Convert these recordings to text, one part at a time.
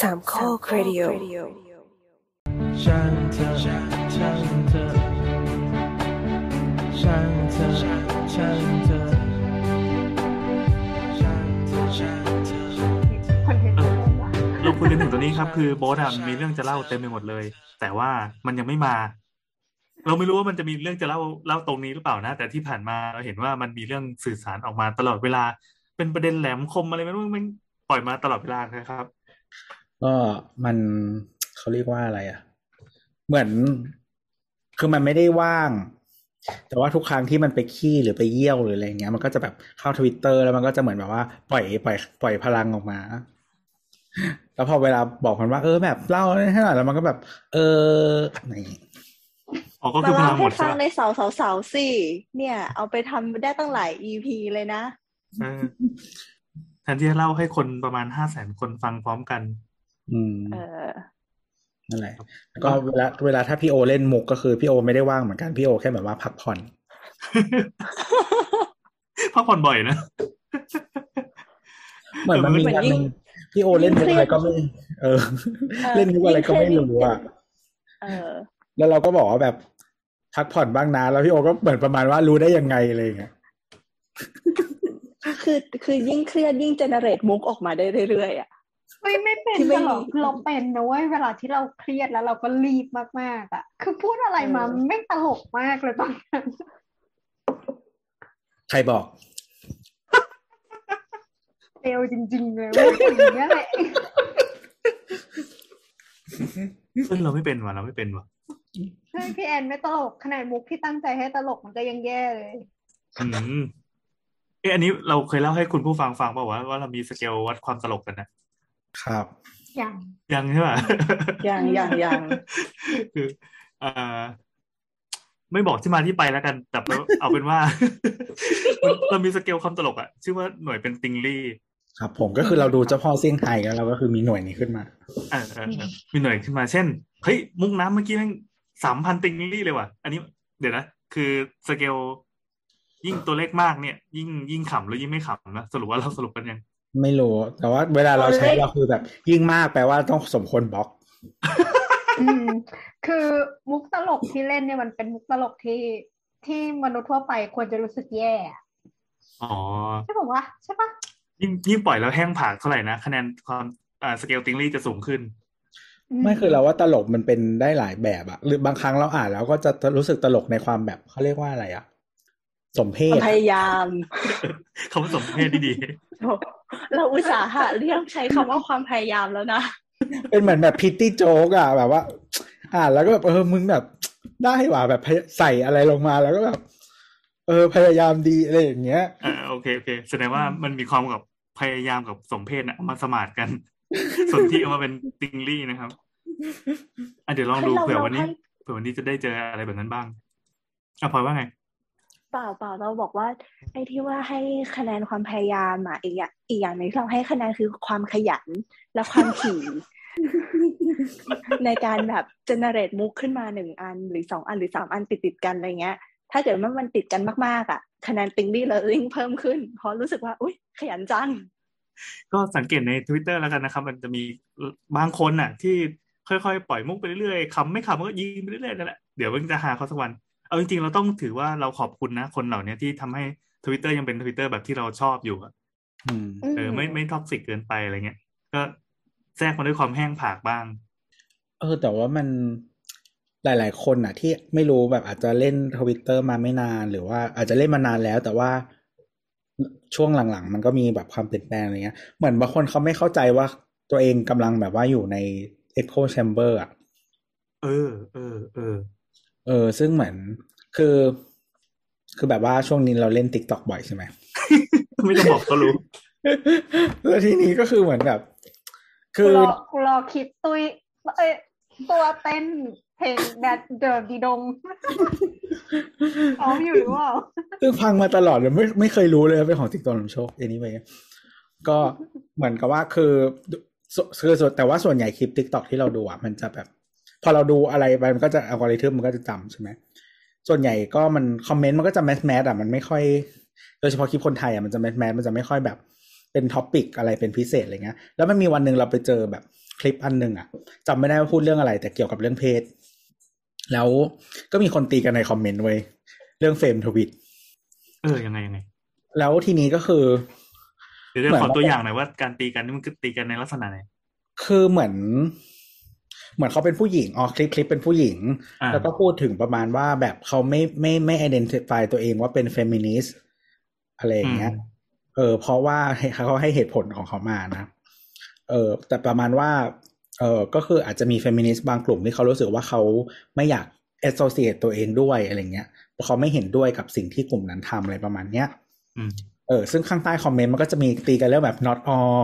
สามข้อครดิโอช่างเธอช่างเธอช่างเธอช่างเธอช่างเธอช่างเธอเราคุยกันถึงตรงนี้ครับ คือโบสอะมีเรื่องจะเล่าเต็มไปหมดเลย แต่ว่ามันยังไม่มา เราไม่รู้ว่ามันจะมีเรื่องจะเล่าเล่าตรงนี้หรือเปล่านะ แต่ที่ผ่านมาเราเห็นว่ามันมีเรื่องสื่อสารออกมาตลอดเวลา เป็นประเด็นแหลมคมอะไรไม่รู้มันปล่อยมาตลอดเวลานะครับ ก็มันเขาเรียกว่าอะไรอะ เหมือนคือมันไม่ได้ว่าง แต่ว่าทุกครั้งที่มันไปขี้หรือไปเยี่ยวหรืออะไรเงี้ย มันก็จะแบบเข้าทวิตเตอร์แล้วมันก็จะเหมือนแบบว่าปล่อยปล่อย ปล่อยพลังออกมา แล้วพอเวลาบอกมันว่า เออแบบเล่าให้หน่อยแล้วมันก็แบบ เออไหนอ๋อก็มาคือพเล่าลังหมให้ดฟัใช่งไหมในเสาเสาเสาสิเนี่ย เอาไปทำได้ตั้งหลาย EP เลยนะเออแทนที่จะเล่าให้คนประมาณห้าแสนคนฟังพร้อมกัน อืมเออนั่นแหละแล้วก็เวลาเวลาถ้าพี่โอเล่นมุกก็คือพี่โอไม่ได้ว่างเหมือนกันพี่โอแค่แบบว่าพักผ่อนพักผ่อนบ่อยนะเหมือนมันมีเหมือนวันหนึ่งยิ่งพี่โอเล่นมุกอะไรก็ไม่เออเออเล่นมุกอะไรก็ไม่รู้อะเออแล้วเราก็บอกว่าแบบพักผ่อนบ้างนะแล้วพี่โอก็เหมือนประมาณว่ารู้ได้ยังไงอะไรอย่างเงี้ยคือคือยิ่งเครียดยิ่งเจเนเรตมุกออกมาได้เรื่อยๆอะ เฮ้ยไม่เป็นที่ไม่ตลอดคือเราเป็นนะเว้ยเวลาที่เราเครียดแล้วเราก็รีบมากๆอะ คือพูดอะไรมาเออไม่ตลกมากเลยตอนนั้นใครบอกเร็วจริง ๆ เลยเว่าอย่างเงี้ยแหละเออเราไม่เป็นว่ะเราไม่เป็นว่ะใช่พี่แอนไม่ตลกขนาดมุกที่ตั้งใจให้ตลกมันก็ยังแย่เลยอืมเอะอันนี้เราเคยเล่าให้คุณผู้ฟังฟังเปล่าวะว่าเรามีสเกลวัดความตลกกันนะ ครับอย่างยังใช่ป่ะยังยังยังคือเอ่อไม่บอกที่มาที่ไปแล้วกัน แต่เอาเป็นว่า เรามีสเกลความตลกอะชื่อว่าหน่วยเป็นติงลี่ ครับ ผมก็คือเราดูเจ้าพ่อเซี่ยงไฮ้แล้วเราก็คือมีหน่วยนี้ขึ้นมาเออเออเออมีหน่วยขึ้นมา เช่นเฮ้ยมุกน้ำเมื่อกี้แม่งสามพันติงลี่เลยว่ะ อันนี้เดี๋ยวนะ คือสเกลยิ่งตัวเลขมากเนี่ย ยิ่งยิ่งขำหรือยิ่งไม่ขำนะสรุปว่าเราสรุปกันยัง ไม่รู้ แต่ว่าเวลาเราใช้ตัวเลขเราคือแบบ ยิ่งมากแปลว่าต้องสมควรบล็อกอืมคือมุกตลกที่เล่นเนี่ยมันเป็นมุกตลกที่ที่มนุษย์ทั่วไปควรจะรู้สึกแย่อะอ๋อ ใช่ป่าวะใช่ปะยิ่งยิ่งปล่อยแล้วแห้งผากเท่าไหร่นะคะแนนความอ่าสเกลติงลี่จะสูงขึ้น ไม่คือเราว่าตลกมันเป็นได้หลายแบบอะหรือบางครั้งเราอ่านแล้วก็จะรู้สึกตลกในความแบบเขาเรียกว่าอะไรอะสมเพความศพยายามคำว่าสมเพศที่ดีโถ่ เราอุตส่าห์หาเรื่องใช้คำว่าความพยายามแล้วนะ เป็นเหมือนแบบพิตตี้โจ๊กอะแบบว่า อ่านแล้วก็แบบเออมึงแบบได้ว่ะแบบใส่อะไรลงมาแล้วก็แบบ เออพยายามดีอะไรอย่างเงี้ย อ่าโอเคโอเค แสดงว่ามันมีความกับพยายามกับสมเพศนะเอามาสมานกันส่วนที่เอามาเป็นติงลี่นะครับอะเดี๋ยวลองดูให้เราเผื่อวันนี้เราให้เผื่อวันนี้จะได้เจออะไรแบบนั้นบ้างอะพลอยว่าไง เปล่าเปล่าเราบอกว่าไอ้ที่ว่าให้คะแนนความพยายามอะอีกอย่างอีกอย่างหนึงที่เราให้คะแนนคือความขยันและความถี่ในการแบบเจเนเรตมุกขึ้นมาหนึ่งอัน หรือสองอันหรือสามอันติดติดๆกันอะไรเงี้ย ถ้าเกิดว่ามันติดกันมากๆ อะ คะแนนติงลี่เรายิ่งเพิ่มขึ้น เพราะรู้สึกว่า อุ้ยขยันจัง ก็สังเกตใน Twitter แล้วกันนะครับ มันจะมีบางคนน่ะ ที่ค่อยๆ ปล่อยมุกไปเรื่อยๆขำไม่ขำก็ยิงไปเรื่อยๆนั่นแหละเดี๋ยวมันจะหาเขาสักวัน เอาจริงๆ เราต้องถือว่าเราขอบคุณนะ คนเหล่านี้ที่ทำให้ Twitter ยังเป็น Twitter แบบที่เราชอบอยู่อะอืมเออไม่ไม่ toxic เกินไปอะไรเงี้ย ก็แทรกมาด้วยความแห้งผากบ้าง เออ แต่ว่ามันหลาย ๆ คนอะที่ไม่รู้แบบอาจจะเล่นทวิตเตอร์มาไม่นาน หรือว่าอาจจะเล่นมานานแล้ว แต่ว่าช่วงหลัง ๆ มันก็มีแบบความเปลี่ยนแปลงอะไรเงี้ย เหมือนบางคนเขาไม่เข้าใจว่าตัวเองกำลังแบบว่าอยู่ใน echo chamber อะเออเออเออ เออ ซึ่งเหมือนคือ คือแบบว่าช่วงนี้เราเล่น TikTok บ่อยใช่ไหมไม่ต้องบอกก็รู้ แล้วทีนี้ก็คือเหมือนแบบ คืกูอรอกูรอคิดตุยเอ้ยตัวเต้นเพลงแดดเดิมดีดงพร้อมอยู่หรือเปล่าซึ่งฟังมาตลอดเลยไม่ไม่เคยรู้เลยว่าเป็นของติ๊กต็อกลำโชคอันนี้ไปก็เหมือนกับว่าคือสคือส่วนแต่ว่าส่วนใหญ่คลิปติ๊กต็อกที่เราดูอะมันจะแบบ พอเราดูอะไรไปมันก็จะอัลกอริทึมมันก็จะจำใช่ไหมส่วนใหญ่ก็มันคอมเมนต์มันก็จะ mass mass อะมันไม่ค่อย โดยเฉพาะคลิปคนไทยอะมันจะ mass mass มันจะไม่ค่อยแบบเป็น topic อะไรเป็นพิเศษอะไรเงี้ย แล้วมันมีวันหนึ่งเราไปเจอแบบคลิปอันหนึ่งอะจำไม่ได้ว่าพูดเรื่องอะไร แต่เกี่ยวกับเรื่องเพศ แล้วก็มีคนตีกันในคอมเมนต์เว้ยเรื่องเฟมทวิตเออยังไงยังไง แล้วทีนี้ก็คือเดี๋ยวจะเหมือนขอว่าตัวอย่างหน่อยว่าการตีกันนี่มันคือตีกันในลักษณะไหนคือเหมือน เหมือนเขาเป็นผู้หญิงอ๋อคลิปคลิปเป็นผู้หญิงอ่าแล้วก็พูดถึงประมาณว่าแบบเขาไม่ไม่ไม่ identify ตัวเองว่าเป็นเฟมินิสต์อะไรอย่างเงี้ย เออ เพราะว่าให้เขาให้เหตุผลของเขามานะ เออ แต่ประมาณว่า เออก็คืออาจจะมีเฟมินิสต์บางกลุ่มที่เขารู้สึกว่าเขาไม่อยาก associate ตัวเองด้วยอะไรเงี้ยเพราะเขาไม่เห็นด้วยกับสิ่งที่กลุ่มนั้นทำอะไรประมาณเนี้ยอืมเออ ซึ่งข้างใต้คอมเมนต์มันก็จะมีตีกันเรื่องแบบ not all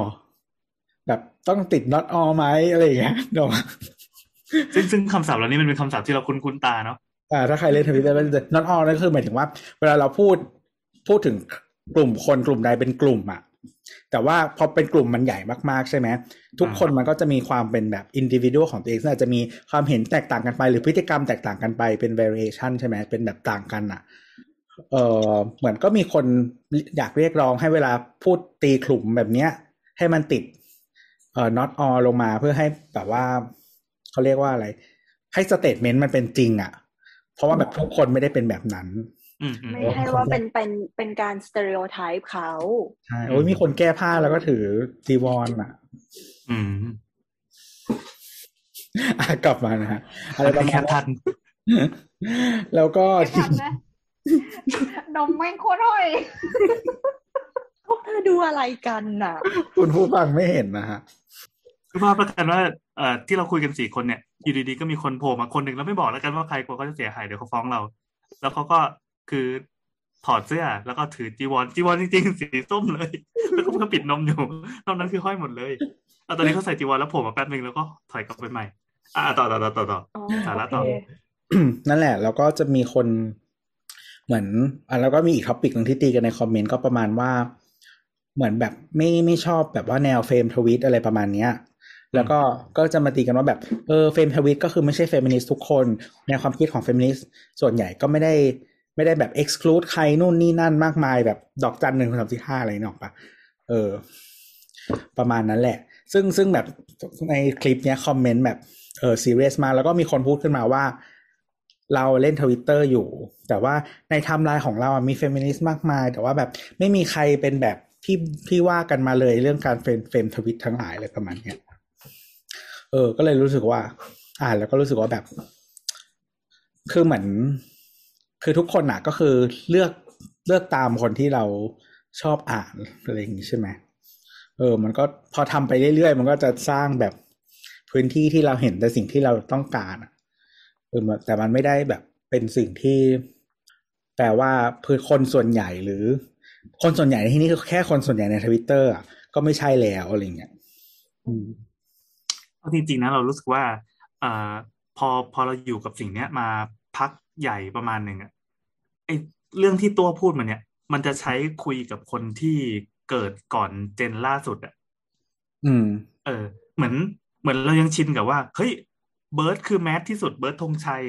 แบบต้องติด not all ไหมอะไรอย่างเงี้ยเดี๋ยว ซึ่งซึ่งคำศัพท์เหล่านี้มันเป็นคำศัพท์ที่เราคุ้นคุ้นตาเนาะอ่าถ้าใครเล่นทวิตเตอร์ก็จะ not all นั่นคือหมายถึงว่า เวลาเราพูดพูดถึงกลุ่มคนกลุ่มใดเป็นกลุ่มอะแต่ว่าพอเป็นกลุ่มมันใหญ่มากๆใช่ไหมทุกคนมันก็จะมีความเป็นแบบอินดิวิ a l ของตัวเองซึ่งอาจจะมีความเห็นแตกต่างกันไป หรือพฤติกรรมแตกต่างกันไปเป็น variation ใช่ไหมเป็นแบบต่างกันอะเออเหมือนก็มีคนอยากเรียกร้องให้เวลาพูดตีกลุ่มแบบเนี้ย ให้มันติดเอ่อ not all ลงมาเพื่อให้แบบว่า เขาเรียกว่าอะไร ให้สเต t เมนต์มันเป็นจริงอะเพราะว่าแบบทุกคนไม่ได้เป็นแบบนั้นอืมอืมไม่ให้ว่าเป็นเป็นเป็นการสเตอริโอไทป์เขาใช่โอ้ยมีคนแก้ผ้าแล้วก็ถือจีวรอะ อืมอะกลับมานะฮะอะไรประแค่มาณทันั้นนแล้วก็ไม่ที่ทันนะนมแม่งโคตรห่อยพวกเธอดูอะไรกันน่ะ คุณผู้ฟังไม่เห็นนะฮะ คือว่าประกันว่าเอ่อที่เราคุยกันสี่คนเนี่ยอยู่ดีๆก็มีคนโผล่มาคนหนึ่งแล้วไม่บอกแล้วกันว่าใครกลัวเขาจะเสียหายเดี๋ยวเขาฟ้องเรา แล้วเขาก็คือถอดเสื้อ แล้วก็ถือจีวรจีวรจริงๆสีส้มเลย แล้วก็เพิ่งปิดนมอยู่นอกนั้นคือห้อยหมดเลยเอาตอนนี้เขาใส่จีวรแล้วโผล่มาแป๊บนึงแล้วก็ถอยกลับไปใหม่ อ่าต่อต่อต่อต่อต่อสาระต่อนั่นแหละ แล้วก็จะมีคนเหมือนอะแล้วก็มีอีก topic หนึ่งที่ตีกันในคอมเมนต์ก็ประมาณว่า เหมือนแบบไม่ไม่ชอบแบบว่าแนวเฟมทวิตอะไรประมาณเนี้ย แล้วก็ก็จะมาตีกันว่าแบบเออเฟมทวิตก็คือไม่ใช่เฟมินิสต์ทุกคนแนวความคิดของเฟมินิสต์ส่วนใหญ่ก็ไม่ได้ไม่ได้แบบ exclude ใครนู่นนี่นั่นมากมายแบบดอกจันหนึ่งสองสามสี่ห้าอะไรนี่หรอกปะเออ ประมาณนั้นแหละ ซึ่งซึ่งแบบในคลิปเนี้ยคอมเมนต์แบบเออซีเรียสมากแล้วก็มีคนพูดขึ้นมาว่า เราเล่นทวิตเตอร์อยู่ แต่ว่าในไทม์ไลน์ของเราอะมีเฟมินิสต์มากมาย แต่ว่าแบบไม่มีใครเป็นแบบที่ที่ว่ากันมาเลยเรื่องการเฟรมเฟรมทวิตทั้งหลายอะไรประมาณเนี้ย เออ ก็เลยรู้สึกว่า อ่านแล้วก็รู้สึกว่าแบบ คือเหมือน คือทุกคนอะ ก็คือเลือกเลือกตามคนที่เราชอบอ่านอะไรอย่างนี้ใช่ไหมเออ มันก็พอทำไปเรื่อยๆ มันก็จะสร้างแบบพื้นที่ที่เราเห็นแต่สิ่งที่เราต้องการอะเออแต่มันไม่ได้แบบเป็นสิ่งที่แปลว่าคือคนส่วนใหญ่หรือ คนส่วนใหญ่ในที่นี้คือแค่คนส่วนใหญ่ในทวิตเตอร์ก็ไม่ใช่แล้วอะไรเงี้ยอืม เอาจริงๆนะเรารู้สึกว่าเอ่อพอพอเราอยู่กับสิ่งเนี้ยมาพักใหญ่ประมาณหนึ่งอะไอเรื่องที่ตัวพูดมาเนี่ย มันจะใช้คุยกับคนที่เกิดก่อนเจนล่าสุดอะอืม เออ เหมือนเหมือนเรายังชินกับว่า เฮ้ยเบิร์ดคือ mass ที่สุดเบิร์ดธงชัย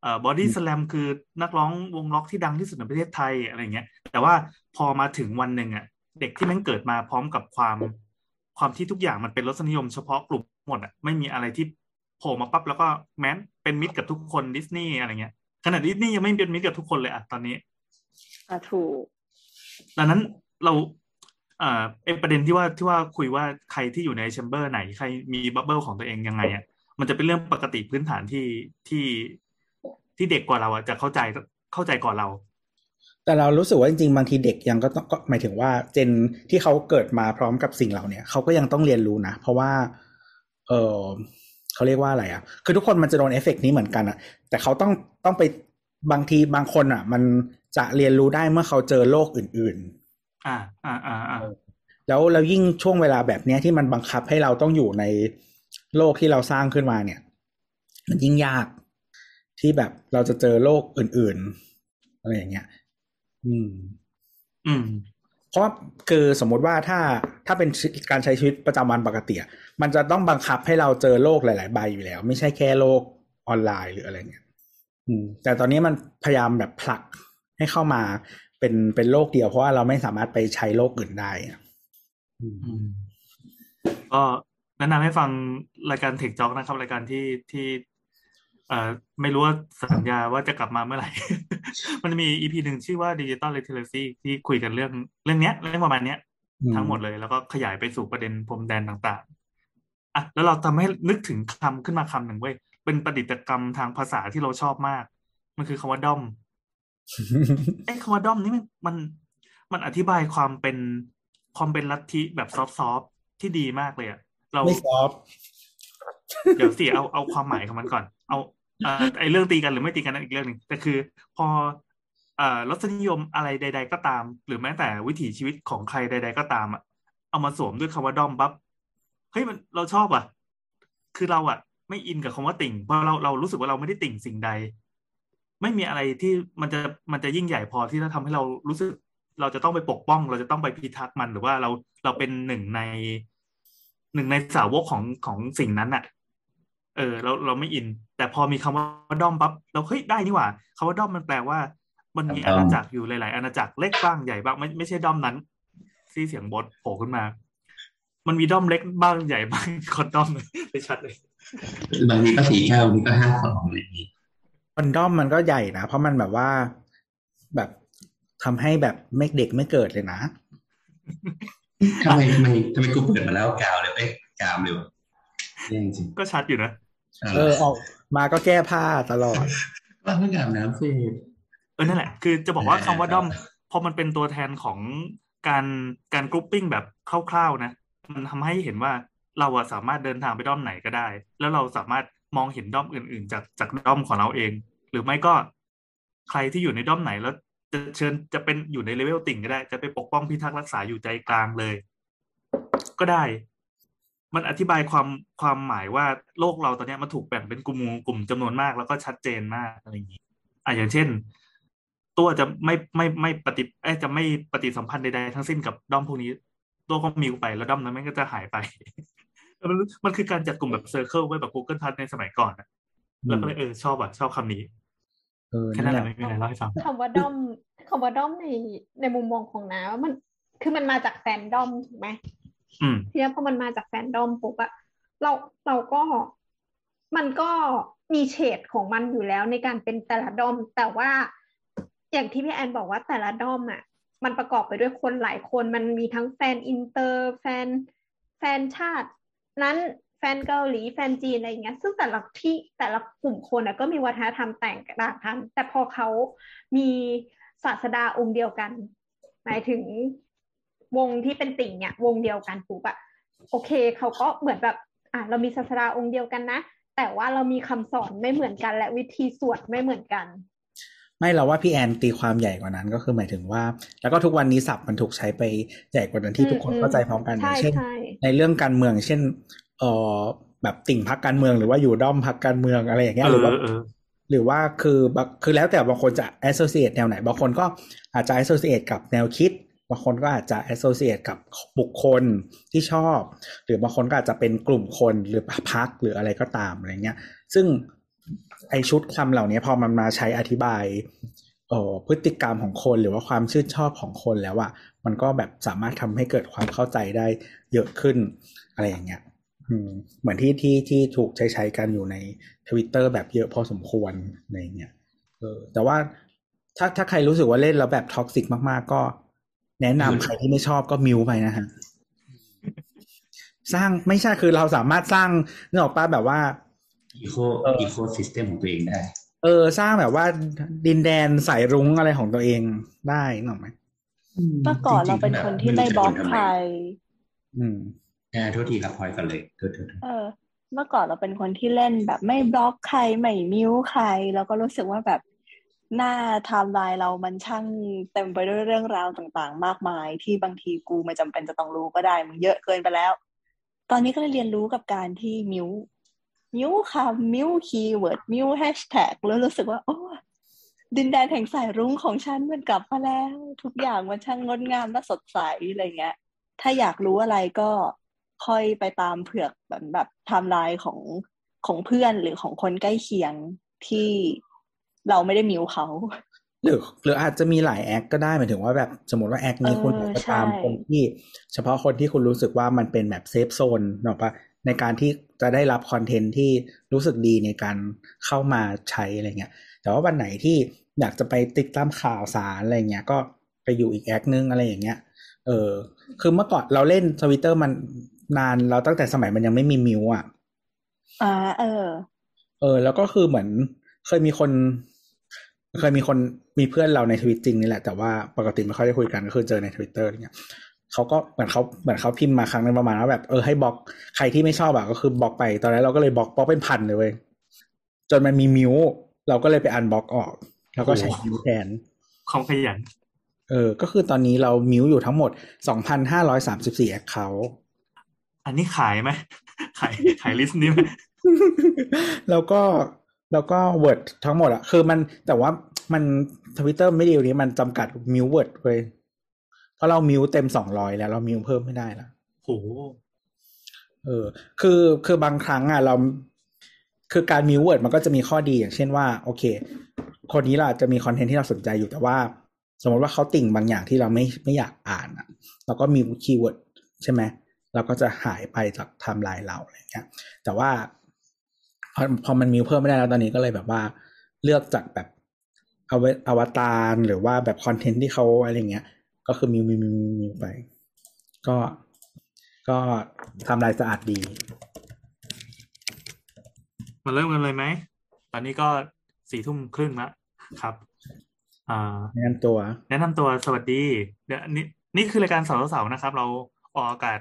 เอ่อบอดี้สแลมคือนักร้องวงล็อกที่ดังที่สุดในประเทศไทยอะไรเงี้ย แต่ว่าพอมาถึงวันหนึ่งอะเด็กที่แม่งเกิดมาพร้อมกับความความที่ทุกอย่างมันเป็นรสนิยมเฉพาะกลุ่ม หมดอะไม่มีอะไรที่โผล่มาปั๊บแล้วก็แม่งเป็นมิตรกับทุกคนดิสนีย์อะไรเงี้ยขนาดดิสนีย์ยังไม่เป็นมิตรกับทุกคนเลยอะตอนนี้อะถูกดังนั้นเราอ่าไอประเด็นที่ว่าที่ว่าคุยว่าใครที่อยู่ใน chamber ไหนใครมี bubble ของตัวเองยังไงอะมันจะเป็นเรื่องปกติพื้นฐานที่ที่ที่เด็กกว่าเราอะจะเข้าใจเข้าใจก่อนเรา แต่เรารู้สึกว่าจริงๆบางทีเด็กยังก็ต้องก็หมายถึงว่าเจนที่เขาเกิดมาพร้อมกับสิ่งเหล่าเนี้ยเขาก็ยังต้องเรียนรู้นะเพราะว่า เออเขาเรียกว่าอะไรอะ คือทุกคนมันจะโดนเอฟเฟกต์นี้เหมือนกันอะ แต่เขาต้องต้องไปบางทีบางคนอะ มันจะเรียนรู้ได้เมื่อเขาเจอโลกอื่นอ่าอ่าอ่าอ่าๆแล้วแล้วยิ่งช่วงเวลาแบบเนี้ยที่มันบังคับให้เราต้องอยู่ในโลกที่เราสร้างขึ้นมาเนี่ย มันยิ่งยากที่แบบเราจะเจอโลกอื่น ๆ อะไรอย่างเงี้ย อืม อืม เพราะว่าคือสมมุติว่าถ้าถ้าเป็นการใช้ชีวิตประจำวันปกติอะมันจะต้องบังคับให้เราเจอโลกหลาย ๆ ใบอยู่แล้ว ไม่ใช่แค่โลกออนไลน์หรืออะไรเงี้ยอืมแต่ตอนนี้มันพยายามแบบผลักให้เข้ามาเป็นเป็นโลกเดียว เพราะว่าเราไม่สามารถไปใช้โลกอื่นได้อะอืมอืมก็แนะนำให้ฟังรายการเทคจ็อกนะครับ รายการที่ที่ เอ่อไม่รู้ว่าสัญญาว่าจะกลับมาเมื่อไหร่ มันจะมีอีพีหนึ่งชื่อว่า Digital Literacy ที่คุยกันเรื่องเรื่องเนี้ยเรื่องประมาณเนี้ยอืมทั้งหมดเลย แล้วก็ขยายไปสู่ประเด็นพรมแดนต่างๆอะแล้วเราทำให้นึกถึงคำขึ้นมาคำหนึ่งเว้ยเป็นประดิษฐกรรมทางภาษาที่เราชอบมาก มันคือคำว่าด้อมไอ้คำว่าด้อมนี่มันมันมันอธิบายความเป็นความเป็นลัทธิแบบซอฟต์ๆที่ดีมากเลยอะเราไม่ซอฟต์เดี๋ยวสิเอาเอาความหมายของมันก่อน เอาเอ่อ ไอ้เรื่องตีกันหรือไม่ตีกันนั่นอีกเรื่องหนึ่งแต่คือ พอรสนิยมอะไรใด ๆ ก็ตาม หรือแม้แต่วิถีชีวิตของใครใด ๆ ก็ตามอะเอามาสวมด้วยคำว่าด้อมปั๊บเฮ้ยมันเราชอบอะ คือเราอะ ไม่อินกับคำว่าติ่งเพราะเราเรารู้สึกว่าเราไม่ได้ติ่งสิ่งใด ไม่มีอะไรที่มันจะมันจะยิ่งใหญ่พอที่จะทำให้เรารู้สึก เราจะต้องไปปกป้อง เราจะต้องไปพิทักษ์มันหรือว่าเราเราเป็นหนึ่งในหนึ่งในสาวกของของสิ่งนั้นน่ะ เออเราเราไม่อิน แต่พอมีคำว่าด้อมปั๊บเราเฮ้ยได้นี่หว่าคำว่าด้อมมันแปลว่า มันมีอาณาจักรอยู่หลาย ๆ อาณาจักรเล็กบ้างใหญ่บ้างไม่ไม่ใช่ด้อมนั้นที่เสียงบดโผล่ขึ้นมา มันมีด้อมเล็กบ้างใหญ่บ้างคอนด้อมเลยชัดเลยบางทีก็สี่แก้วบางทีก็ห้าสองอะไรอย่างนี้คอนดอมมันก็ใหญ่นะเพราะมันแบบว่าแบบทำให้แบบไม่เด็กไม่เกิดเลยนะทำไมทำไมทำไมกูเปิดมาแล้วกาวเลยเอ้ยกามเลยวะแย่จริงก็ชัดอยู่นะ เออออกมาก็แก้ผ้าตลอดว่าเพิ่งอาบน้ำเสร็จเออนั่นแหละ คือจะบอกว่าเออคำว่าด้อมพอมันเป็นตัวแทนของการการ grouping แบบคร่าวๆนะ มันทำให้เห็นว่าเราอะสามารถเดินทางไปด้อมไหนก็ได้ แล้วเราสามารถมองเห็นด้อมอื่น ๆ จากจากด้อมของเราเอง หรือไม่ก็ใครที่อยู่ในด้อมไหนแล้วจะเชิญจะเป็นอยู่ในเลเวลติ่งก็ได้ จะไปปกป้องพิทักษ์รักษาอยู่ใจกลางเลย ก็ได้ มันอธิบายความความหมายว่าโลกเราตอนเนี้ยมันถูกแบ่งเป็นกลุ่มกลุ่มจำนวนมากแล้วก็ชัดเจนมากอะไรอย่างนี้อะอย่างเช่น ตัวจะไม่ไม่ไม่ปฏิเอ้ยจะไม่ปฏิสัมพันธ์ใดๆทั้งสิ้นกับด้อมพวกนี้ ตัวก็ mute ไปแล้วด้อมนั้นมันก็จะหายไปแล้วมันมันคือการจัดกลุ่มแบบ circle ไว้แบบ Google Plus ในสมัยก่อนนะแล้วก็เลยเออชอบอะชอบคำนี้เออแค่นั่นั้นนแหแหละละไม่มีอะไรเล่าให้ฟังคำว่าด้อมคำว่าด้อมในในมุมมองของน้าว่ามันคือมันมาจากแฟนด้อมถูกไหมอืม ทีนี้พอมันมาจากแฟนดอมปุ๊บอะเราเราก็มันก็มีเฉดของมันอยู่แล้วในการเป็นแต่ละด้อม แต่ว่าอย่างที่พี่แอนบอกว่าแต่ละด้อมอะมันประกอบไปด้วยคนหลายคนมันมีทั้งแฟนอินเตอร์แฟนแฟนชาติ นั้นแฟนเกาหลีแฟนจีนอะไรอย่างเงี้ย ซึ่งแต่ละที่แต่ละกลุ่มคนอะก็มีวัฒนธรรมแตกต่างกันแต่พอเขามีศาสดาองค์เดียวกัน หมายถึง วงที่เป็นติ่งเนี่ยวงเดียวกันปุ๊บอะโอเคเขาก็เหมือนแบบอะเรามีศาสดาองค์เดียวกันนะ แต่ว่าเรามีคำสอนไม่เหมือนกัน และวิธีสวดไม่เหมือนกัน ไม่เราว่าพี่แอนตีความใหญ่กว่านั้นก็คือหมายถึงว่า แล้วก็ทุกวันนี้ศัพท์มันถูกใช้ไปใหญ่กว่านั้นที่อืมทุกคนอืมเข้าใจพร้อมกันอใช่ย่างเช่นใช่ในเรื่องการเมือง เช่นเออแบบติ่งพักการเมืองหรือว่าอยู่ด้อมพักการเมืองอะไรอย่างเงี้ยเอหรืออว่าเออหรือว่าคือบางคือแล้วแต่บางคนจะ associate แนวไหน บางคนก็อาจจะ associate กับแนวคิด บางคนก็อาจจะ associate กับบุคคลที่ชอบ หรือบางคนก็อาจจะเป็นกลุ่มคนหรือพักหรืออะไรก็ตามอะไรเงี้ย ซึ่งไอชุดคำเหล่านี้พอมันมาใช้อธิบายออพฤติกรรมของคนหรือว่าความชื่นชอบของคนแล้วอะมันก็แบบสามารถทำให้เกิดความเข้าใจได้เยอะขึ้นอะไรอย่างเงี้ยอืมเหมือนที่ที่ที่ถูกใช้ใช้กันอยู่ในทวิตเตอร์แบบเยอะพอสมควรอะไรเงี้ยเออแต่ว่าถ้าถ้าใครรู้สึกว่าเล่นแล้วแบบ toxic มากๆ ก็ แนะนำใครที่ไม่ชอบก็ mute ไปนะฮะสร้างไม่ใช่คือเราสามารถสร้างเนื้อออกป้าแบบว่า eco เออ ecosystem ของตัวเองได้ เออ สร้างแบบว่าดินแดนสายรุ้งอะไรของตัวเองได้นึกออกไหมเมื่อก่อนเราเป็นคนที่ไม่บล็อกใคร อืมอ่าโทษทีครับพลอยก่อนเลยโทษโทษโทษเออ เมื่อก่อนเราเป็นคนที่เล่นแบบไม่บล็อกใครไม่ mute ใคร แล้วก็รู้สึกว่าแบบ หน้าไทม์ไลน์เรามันช่างเต็มไปด้วยเรื่องราวต่างๆ มากมาย ที่บางทีกูไม่จำเป็นจะต้องรู้ก็ได้มันเยอะเกินไปแล้ว ตอนนี้ก็เลยเรียนรู้กับการที่ mute mute คำ mute keyword mute แฮชแท็กแล้วรู้สึกว่า โอ้ดินแดนแห่งสายรุ้งของฉันมันกลับมาแล้ว ทุกอย่างมันช่างงดงามและสดใสอะไรเงี้ย ถ้าอยากรู้อะไรก็ค่อยไปตามเผือกแบบแบบไทม์ไลน์ของของเพื่อนหรือของคนใกล้เคียงที่ เราไม่ได้ mute เขาหรือหรืออาจจะมีหลายแอคก็ได้หมายถึงว่าแบบสมมติว่าแอคนี้เออคุณอยากจะตามใช่คนที่ เฉพาะคนที่คุณรู้สึกว่ามันเป็นแบบ safe zone นึกออกปะในการที่จะได้รับคอนเทนต์ที่รู้สึกดีในการเข้ามาใช้อะไรเงี้ย แต่ว่าวันไหนที่อยากจะไปติดตามข่าวสารอะไรเงี้ยก็ไปอยู่อีกแอคนึงอะไรอย่างเงี้ย เออ คือเมื่อก่อนเราเล่นทวิตเตอร์มันนานเราตั้งแต่สมัยมันยังไม่มี mute อะ อ่า เออ เออ แล้วก็คือเหมือนเคยมีคน เคยมีคนมีเพื่อนเราในทวิตจริงนี่แหละ แต่ว่าปกติไม่ค่อยได้คุยกันก็คือเจอในทวิตเตอร์อะไรเงี้ยเขาก็เหมือนเขาเหมือนเขาพิมพ์มาครั้งนึงประมาณว่าแบบเออให้บล็อกใครที่ไม่ชอบอะก็คือบล็อกไปตอนนั้นเราก็เลยบล็อกบล็อกเป็นพันเลยเว้ยจนมันมี muteเราก็เลยไป unblock ออก แล้วก็ใช้ mute แทนความขยันเออ ก็คือตอนนี้เรา mute อยู่ทั้งหมด2,534 account อันนี้ขายไหมขายขาย list นี้ไหมแล้วก็ แล้วก็ word ทั้งหมดอะคือมันแต่ว่ามันทวิตเตอร์ไม่ดีนี้มันจำกัดมิว Word เว้ยเพราะเรา mute เต็มสองร้อยแล้ว เรา mute เพิ่มไม่ได้แล้วโหเออ คือคือบางครั้งอะเรา คือการ mute word มันก็จะมีข้อดีอย่างเช่นว่า โอเค คนนี้เราอาจจะมีคอนเทนต์ที่เราสนใจอยู่แต่ว่า สมมติว่าเขาติ่งบางอย่างที่เราไม่ไม่อยากอ่านอะเราก็มี keyword ใช่ไหมเราก็จะหายไปจากไทม์ไลน์เราอะไรเงี้ยแต่ว่า พอพอมัน mute เพิ่มไม่ได้แล้วตอนนี้ก็เลยแบบว่าเลือกจากแบบเอาอวตารหรือว่าแบบคอนเทนต์ที่เขาอะไรเงี้ย ก็คือมิวมิวมิวมิวมิวไป ก็ก็ทำลายสะอาดดี มาเริ่มกันเลยไหม ตอนนี้ก็สี่ทุ่มครึ่งละครับอ่าแนะนำตัว แนะนำตัวสวัสดีเดี๋ยวนี่นี่คือรายการเสาร์เสาร์นะครับ เราออกอากาศ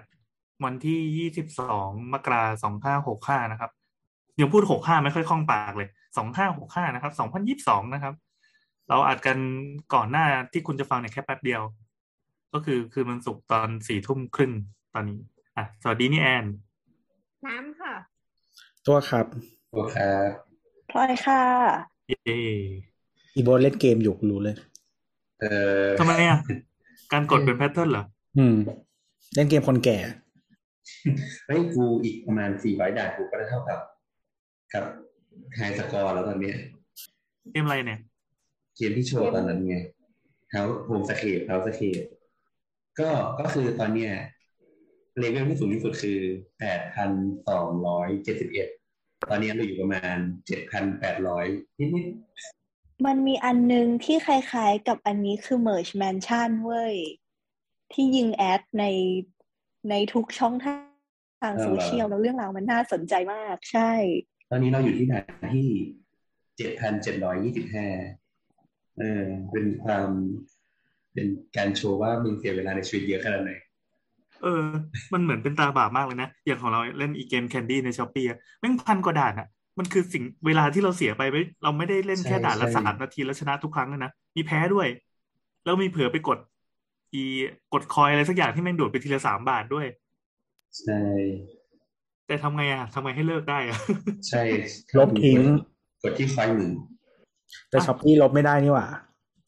วันที่ยี่สิบสองมกราสองห้าหกห้านะครับ ยังพูดหกห้าไม่ค่อยคล่องปากเลยสองห้าหกห้านะครับสองพันยิบสองนะครับ เราอัดกันก่อนหน้าที่คุณจะฟังเนี่ยแค่แป๊บเดียว ก็คือคือมันสุกร์ตอนสี่ทุ่มครึ่งตอนนี้อะสวัสดีนี่แอน น้ำค่ะ ตัวครับโอเคพลอยค่ะเย่อีโบเล่นเกมอยู่รู้เลย เออทำไมอะการกดเป็นแพทเทิร์นเหรอ อืม เล่นเกมคนแก่ เฮ้ยกูอีกประมาณสี่ร้อยด่านกูก็ได้เท่ากับ กับhigh score แล้วตอนเนี้ยเกมอะไรเนี่ย เกมที่โชว์ตอนนั้นไงเฮา Homescapes Homescapes ก็ก็คือตอนเนี้ยเลเวลที่สูงที่สุดคือแปดพันสองร้อยเจ็ดสิบเอ็ดตอนนี้เราอยู่ประมาณเจ็ดพันแปดร้อยนิดมันมีอันนึงที่คล้ายๆกับอันนี้คือ Merge Mansion เว้ย ที่ยิง ad ในในทุกช่องทางโซเชียลแล้วเรื่องราวมันน่าสนใจมาก ใช่ๆต อนนี้เราอยู่ที่ด่านที่เจ็ดพันเจ็ดร้อยยี่สิบห้าเออ เป็นความเป็นการโชว์ว่ามึงเสียเวลาในชีวิตเยอะขนาดไหนเออ มันเหมือนเป็นตาบาปมากเลยนะ อย่างของเราเล่นอีเกม Candy ใน Shopee แม่งพันกว่าด่านอะมันคือสิ่งเวลาที่เราเสียไปไม่เราไม่ได้เล่นแค่ใช่ด่านละใช่สามนาทีแล้วชนะทุกครั้งเลยนะ มีแพ้ด้วย แล้วมีเผลอไปกด อีกดคอยอะไรสักอย่างที่แม่งโดดไปทีละสามบาทด้วย ใช่ แต่ทำไงอะทำไงให้เลิกได้อะใช่ลบทิ้งกดที่ไฟล์หนึ่งแต่ Shopee ลบไม่ได้นี่หว่า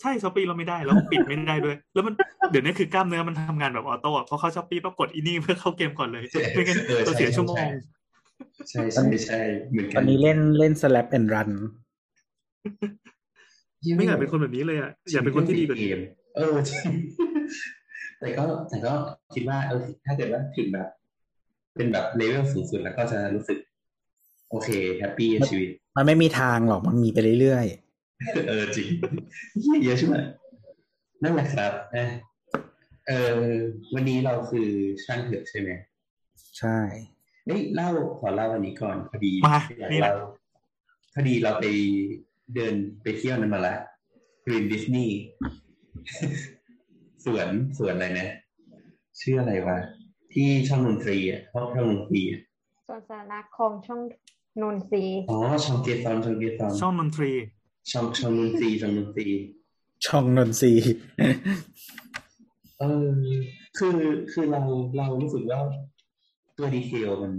ใช่ Shopee เราไม่ได้แล้วปิดไม่ได้ด้วย แล้วมันเดี๋ยวนี้คือกล้ามเนื้อมันทำงานแบบ auto อะพอเข้า Shopee ปั๊บกดอีนี่เพื่อเข้าเกมก่อนเลยไม่งั้นออเราใช่เสียชั่วโมงใช่ใช่ใช่ใช่เหมือนตกัอนนี้เล่นเล่น slap and run ไม่อยากเป็นคนแบบนี้เลยอะอยากเป็นคนที่ดีกว่าเกนี้มเออจริงแต่ก็แต่ก็คิดว่าเออถ้าเกิดว่าถึงแบบ เป็นแบบเลเวลสูงสุดแล้วก็จะรู้สึก โอเค happy กับชีวิต มันไม่มีทางหรอกมันมีไปเรื่อยเออจริงเยอะใช่ไหมนั่นแหละครับอะเออวันนี้เราคือช่างเถอะใช่ไหมๆใช่เฮ้ยเล่าขอเล่าวันนี้ก่อนพอดีมาอยากนี่แหละเล่าพอดีเราไปเดินไปเที่ยวนั้นมาละกรีนดิสนีย์สวนสวนอะไรนะชื่ออะไรวะ ที่ช่องดนตรีอะห้องช่องดนตรีอะส่วนสาระของช่องนนทรีย์อ๋อช่องเกตอนช่องเกตอนช่องดนตรีช่องช่องดนตรีช่องดนตรีช่องนนทรีย์เออคือคือเราเรารู้สึกว่าตัวดีเทลมัน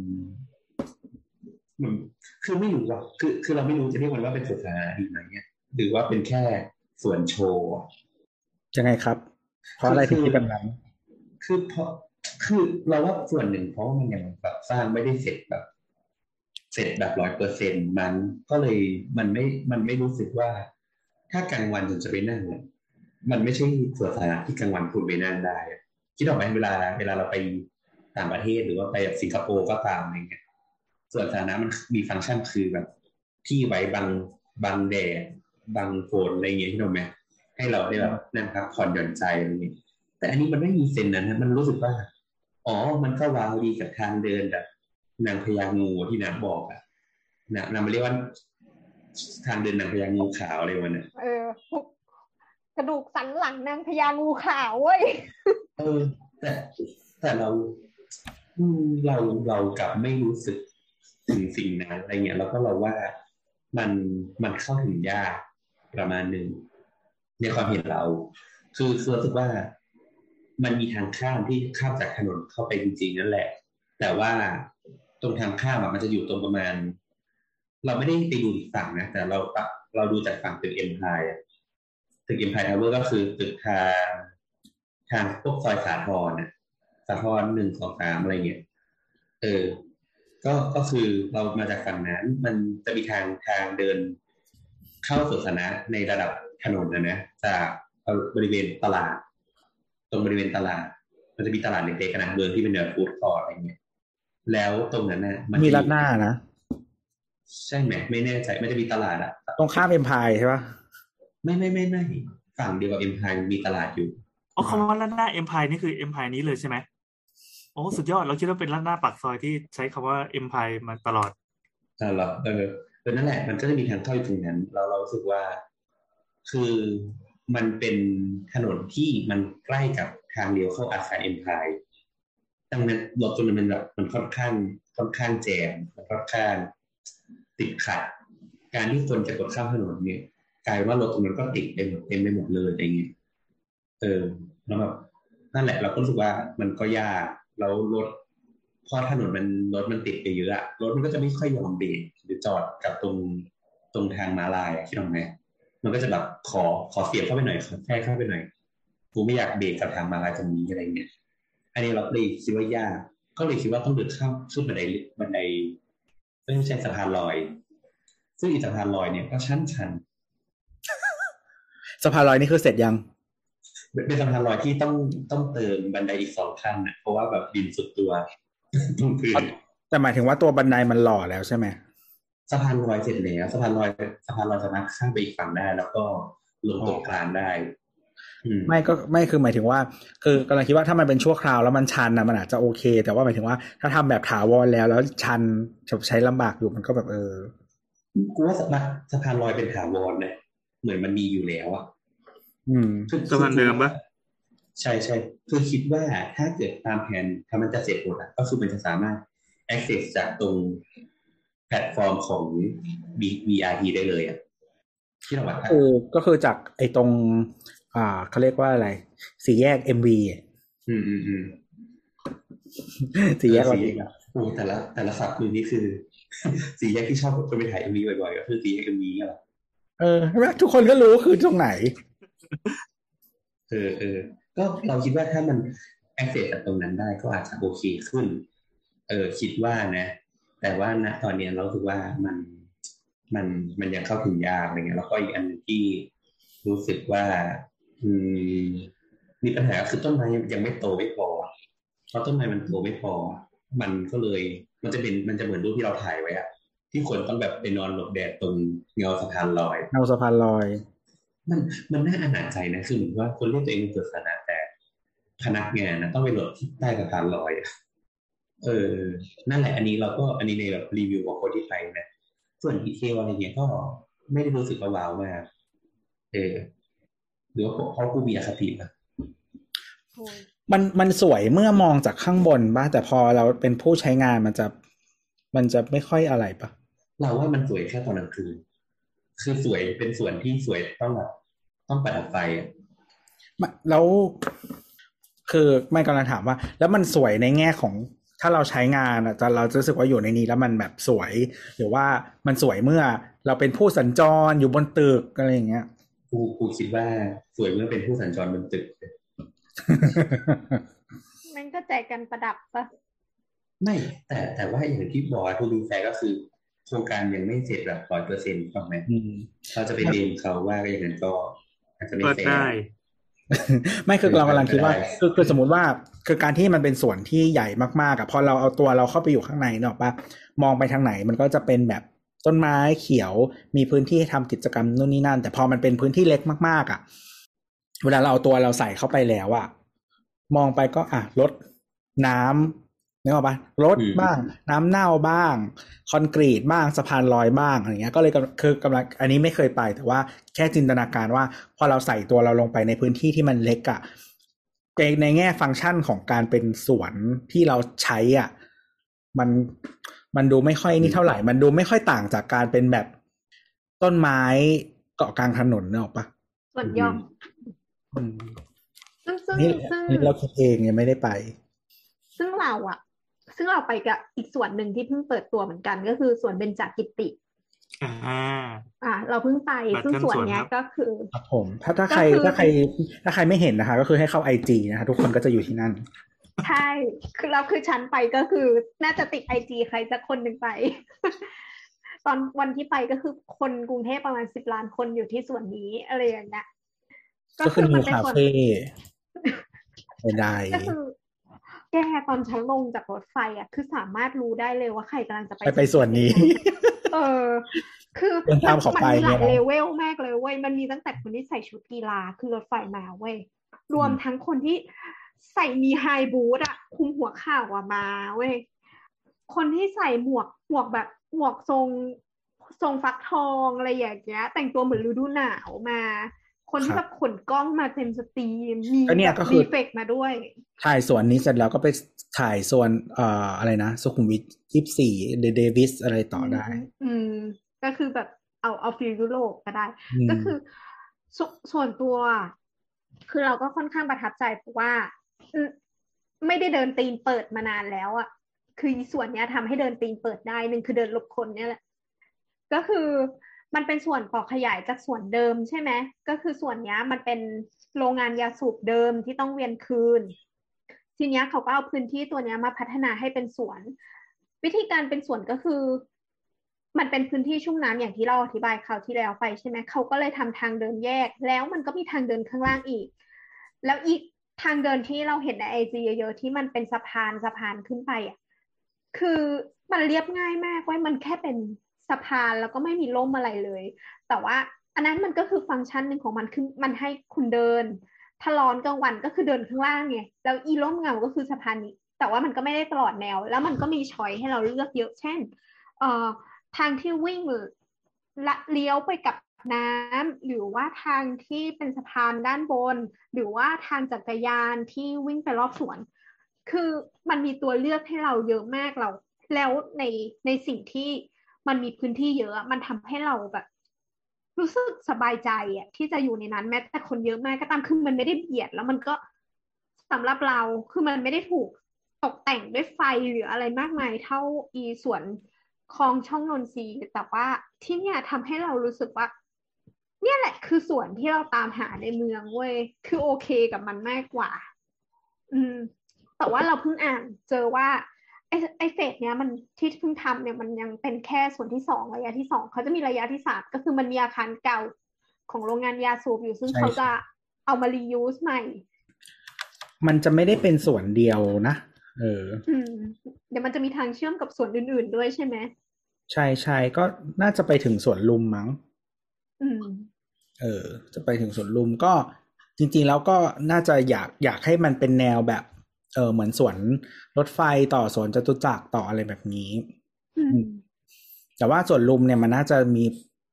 มันคือไม่รู้ว่าคือคือเราไม่รู้จะเรียกมันว่าเป็นสวนสาธารณะดีไหมเนี่ยหรือว่าเป็นแค่สวนโชว์อะยังไงครับ เพราะอะไรถึงคิดแบบนั้นคือเพราะ คือเราว่าส่วนหนึ่งเพราะมันยังแบบสร้างไม่ได้เสร็จแบบ เสร็จแบบร้อยเปอร์เซ็นมันก็เลยมันไม่มันไม่รู้สึกว่า ถ้ากลางวันคุณจะไปนั่งมันไม่ใช่สวนสาธารณะที่กลางวันคุณไปนั่งได้คิดออกไหมเวลาเวลาเราไปต่างประเทศหรือว่าไปแบบสิงคโปร์ก็ตามอะไรเงี้ยส่วนสาธารณะมันมีฟังก์ชันคือแบบ ที่ไว้บังบังแดดบังฝนอะไรเงี้ยที่เราไหมให้เราได้แบบนั่งพักผ่อนหย่อนใจอะไรเงี้ยแต่อันนี้มันไม่มีเซนนั้นนะมันรู้สึกว่า อ๋อ มันก็ว้าวดีกับทางเดินแบบนางพญางูที่นักบอกอะนะนำมาเรียกว่าทางเดินนางพญางูขาวอะไรวันน่ะเออพวกกระดูกสันหลังนางพญางูขาวเว้ยเออ แต่แต่เราอืมเราเรากลับไม่รู้สึกถึงสิ่งนั้นอะไรเงี้ยแล้วก็เราว่ามันมันเข้าถึงยากประมาณหนึ่งในความเห็นเรา คือคือรู้สึกว่า มันมีทางข้ามที่ข้ามจากถนนเข้าไปจริงๆนั่นแหละ แต่ว่าตรงทางข้ามอะมันจะอยู่ตรงประมาณ เราไม่ได้ไปดูอีกฝั่งนะ แต่เราเราดูจากฝั่งตึก Empire ตึก Empire Tower ก็คือตึกทางทางพวกซอยสาทรน่ะสาทรหนึ่งสองสามอะไรเงี้ยเออ ก็ก็คือเรามาจากฝั่งนั้น มันจะมีทางทางเดินเข้าสวนสาธารณะในระดับถนนนะนะจากบริเวณตลาด ตรงบริเวณตลาด มันจะมีตลาดเล็กๆขนาดเมืองที่เป็นเนื้อ food court อะไรเงี้ยแล้วตรงนั้นน่ะมีจะรัดหน้านะใช่ไหมไม่แน่ใจมันจะมีตลาดอะตรงข้ามเอ็มพายใช่ปะไม่ไม่ไม่ไม่ฝั่งเดียวกับเอ็มพายมีตลาดอยู่อ๋อคำว่าล้านหน้าเอ็มพายนี่คือเอ็มพายนี้เลยใช่ไหมโอ้สุดยอดเราคิดว่าเป็นล้านหน้าปากซอยที่ใช้คำว่าเอ็มพายมาตลอดเออเหรอเออเออนั่นแหละมันก็จะมีทางเข้าอยู่ตรงนั้น เราเรารู้สึกว่า คือ มันเป็นถนนที่มันใกล้กับทางเลี้ยวเข้าอาคารเอ็มพายดังนั้นรถตรงนั้นมันแบบมันค่อนข้างค่อนข้างแจมมันค่อนข้างติดขัด การที่คนจะกดข้ามถนนเนี่ยกลายเป็นว่ารถตรงนั้นก็ติดเต็มเต็มไปหมดเลยอะไรเงี้ยเออแล้วแบบนั่นแหละ เราก็รู้สึกว่ามันก็ยากแล้วรถพอถนนมันรถมันติดไปเยอะอะรถมันก็จะไม่ค่อยยอมเบรกหรือจอดกับตรงตรงทางมาลายคิดออกไหม มันก็จะแบบขอขอเสียบเข้าไปหน่อยขอแทรกเข้าไปหน่อยกูไม่อยากเบรกกับทางม้าลายตรงนี้อะไรเงี้ยอันนี้เราก็เลยคิดว่ายาก ก็เลยคิดว่าต้องเดินข้ามขึ้นบันไดบันไดไม่ใช่สะพานลอย ซึ่งอีสะพานลอยเนี่ยก็ชันชันสะพานลอยนี่คือเสร็จยังเป็นสะพานลอยที่ต้องต้องเติมบันไดอีกสองขั้นนะเพราะว่าแบบดินสุดตัวตรงพื้นแต่หมายถึงว่าตัวบันไดมันหล่อแล้วใช่ไหม สะพานลอยเสร็จแล้วสะพานลอยสะพานลอยสามารถข้ามไปอีกฝั่งได้ แล้วก็ลงตรงกลางได้อืมไม่ก็ไม่คือหมายถึงว่า คือกำลังคิดว่าถ้ามันเป็นชั่วคราวแล้วมันชันนะมันอาจจะโอเค แต่ว่าหมายถึงว่าถ้าทำแบบถาวรแล้วแล้วชันจะใช้ลำบากอยู่มันก็แบบเออกูว่าสะพานสะพานลอยเป็นถาวรนะเหมือนมันมีอยู่แล้วอะอืมคือสะพานเดิมปะใช่ใช่คือคิดว่าถ้าเกิดตามแผนถ้ามันจะเสร็จหมดอะก็คือมันจะสามารถ access จากตรง แพลตฟอร์มของ B- BRT ได้เลยอะที่เราว่าคือก็คือจากไอ้ตรง อ่าเขาเรียกว่าอะไร สี่แยก MV อืมอืมอืมสี่แยกเออวันสี่นี้แยกโอ้แต่ละ แต่ละศัพท์มึงนี่คือ สี่แยกที่ชอบคนไปถ่าย MV บ่อยๆก็คือสี่แยก MV เหรอเออทุกคนก็รู้คือตรงไหน เออเออก็เราคิดว่าถ้ามัน access จากตรงนั้นได้ก็อาจจะโอเคขึ้น เออคิดว่านะ แต่ว่าณตอนเนี้ยเราคิดว่ามันมันมันยังเข้าถึงยากอะไรเงี้ยแล้วก็อีกอันหนึ่งที่รู้สึกว่า อืมมีปัญหาคือต้นไม้ยังยังไม่โตไม่พอเพราะต้นไม้มันโตไม่พอ มันก็เลยมันจะเป็นมันจะเหมือนรูปที่เราถ่ายไว้อะที่คนต้องแบบไปนอนหลบแดดตรงเงาสะพานลอยเอาสะพานลอย มันมันน่าอนาจใจนะคือเหมือนว่าคนเรียกตัวเองเป็นตัวสาธารณะแต่พนักงานนะต้องไปหลบที่ใต้สะพานลอยอะ เออ นั่นแหละ อันนี้เราก็อันนี้ในแบบรีวิวของคนที่ไปนะ ส่วนดีเทลอะไรเงี้ยก็ไม่ได้รู้สึกว่าว้าวมาก เออ หรือว่าเพราะกูมีอคติอะมันมันสวยเมื่อมองจากข้างบนป่ะ แต่พอเราเป็นผู้ใช้งานมันจะ มันจะไม่ค่อยอะไรป่ะ เราว่ามันสวยแค่ตอนกลางคืน คือสวยเป็นส่วนที่สวยต้องแบบต้องประดับไฟอะไม่แล้วคือไม่กำลังถามว่า แล้วมันสวยในแง่ของ ถ้าเราใช้งานอะจะเราจะรู้สึกว่าอยู่ในนี้แล้วมันแบบสวย หรือว่ามันสวยเมื่อเราเป็นผู้สัญจรอยู่บนตึกอะไรอย่างเงี้ยกูกูคิดว่าสวยเมื่อเป็นผู้สัญจรบนตึก มันก็แจกันประดับปะไม่ แต่แต่ว่าอย่างที่บอก to be fair ก็คือโครงการยังไม่เสร็จแบบร้อยเปอร์เซ็นต์ถูกไหมอืมเราจะไปเบนเขาว่าอย่างนั้นก็อาจจะไม่เปิดแฟได้ ไม่คือเรากำลังคิดว่าได้คือคือสมมติว่าคือการที่มันเป็นส่วนที่ใหญ่มากๆอะพอเราเอาตัวเราเข้าไปอยู่ข้างในนึกออกปะมองไปทางไหนมันก็จะเป็นแบบต้นไม้เขียวมีพื้นที่ให้ทำกิจกรรมนู่นนี่นั่น แต่พอมันเป็นพื้นที่เล็กมากๆอะเวลาเราเอาตัวเราใส่เข้าไปแล้วอะมองไปก็อะลดน้ำ นึกออกปะรถอืมบ้าง น้ำเน่าบ้าง คอนกรีตบ้างสะพานลอยบ้างอะไรเงี้ยก็เลยกำลังคือกำลังอันนี้ไม่เคยไป แต่ว่าแค่จินตนาการว่า พอเราใส่ตัวเราลงไปในพื้นที่ที่มันเล็กอะในในแง่ฟังก์ชันของการเป็นสวนที่เราใช้อะมันมันดูไม่ค่อยนี่เท่าไหร่ มันดูไม่ค่อยต่างจากการเป็นแบบต้นไม้เกาะกลางถนนเนกอะปะส่วนย่อมอืมซึ่งซึ่งนี่ซึ่งนี่เราคิดเองยังไม่ได้ไป ซึ่งเราอะ ซึ่งเราไปกับอีกส่วนหนึ่งที่เพิ่งเปิดตัวเหมือนกัน ก็คือส่วนเบญจกิติอ่า อ่า เราเพิ่งไปบัตรซึ่งท่านส่วนส่วนเนี้ยครับก็คือครับผมถ้าถ้าใครก็คือถ้าใคร ถ้าใครไม่เห็นนะคะ ก็คือให้เข้าไอจีนะคะทุกคนก็จะอยู่ที่นั่น ใช่ คือเราคือฉันไปก็คือน่าจะติดไอจีใครสักคนหนึ่งไป ตอนวันที่ไปก็คือคนกรุงเทพประมาณสิบล้านคนอยู่ที่ส่วนนี้อะไรอย่างเงี้ยก็คือนิวเป็นคาส่วนเฟ่ใดก็คือ แกตอนฉันลงจากรถไฟอะ คือสามารถรู้ได้เลยว่าใครกำลังจะไปไปไปส่วนนี้ เออ คือเดินตามเขาไปมันมีหลายเนี่ยนะเลเวลมากเลยเว้ย มันมีตั้งแต่คนที่ใส่ชุดกีฬาขึ้นรถไฟมาเว้ย รวมทั้งคนที่ใส่มี high boot อะคลุมหัวเข่าอะมาเว้ย คนที่ใส่หมวกหมวกแบบหมวกทรงทรงฟักทองอะไรอย่างเงี้ย แต่งตัวเหมือนฤดูหนาวมา คนที่คแบรับบขนกล้องมาเต็ม steam มีก็เนี่ยแบบก็คือ reflect มาด้วย ถ่ายส่วนนี้เสร็จแล้วก็ไปถ่ายส่วนเอ่ออะไรนะ สุขุมวิทยี่สี่เด Davis อะไรต่อได้ อืม ก็คือแบบเอาเอา feel ยุโรปก็ได้อืมก็คือสส่วนตัว คือเราก็ค่อนข้างประทับใจเพราะว่าอืมไม่ได้เดินตีนเปิดมานานแล้วอะ่ะคืออีส่วนเนี้ยทำให้เดินตีนเปิดได้หนึ่งคือเดินหลบคนเนี่ยแหละ ก็คือ มันเป็นส่วนต่อขยายจากส่วนเดิมใช่ไหมก็คือส่วนนี้มันเป็นโรงงานยาสูบเดิมที่ต้องเวียนคืน ทีนี้เขาก็เอาพื้นที่ตัวนี้มาพัฒนาให้เป็นสวน วิธีการเป็นสวนก็คือ มันเป็นพื้นที่ชุ่มน้ำอย่างที่เราอธิบายคราวที่แล้วไปใช่ไหมเขาก็เลยทำทางเดินแยก แล้วมันก็มีทางเดินข้างล่างอีก แล้วอีกทางเดินที่เราเห็นในไอจีเยอะๆที่มันเป็นสะพานสะพานขึ้นไปอะคือมันเรียบง่ายมากไว้ยมันแค่เป็น สะพานแล้วก็ไม่มีร่มอะไรเลย แต่ว่าอันนั้นมันก็คือฟังก์ชันหนึ่งของมันคือมันให้คุณเดิน ถ้าร้อนกลางวันก็คือเดินข้างล่างไงแล้วอีร่มเงาก็คือสะพานนี้ แต่ว่ามันก็ไม่ได้ตลอดแนว แล้วมันก็มีช้อยให้เราเลือกเยอะเช่นเอ่อทางที่วิ่งละเลี้ยวไปกับน้ำหรือว่าทางที่เป็นสะพานด้านบน หรือว่าทางจักรยานที่วิ่งไปรอบสวน คือมันมีตัวเลือกให้เราเยอะมากเรา แล้วในในสิ่งที่ มันมีพื้นที่เยอะ มันทำให้เราแบบ รู้สึกสบายใจอะที่จะอยู่ในนั้นแม้แต่คนเยอะมากก็ตามคือมันไม่ได้เบียด แล้วมันก็สำหรับเราคือมันไม่ได้ถูกตกแต่งด้วยไฟหรืออะไรมากมายเท่าอีสวนคลองช่องนนทรีแต่ว่าที่เนี่ยทำให้เรารู้สึกว่า เนี่ยแหละ คือส่วนที่เราตามหาในเมืองเว้ยคือโอเคกับมันมากกว่า อืม แต่ว่าเราเพิ่งอ่าน เจอว่า ไอ้ไอ้เฟสเนี้ยมันที่เพิ่งทำเนี่ยมันยังเป็นแค่ส่วนที่สองระยะที่สองเขาจะมีระยะที่สามก็คือมันมีอาคารเก่าของโรงงานยาสูบอยู่ซึ่งใช่เขาจะเอามารียูสใหม่ มันจะไม่ได้เป็นส่วนเดียวนะ เอออืมเดี๋ยวมันจะมีทางเชื่อมกับส่วนอื่น ๆ ด้วยใช่ไหมใช่ใช่ก็น่าจะไปถึงสวนลุมมั้งอืมเออ จะไปถึงสวนลุมก็จริง ๆ แล้วก็น่าจะอยากอยากให้มันเป็นแนวแบบ เออเหมือนสวนรถไฟต่อสวนจตุจักรต่ออะไรแบบนี้อืมแต่ว่าสวนลุมเนี่ยมันน่าจะมี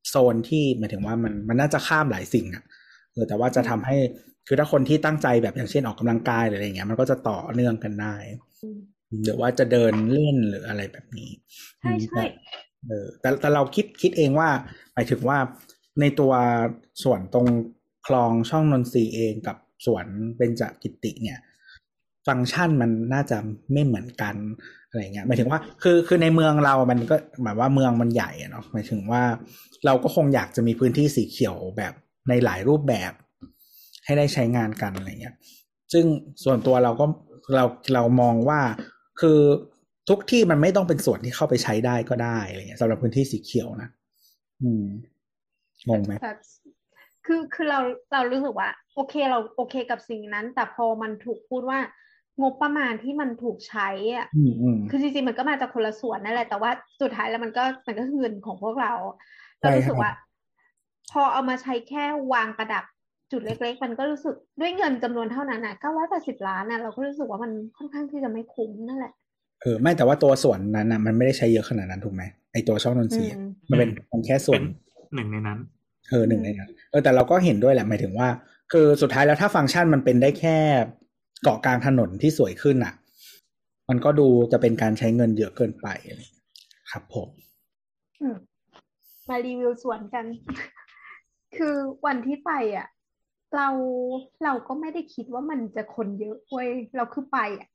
โซนที่หมายถึงว่ามันมันน่าจะข้ามหลายสิ่งอะเออแต่ว่าจะทำให้คือถ้าคนที่ตั้งใจแบบอย่างเช่นออกกำลังกายหรืออะไรเงี้ยมันก็จะต่อเนื่องกันได้หรือว่าจะเดินเล่นหรืออะไรแบบนี้ใช่ใช่เออแต่แต่เราคิดคิดเองว่าหมายถึงว่าในตัวส่วนตรงคลองช่องนนทรีย์เองกับสวนเบญจกิติเนี่ย ฟังก์ชันมันน่าจะไม่เหมือนกันอะไรเงี้ยหมายถึงว่าคือคือในเมืองเรามันก็หมายว่าเมืองมันใหญ่เนาะหมายถึงว่าเราก็คงอยากจะมีพื้นที่สีเขียวแบบในหลายรูปแบบให้ได้ใช้งานกันอะไรเงี้ยซึ่งส่วนตัวเราก็เราเรามองว่าคือทุกที่มันไม่ต้องเป็นส่วนที่เข้าไปใช้ได้ก็ได้อะไรเงี้ยสำหรับพื้นที่สีเขียวนะอืมงงไหมคือคือเราเรารู้สึกว่า โอเคเราโอเคกับสิ่งนั้น แต่พอมันถูกพูดว่า งบประมาณที่มันถูกใช้อะอืมอืมคือจริงๆมันก็มาจากคนละส่วนนั่นแหละแต่ว่าสุดท้ายแล้วมันก็มันก็คือเงินของพวกเราใช่เรารู้สึกครับว่า พอเอามาใช้แค่วางประดับจุดเล็ก ๆ มันก็รู้สึกด้วยเงินจำนวนเท่านั้นอะเก้าร้อยแปดสิบล้านอะเราก็รู้สึกว่ามันค่อนข้างที่จะไม่คุ้มนั่นแหละเออไม่แต่ว่าตัวส่วนนั้นน่ะมันไม่ได้ใช้เยอะขนาดนั้นถูกไหมไอตัวช่องนนทรีย์อะอืมมันเป็นมันแค่ส่วนเป็นหนึ่งในนั้นเออหนึ่งในนั้นเออแต่เราก็เห็นด้วยแหละหมายถึงว่า คือสุดท้ายแล้วถ้าฟังก์ชันมันเป็นได้แค่ เกาะกลางถนนที่สวยขึ้นอะ มันก็ดูจะเป็นการใช้เงินเยอะเกินไปครับผมมมารีวิวสวนกัน คือวันที่ไปอะ เราเราก็ไม่ได้คิดว่ามันจะคนเยอะเว้ยเราคือไปอะ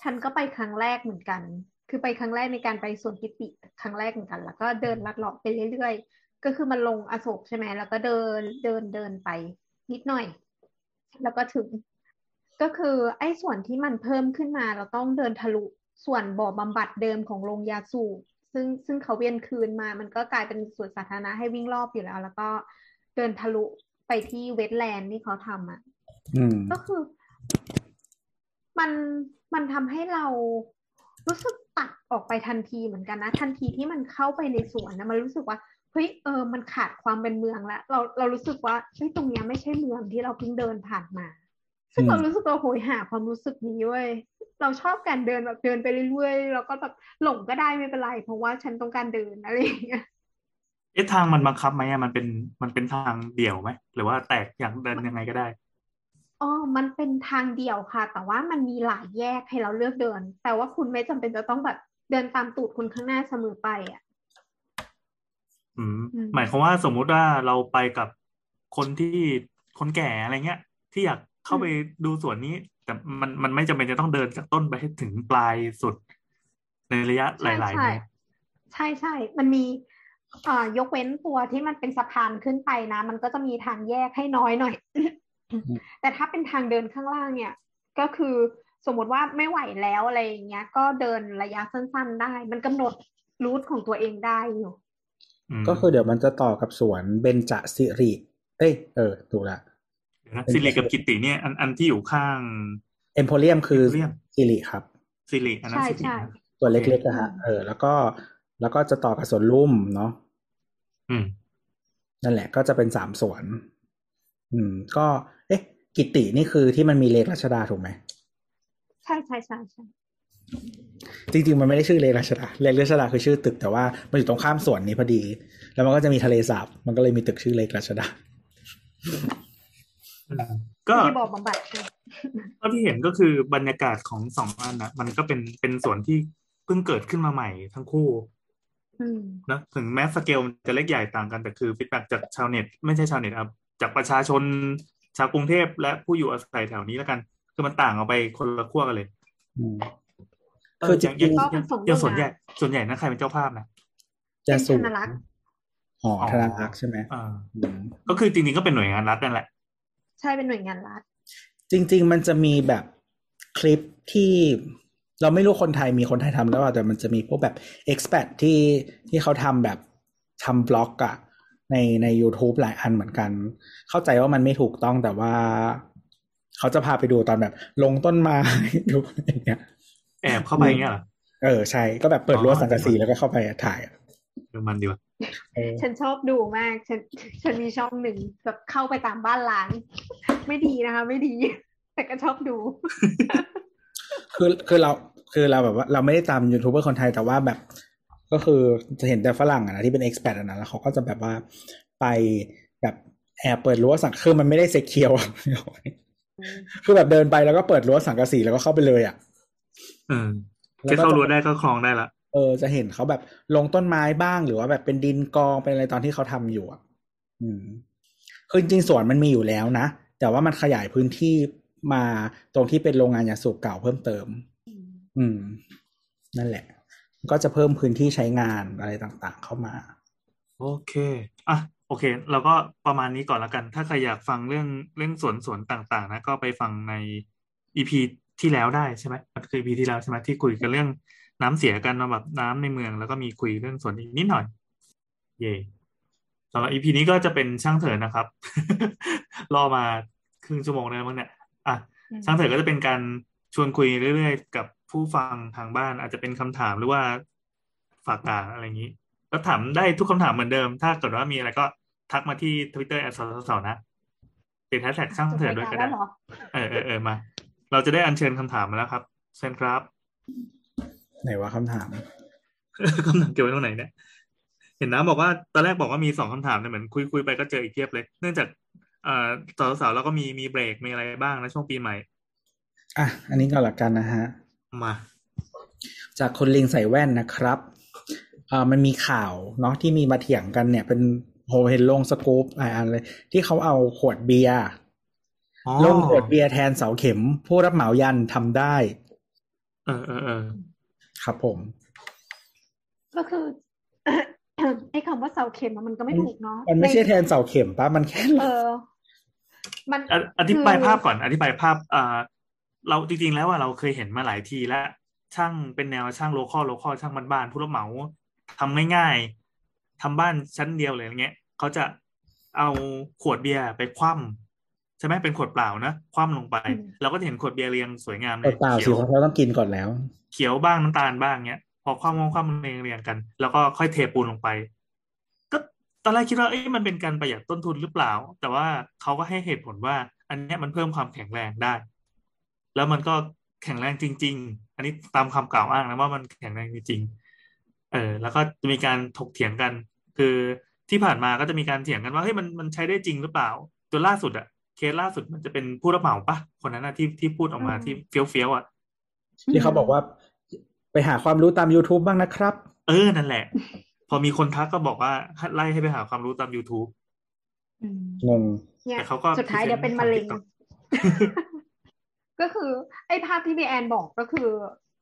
ฉันก็ไปครั้งแรกเหมือนกัน คือไปครั้งแรกในการไปสวนกิติครั้งแรกเหมือนกัน แล้วก็เดินลัดเลาะไปเรื่อยๆ ก็คือมันลงอโศกใช่ไหมแล้วก็เดินเดินเดินไป นิดหน่อย แล้วก็ถึง ก็คือไอ้ส่วนที่มันเพิ่มขึ้นมาเราต้องเดินทะลุส่วนบ่อบำบัดเดิมของโรงยาสูบซึ่งซึ่งเขาเวียนคืนมา มันก็กลายเป็นสวนสาธารณะให้วิ่งรอบอยู่แล้ว แล้วก็เดินทะลุไปที่เวทแลนด์ที่เขาทำอะอืมก็คือมันมันทำให้เรารู้สึกตัดออกไปทันทีเหมือนกันนะ ทันทีที่มันเข้าไปในสวนนะมันรู้สึกว่าเฮ้ยเออ มันขาดความเป็นเมืองแล้วเราเรารู้สึกว่าเฮ้ยตรงเนี้ยไม่ใช่เมืองที่เราเพิ่งเดินผ่านมา ซึ่งอืมเรารู้สึกเราโหยหาความรู้สึกนี้เว้ยเราชอบการเดินแบบเดินไปเรื่อยๆแล้วก็แบบหลงก็ได้ไม่เป็นไร เพราะว่าฉันต้องการเดินอะไรอย่างเงี้ยเอ๊ะทางมันบังคับไหมอะมันเป็นมันเป็นทางเดี่ยวไหมหรือว่าแตกอย่างเดินยังไงก็ได้อ๋อมันเป็นทางเดี่ยวค่ะ แต่ว่ามันมีหลายแยกให้เราเลือกเดิน แต่ว่าคุณไม่จำเป็นจะต้องแบบเดินตามตูดคุณข้างหน้าเสมอไปอะอืมอืมหมายความว่าสมมุติว่าเราไปกับคนที่คนแก่อะไรเงี้ย ที่อยาก เข้าไปดูสวนนี้ แต่มันมันไม่จำเป็นจะต้องเดินจากต้นไปให้ถึงปลายสุด ในระยะหใช่ลายๆใช่เมตรใช่ใช่ มันมีเอ่อยกเว้นตัวที่มันเป็นสะพานขึ้นไปนะ มันก็จะมีทางแยกให้น้อยหน่อย แต่ถ้าเป็นทางเดินข้างล่างเนี่ย ก็คือสมมติว่าไม่ไหวแล้วอะไรอย่างเงี้ย ก็เดินระยะสั้น ๆ ได้ มันกำหนดรูทของตัวเองได้อยู่อืมก็คือเดี๋ยวมันจะต่อกับสวนเบญจสิริ เอ้ย เออ ถูกละเดี๋ยว นะสิริกับกิตติเนี่ยอันอันที่อยู่ข้างเอ็มโพเรียมคือ Emporium สิริครับสิริอันนั้นใช่สิริใช่นะตัวเล็กๆอะฮะเออ แล้วก็แล้วก็จะต่อกับสวนลุ่มเนาะอืม นั่นแหละก็จะเป็นสามสวน อืม ก็ เอ๊ะ กิตินี่คือที่มันมีเลขรัชดาถูกไหมใช่ใช่ใช่ใช่จริงๆ มันไม่ได้ชื่อเลขรัชดาเลขรัชดาคือชื่อตึกแต่ว่ามันอยู่ตรงข้ามสวนนี้พอดี แล้วมันก็จะมีทะเลสาบมันก็เลยมีตึกชื่อเลขรัชดา ก็ที่บอกบำบัดใช่ไหมเท่าที่เห็นก็คือบรรยากาศของสองอันนะมันก็เป็นเป็นสวนที่เพิ่งเกิดขึ้นมาใหม่ทั้งคู่อืมนะถึงแม้สเกลมันจะเล็กใหญ่ต่างกันแต่คือฟีดแบ็จากชาวเน็ต ไม่ใช่ชาวเน็ตครับจากประชาชนชาวกรุงเทพและผู้อยู่อาศัยแถวนี้แล้วกัน คือมันต่างออกไปคนละขั้วกันเลยอืมเออคือจอย่างริงอย่างก็อเป็ย่านงสองอย่างหน่วยส่วนใหญ่งานส่วนใหญ่นะใครเป็นเจ้าภาพนะๆจะสูเป็นธนรักษ์อ๋ออ๋อธนารักษ์ใช่ไหมอ่าอืมก็คือจริงๆก็เป็นหน่วยงานรัฐนั่นแหละ ใช่เป็นหน่วยงานรัฐ จริง ๆ มันจะมีแบบคลิปที่เราไม่รู้คนไทยมีคนไทยทำแล้วเปล่าแต่มันจะมีพวกแบบ expat ที่ที่เขาทำแบบทำบล็อกอะในใน YouTube หลายอันเหมือนกัน เข้าใจว่ามันไม่ถูกต้องแต่ว่า เขาจะพาไปดูตอนแบบ ลงต้นไม้ดูอะไรอย่างเงี้ย แอบเข้าไปอย่างเงี้ยเหรอเออใช่ก็แบบเปิดรั้วอ๋อสังกะสีแล้วก็เข้าไปถ่ายอะเดี๋ยวมันดีกว่าเออ ฉันชอบดูมาก ฉันฉันมีช่องหนึ่งแบบเข้าไปตามบ้านล้าง ไม่ดีนะคะ ไม่ดี แต่ก็ชอบดู คือคือเราคือเราแบบว่าเราไม่ได้ตามยูทูบเบอร์คนไทยแต่ว่าแบบ ก็คือจะเห็นแต่ฝรั่งอะนะที่เป็น expat อะนะแล้วเขาก็จะแบบว่าไปแบบแอบเปิดรั้วสังคือมันไม่ได้เซ็กเคียวคือแบบเดินไปแล้วก็เปิดรั้วสังกะสีแล้วก็เข้าไปเลยอะเออแล้แค่วก็เข้าจะรั้วได้ก็คลองได้ละ เออจะเห็นเขาแบบลงต้นไม้บ้างหรือว่าแบบเป็นดินกองเป็นอะไรตอนที่เขาทำอยู่อะ อืมคือจริงสวนมันมีอยู่แล้วนะ แต่ว่ามันขยายพื้นที่มาตรงที่เป็นโรงงานยาสูบเก่าเพิ่มเติม อืม นั่นแหละ ก็จะเพิ่มพื้นที่ใช้งานอะไรต่างๆเข้ามา โอเคอะโอเค เราก็ประมาณนี้ก่อนล้วกัน ถ้าใครอยากฟังเรื่องเรื่องสวนสวนต่าง ๆ นะ ก็ไปฟังในอีพีที่แล้วได้ใช่ไหมมันคืออีพีที่แล้วใช่ไหมที่คุยกันเรื่อง น้ำเสียกันมาแบบน้ำในเมือง แล้วก็มีคุยเรื่องสวนอีกนิดหน่อย เย่สำหรับ EP นี้ก็จะเป็นช่างเถอะนะครับ รอมาครึ่งชั่วโมงแล้วมั้งเนี่ยอะช่างเถอะก็จะเป็นการชวนคุยเรื่อยๆ กับผู้ฟังทางบ้านอาจจะเป็นคำถามหรือว่าฝากด่าอะไรอย่างนี้ ก็ถามได้ทุกคำถามเหมือนเดิม ถ้าเกิดว่ามีอะไรก็ทักมาที่ทวิตเตอร์ at เสานะติดแฮชแท็กช่างเถอะด้วยก็ได้จบรายการแล้วเหรอเออเออเออมา เราจะได้อัญเชิญคำถามมาแล้วครับ เชิญครับ ไหนว่าคำถามคำถามเกี่ยวไว้ตรงไหนเนี่ยเห็นน้ำบอกว่าตอนแรกบอกว่ามีสองคำถามเนี่ยเหมือนคุยคุยไปก็เจออีกเทียบเลย เนื่องจากเอ่อสาวๆแล้วก็มีมีเบรกมีอะไรบ้างนะช่วงปีใหม่ อะ อันนี้ก็หลักกันนะฮะ มา จากคนลิงใส่แว่นนะครับเอ่อมันมีข่าวเนาะที่มีมาเถียงกันเนี่ย เป็นโฮเห็นลงสกู๊ปหลายอันเลยที่เขาเอาขวดเบียร์อ๋อลงขวดเบียร์แทนเสาเข็ม ผู้รับเหมายันทำได้ เออเออเออ ครับผม ก็คือไอ้คำว่าเสาเข็มอะมันก็ไม่ถูกเนาะมันไม่ใช่แทนเสาเข็มปะมันแค่เออ มันออธิบายคือภาพก่อน อธิบายภาพอ่าเราจริงๆแล้วว่าเราเคยเห็นมาหลายทีแล้ว ช่างเป็นแนวช่าง local local ช่างบ้านๆผู้รับเหมาทำง่ายๆทำบ้านชั้นเดียวเลยอย่างเงี้ยเขาจะเอาขวดเบียร์ไปคว่ำ ใช่ไหมเป็นขวดเปล่านะคว่ำลงไป เราก็จะเห็นขวดเบียร์เรียงสวยงามเลเปยล่าๆเขีสิยวเพราะเขาต้องกินก่อนแล้ว เขียวบ้างน้ำตาลบ้างเงี้ย พอคว่ำคว่ำเรียงเรียงกัน แล้วก็ค่อยเทปูนลงไป ก็ตอนแรกคิดว่าเอ้ยมันเป็นการประหยัดต้นทุนหรือเปล่า แต่ว่าเขาก็ให้เหตุผลว่า อันเนี้ยมันเพิ่มความแข็งแรงได้ แล้วมันก็แข็งแรงจริง ๆ อันนี้ตามคำกล่าวอ้างนะว่ามันแข็งแรงจริงๆเออ แล้วก็จะมีการถกเถียงกัน คือที่ผ่านมาก็จะมีการเถียงกันว่าเฮ้ยมันมันใช้ได้จริงหรือเปล่าจนล่าสุดอะ เคสล่าสุดมันจะเป็นผู้รับเหมาปะคนนั้นนะที่ที่พูดออกมาที่เฟี้ยวเฟี้ยวๆอะที่เขาบอกว่า ไปหาความรู้ตาม YouTube บ้างนะครับ เออนั่นแหละ พอมีคนทักก็บอกว่าให้ไล่ให้ไปหาความรู้ตาม YouTube อืมงงเนี่ยแต่เขาก็สุดท้าย present เดี๋ยวเป็นมะเร็งทาง TikTok ก็คือ ไอ้ภาพที่พี่แอนบอกก็คือ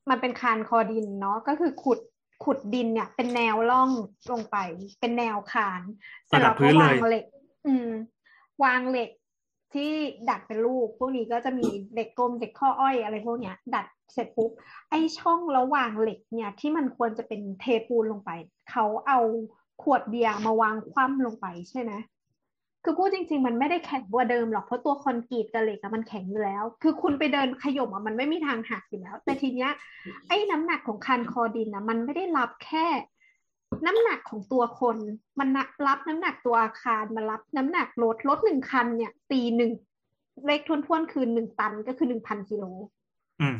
มันเป็นคานคอดินเนาะก็คือขุดขุดดินเนี่ย เป็นแนวล่องลงไป เป็นแนวคานเสร็จระดัแล้บวพื้ก็นเลยวางเหล็ก อืม วางเหล็ก ที่ดัดเป็นลูก พวกนี้ก็จะมีเหล็กกลมเหล็กข้ออ้อยอะไรพวกเนี้ย ดัดเสร็จปุ๊บไอช่องระหว่างเหล็กเนี่ยที่มันควรจะเป็นเทปูนลงไป เขาเอาขวดเบียร์มาวางคว่ำลงไปใช่ไหมคือพูดจริง ๆ มันไม่ได้แข็งกว่าเดิมหรอกเพราะตัวคอนกรีตกับเหล็กอะมันแข็งอยู่แล้ว คือคุณไปเดินขย่มอะมันไม่มีทางหักอยู่แล้ว แต่ทีเนี้ยไอ้น้ำหนักของคันคอดินนะมันไม่ได้รับแค่ น้ำหนักของตัวคน มันนะรับน้ำหนักตัวอาคารมันรับน้ำหนักรถรถหนึ่งคันเนี่ยตีหนึ่งเลขทวนๆคือหนึ่งตันก็คือหนึ่งพันกิโลอืม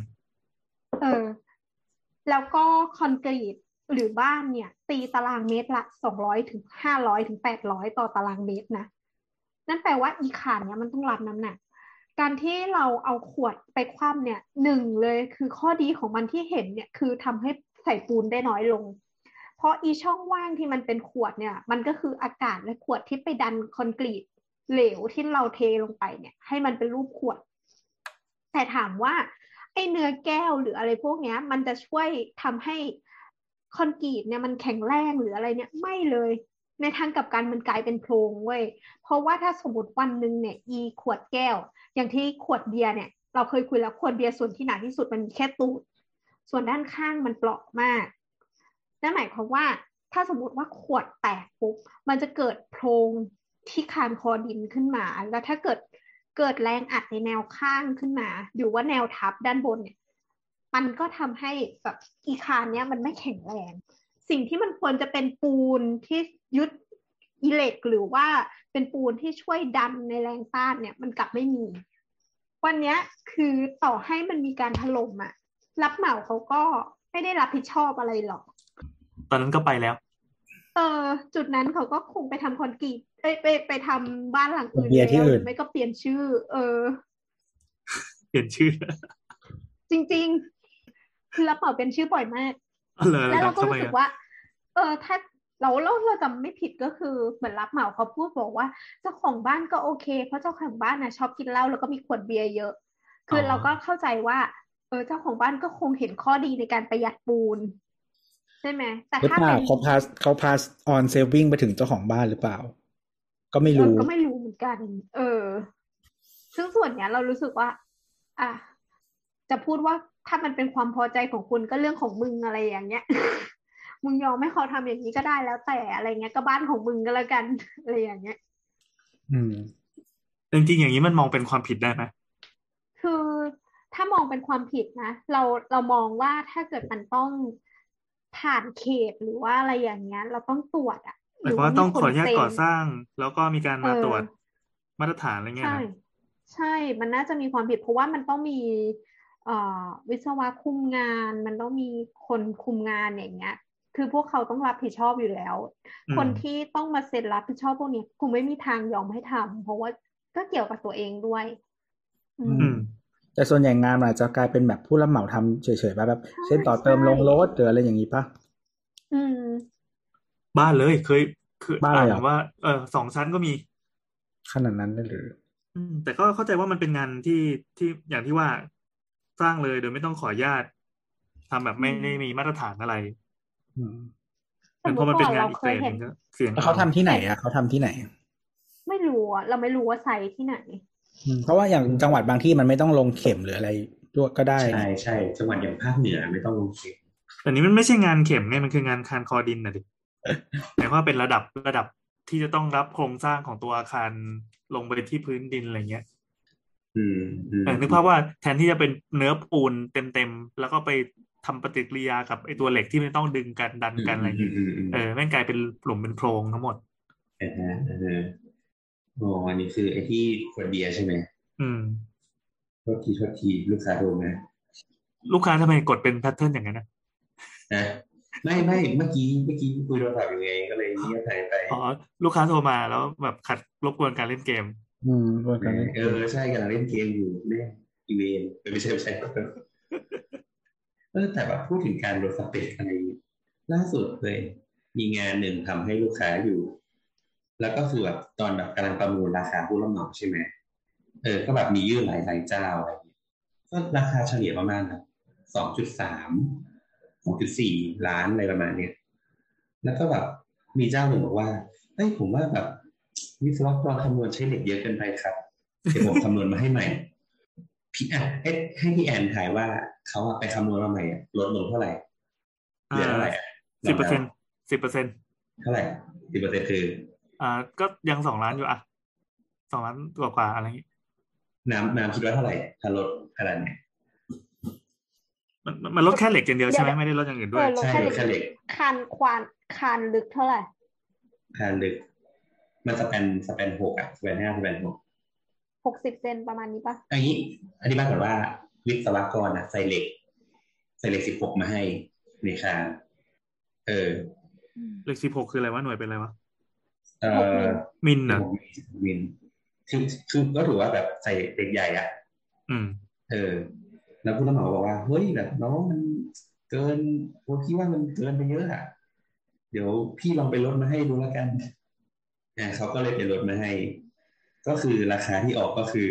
เออ แล้วก็คอนกรีตหรือบ้านเนี่ย ตีตารางเมตรละสองร้อยถึงห้าร้อยถึงแปดร้อยต่อตารางเมตรนะนั่นแปลว่าอีคานเนี่ยมันต้องรับน้ำหนัก การที่เราเอาขวดไปคว่ำเนี่ยหนึ่งเลยคือข้อดีของมันที่เห็นเนี่ย คือทำให้ใส่ปูนได้น้อยลง เพราะอีช่องว่างที่มันเป็นขวดเนี่ย มันก็คืออากาศและขวดที่ไปดันคอนกรีตเหลวที่เราเทลงไปเนี่ย ให้มันเป็นรูปขวด แต่ถามว่าไอเนื้อแก้วหรืออะไรพวกเนี้ย มันจะช่วยทำให้คอนกรีตเนี่ยมันแข็งแรงหรืออะไรเนี่ยไม่เลย ในทางกับกันมันกลายเป็นโพรงเว้ยเพราะว่าถ้าสมมติวันหนึ่งเนี่ย อีขวดแก้ว อย่างที่ขวดเบียร์เนี่ย เราเคยคุยแล้วขวดเบียร์ส่วนที่หนาที่สุดมันมีแค่ตูดส่วนด้านข้างมันเปราะมาก นั่นหมายความว่าถ้าสมมติว่าขวดแตกปุ๊บมันจะเกิดโพรงที่คานคอดินขึ้นมา แล้วถ้าเกิดเกิดแรงอัดในแนวข้างขึ้นมา หรือว่าแนวทับด้านบนเนี่ย มันก็ทำให้แบบอีคานเนี้ยมันไม่แข็งแรง สิ่งที่มันควรจะเป็นปูนที่ยึดอิเล็กหรือว่าเป็นปูนที่ช่วยดันในแรงต้านเนี่ย มันกลับไม่มี วันเนี้ยคือต่อให้มันมีการถล่มอะรับเหมาเขาก็ไม่ได้รับผิดชอบอะไรหรอก ตอนนั้นก็ไปแล้ว เออจุดนั้นเขาก็คงไปทำคอนกรีตเอ้ยไปไปทำบ้านหลังอื่นเบียร์ที่แล้วอื่นหรือไม่ก็เปลี่ยนชื่อ เออ เปลี่ยนชื่อ จริงๆคือรับเหมาเป็นชื่อบ่อยมากอ๋อเลยแล้วเราก็ทำไมรู้สึกอะว่า เออถ้าเราเราเราจำไม่ผิดก็คือเหมือนรับเหมาเขาพูดบอกว่า เจ้าของบ้านก็โอเค เพราะเจ้าของบ้านนะชอบกินเหล้าแล้วก็มีขวดเบียร์เยอะ คือเราก็เข้าใจว่า เออเจ้าของบ้านก็คงเห็นข้อดีในการประหยัดปูนใช่ไหมแต่หรือถ้าเปล่าเป็นเขาพาสเขาพาสออนเซลวิ่งไปถึงเจ้าของบ้านหรือเปล่า ก็ไม่เออรู้ก็ไม่รู้เหมือนกัน เออ ซึ่งส่วนเนี้ยเรารู้สึกว่า อะจะพูดว่าถ้ามันเป็นความพอใจของคุณก็เรื่องของมึงอะไรอย่างเงี้ย มึงยอมให้เขาทำอย่างนี้ก็ได้แล้วแต่อะไรเงี้ยก็บ้านของมึงก็แล้วกันอะไรอย่างเงี้ย อืมจริงๆอย่างนี้มันมองเป็นความผิดได้ไหมคือถ้ามองเป็นความผิดนะเราเรามองว่าถ้าเกิดมันต้อง ผ่านเขตหรือว่าอะไรอย่างเงี้ย เราต้องตรวจอะหมายความว่าต้องขออนุญาตเซ็ก่อสร้าง แล้วก็มีการมาเออตรวจมาตรฐานอะไรเงี้ยใช่นะใช่ มันน่าจะมีความผิดเพราะว่ามันต้องมีเอ่อวิศวะคุมงาน มันต้องมีคนคุมงานอย่างเงี้ย คือพวกเขาต้องรับผิดชอบอยู่แล้วอืมคนที่ต้องมาเซ็นรับผิดชอบพวกนี้คงไม่มีทางยอมให้ทำเพราะว่าก็เกี่ยวกับตัวเองด้วย อืมอืม แต่ส่วนใหญ่งานมันอาจจะกลายเป็นแบบผู้รับเหมาทำเฉยๆป่ะแบบใช่เช่นต่อเติมใช่ลงรถหรืออะไรอย่างนี้ป่ะอืม บ้านเลยเคยคือบ้านเลยเหรออ่านว่าเออสองชั้นก็มี ขนาดนั้นได้หรือ อืม แต่ก็เข้าใจว่ามันเป็นงานที่ที่อย่างที่ว่าสร้างเลยโดยไม่ต้องขออนุญาตทำแบบไม่ได้มีมาตรฐานอะไรอืมแต่พอมันเป็นงานอีกเกรดหนึงก็เสี่ยงแล้วเขาทำที่ไหนอะเขาทำที่ไหน ไม่รู้อะเราไม่รู้ว่าไซต์ที่ไหนอืม เพราะว่าอย่างจังหวัดบางที่มันไม่ต้องลงเข็มหรืออะไรด้วยก็ได้ใช่ใช่จังหวัดอย่างภาคเหนือไม่ต้องลงเข็มแต่นี้มันไม่ใช่งานเข็มไงมันคืองานคานคอดินนะดิหมายความว่าเป็นระดับระดับที่จะต้องรับโครงสร้างของตัวอาคารลงไปที่พื้นดินอะไรเงี้ยอืมอืมเออนึกภาพว่าแทนที่จะเป็นเนื้อปูนเต็มๆ แล้วก็ไปทำปฏิกิริยากับไอตัวเหล็กที่ไม่ต้องดึงกันดันกันอะไรอืเงี้มยอืมอืมเออแม่งกลายเป็นหลุมเป็นโพรงทั้งหมด อ่าฮะอ่าฮะอ๋ออันนี้คือไอ้ที่ขวดเบียร์ใช่ไหมอืมโทษทีโทษทีลูกค้าโดนนะลูกค้าทำไมกดเป็น pattern อย่างนั้นนะนะไม่ไม่เมื่อกี้เมื่อกี้คุยโทรศัพท์อยู่ไงก็เลยเงียบหายไปอ๋อลูกค้าโทรมาแล้วแบบขัดรบกวนการเล่นเกม อืมรวมกันเล่นเออใช่กำลังเล่นเกมอยู่แม่งอีเวนต์เออไม่ใช่ไม่ใช่เออแต่แบบพูดถึงการลดสเปคอะไรอย่างงี้ล่าสุดเลย มีงานหนึ่งทำให้ลูกค้าอยู่ แล้วก็คือแบบตอนแบบกำลังประมูลราคาผู้รับเหมาใช่ไหมเออ ก็แบบมียื่นหลายหลายเจ้าอะไรอย่างเงี้ยก็ราคาเฉลี่ยประมาณแบบสองจุดสามสองจุดสี่ล้านอะไรประมาณเนี้ยแล้วก็แบบมีเจ้าหนึ่งบอกว่าเฮ้ยผมว่าแบบวิศวกรคำนวณใช้เหล็กเยอะเกินไปครับ เดี๋ยวผมคำนวณมาให้ใหม่ พี่อะให้ให้พี่แอนถ่ายว่าเขาอะไปคำนวณมาใหม่อะลดลงเท่าไหร่เหลือเท่าไหร่อะสิบเปอร์เซ็นสิบเปอร์เซ็นเท่าไหร่สิบเปอร์เซ็นคือ อ่า ก็ยังสองล้านอยู่อะสองล้านกว่ากว่าๆอะไรอย่างงี้น้ำน้ำคิดว่าเท่าไหร่ถ้าลดขนาดเนี้ยมันมันมันลดแค่เหล็กอย่างเดียวใช่ไหมไม่ได้ลดอย่างอื่นด้วยเออลดใช่แค่ลดแค่เหล็กคานควานคานลึกเท่าไหร่คานลึก มันสแปนสแปนหกอะสแปนห้าสแปนหกหกสิบเซนประมาณนี้ปะอันนี้อธิบายก่อนว่าวิศวกรอะใส่เหล็กใส่เหล็กสิบหกมาให้ในคานเออเลขสิบหกคืออะไรวะหน่วยเป็นอะไรวะ เออมิลเหรอวินคือคือก็ถือว่าแบบใส่เด็กใหญ่อะอืม เออ แล้วผู้รับเหมาบอกว่า เฮ้ยแบบน้องมันเกินโอ้พี่ว่ามันเกินไปเยอะอะเดี๋ยวพี่ลองไปลดมาให้ดูแล้วกันอ่าเขาก็เลยไปลดมาให้ ก็คือราคาที่ออกก็คือ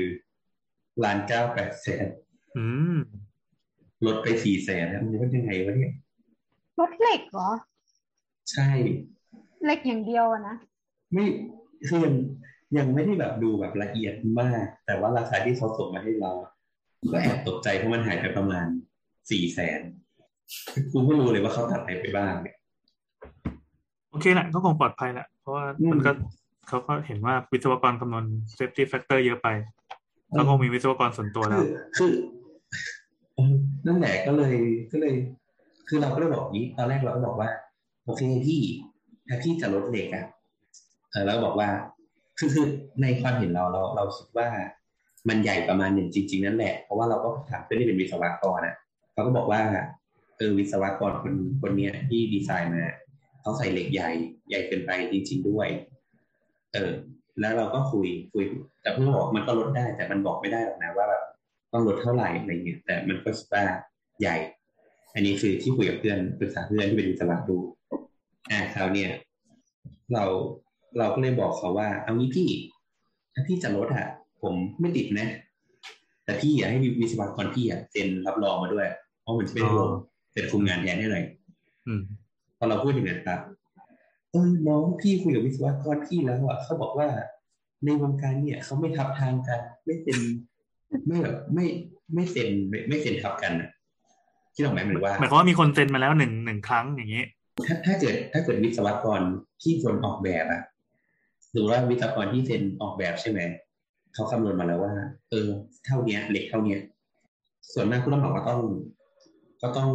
ล้านเก้าแปดแสนอืมลดไปสี่แสนนะมันจะเป็นยังไงวะเนี่ยรถเหล็กเหรอ ใช่ เหล็กอย่างเดียวอะนะ ไม่คือยังยังไม่ได้แบบดูแบบละเอียดมาก แต่ว่าราคาที่เขาส่งมาให้เรา ก็แอบตกใจเพราะมันหายไปประมาณสี่แสนกูไม่รู้เลยว่าเขาตัดอะไรไปบ้างเนี่ยโอเคแหละก็คงปลอดภัยแหละเพราะว่าอืมมันก็เขาก็เห็นว่าวิศวกรคำนวณ safety factor เยอะไปเขาคงมีวิศวกรส่วนตัวแล้คืวอคือเออนั่นแหละก็เลยก็เลย คือเราก็เลยบอกอย่างนี้ ตอนแรกเราก็บอกว่า โอเคพี่ถ้าพี่จะลดเหล็กอะเออ แล้วบอกว่าคือคือในความเห็นเราเราเราคิดว่ามันใหญ่ประมาณหนึ่งจริง ๆ นั่นแหละ เพราะว่าเราก็ถามเพื่อนที่เป็นวิศวกรนะเขาก็บอกว่าเออวิศวกรคนคนเนี้ยที่ดีไซน์มาเขาใส่เหล็กใหญ่ใหญ่เกินไปจริง ๆ ด้วย เออ แล้วเราก็คุยคุย แต่เพื่อนบอกมันก็ลดได้ แต่มันบอกไม่ได้หรอกนะว่าแบบต้องลดเท่าไหร่อะไรเงี้ยแต่มันก็คิดว่าใหญ่ อันนี้คือที่คุยกับเพื่อนปรึกษาเพื่อนที่เป็นวิศวะดูอ่าคราวเนี้ยเรา เราก็เลยบอกเขาว่า เอางี้พี่ ถ้าพี่จะลดอะผมไม่ติดนะ แต่พี่อยากให้วิศวกรพี่อะเซ็นรับรองมาด้วย เพราะมันจะเป็นอ๋อโรงเป็นคุมงานแทนให้หน่อยอืมพอเราพูดอย่างนั้นครับเออน้องพี่คุยกับวิศวกรพี่แล้วอะเขาบอกว่าในวงการเนี่ยเขาไม่ทับทางกัน ไม่เป็นไม่แบบไม่ไม่เซ็นไม่ไม่เซ็นทับกันอะคิดออกไหมเหมือนว่าหมายความว่ามีคนเซ็นมาแล้วหนึ่งหนึ่งครั้งอย่างนี้ถ้าถ้าเกิดถ้าเกิดวิศวกรที่คนออกแบบอะ หรือว่าวิศวกรที่เซ็นออกแบบใช่ไหมเขาคำนวณมาแล้วว่า เออ เท่าเนี้ยเหล็กเท่าเนี้ย ส่วนมากผู้รับเหมาก็ต้อง ก็ต้อง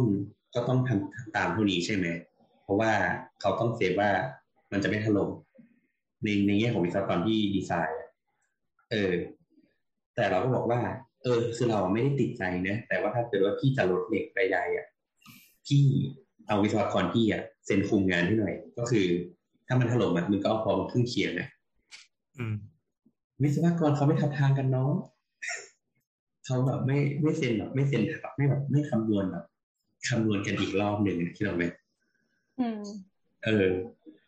ก็ต้องทำตามเท่านี้ใช่ไหมเพราะว่าเขาต้องเซฟว่ามันจะไม่ถล่มในในแง่ของวิศวกรที่ดีไซน์เออ แต่เราก็บอกว่า เออ คือเราไม่ได้ติดใจนะแต่ว่าถ้าเกิดว่าพี่จะลดเหล็กใดๆอะพี่เอาวิศวกรพี่อะเซ็นคุมงานให้หน่อย ก็คือ ถ้ามันถล่มอะมึงก็เอาพอมาครึ่งเคียงนะ อืม วิศวกรเขาไม่ทำทางกันน้องเขาแบบไม่ไม่เซ็นแบบไม่เซ็นแบบไม่แบบไม่คำนวณแบบคำนวณกันอีกรอบหนึ่งคิดออกไหมอืมเออ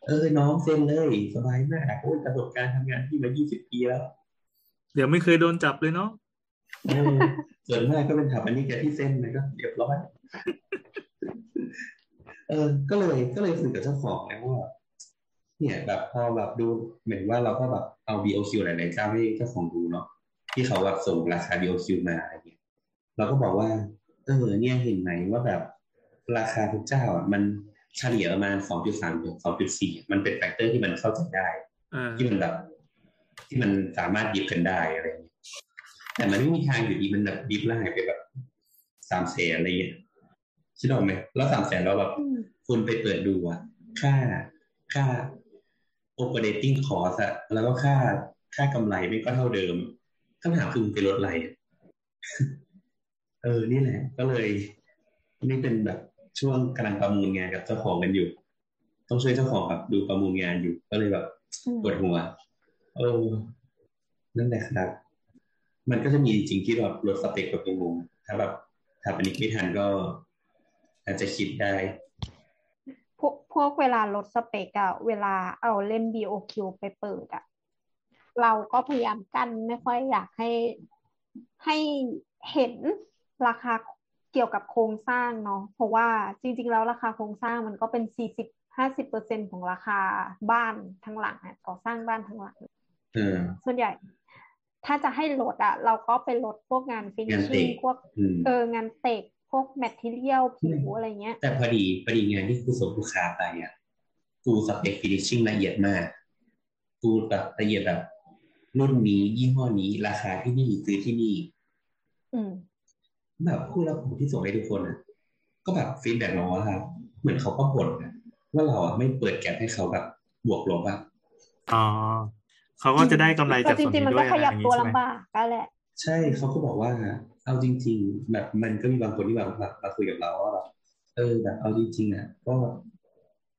เออ น้องเซ็นเลยสบายมากโอ้ยประสบการณ์ทำงานที่มา 20 ปีแล้ว เดี๋ยวไม่เคยโดนจับเลยเนาะเออส่วนมากก็เป็นสถาปนิกที่เซ็นมันก็เรียบร้อย เออ ก็เลยก็เลยคุยกับเจ้าของนะว่า เนี่ยแบบพอแบบดูเหมือนว่าเราก็แบบเอา BOQ หลายๆเจ้าให้เจ้าของดูเนาะที่เขาแบบส่งราคา BOQ มาอะไรเงี้ยเราก็บอกว่า เออเนี่ยเห็นไหมว่าแบบราคาทุกเจ้าอะมันเฉลี่ยประมาณ2.3ถึง2.4มันเป็น factor ที่มันเข้าใจได้อ่าที่มันแบบที่มันสามารถดิฟกันได้อะไรอย่างเงี้ยแต่มันไม่มีทางอยู่ดีมันแบบดิฟแล้วหายไปแบบสามแสนอะไรเงี้ยคิดออกไหมแล้วสามแสนเราแบบอืมคุณไปเปิดดูอะค่า ค่า operating cost อะแล้วก็ค่าค่ากำไรไม่ก็เท่าเดิมคำถามคือมึงไปลดอะไรอะเออ นี่แหละ ก็เลย นี่เป็นแบบช่วงกำลังประมูลงานกับเจ้าของกันอยู่ ต้องช่วยเจ้าของแบบดูประมูลงานอยู่ ก็เลยแบบอืมปวดหัว เออ นั่นแหละครับ มันก็จะมีจริงๆที่แบบลดสเปคแบบงงๆถ้าแบบถ้าปนิกไม่ทันก็ อาจจะคิดได้ พวกพวกเวลาลดสเปกอะเวลาเอาเล่ม BOQ ไปเปิดอะเราก็พยายามกั้นไม่ค่อยอยากให้ให้เห็นราคาเกี่ยวกับโครงสร้างเนาะเพราะว่าจริง ๆ แล้วราคาโครงสร้างมันก็เป็นสี่สิบห้าสิบเปอร์เซ็นต์ของราคาบ้านทั้งหลังอะก่อสร้างบ้านทั้งหลังเออส่วนใหญ่ ถ้าจะให้ลดอะเราก็ไปลดพวกงาน finishing งานเตะ พวกอืมเอองานเตะพ วก material ผิวอะไรเงี้ย แต่พอดีพอดีงานที่กูส่งลูกค้าไปอะกู spec finishing ละเอียดมาก กูแบบละเอียดแบบรุ่นนี้ยี่ห้อนี้ ราคาที่นี่ซื้อที่นี่ อืมแบบผู้รับผมที่ส่งให้ทุกคนอะ ก็แบบฟีดแบ็กมาว่าเหมือนเขาก็บ่นอะว่าเราอะไม่เปิดแก็บให้เขาแบบ บวกลบอะอ๋อเขาก็จะได้กำไรจากจส่วนริงนี้ๆมันด้วก็ยขยับอะไรอย่างตัวงี้ใช่ไหมลำบากก็แหละ ใช่เขาก็บอกว่า เอาจริง ๆ แบบมันก็มีบางคนที่แบบแบบมาคุยกับเราว่าแบบเออแบบเอาจริงๆอะก็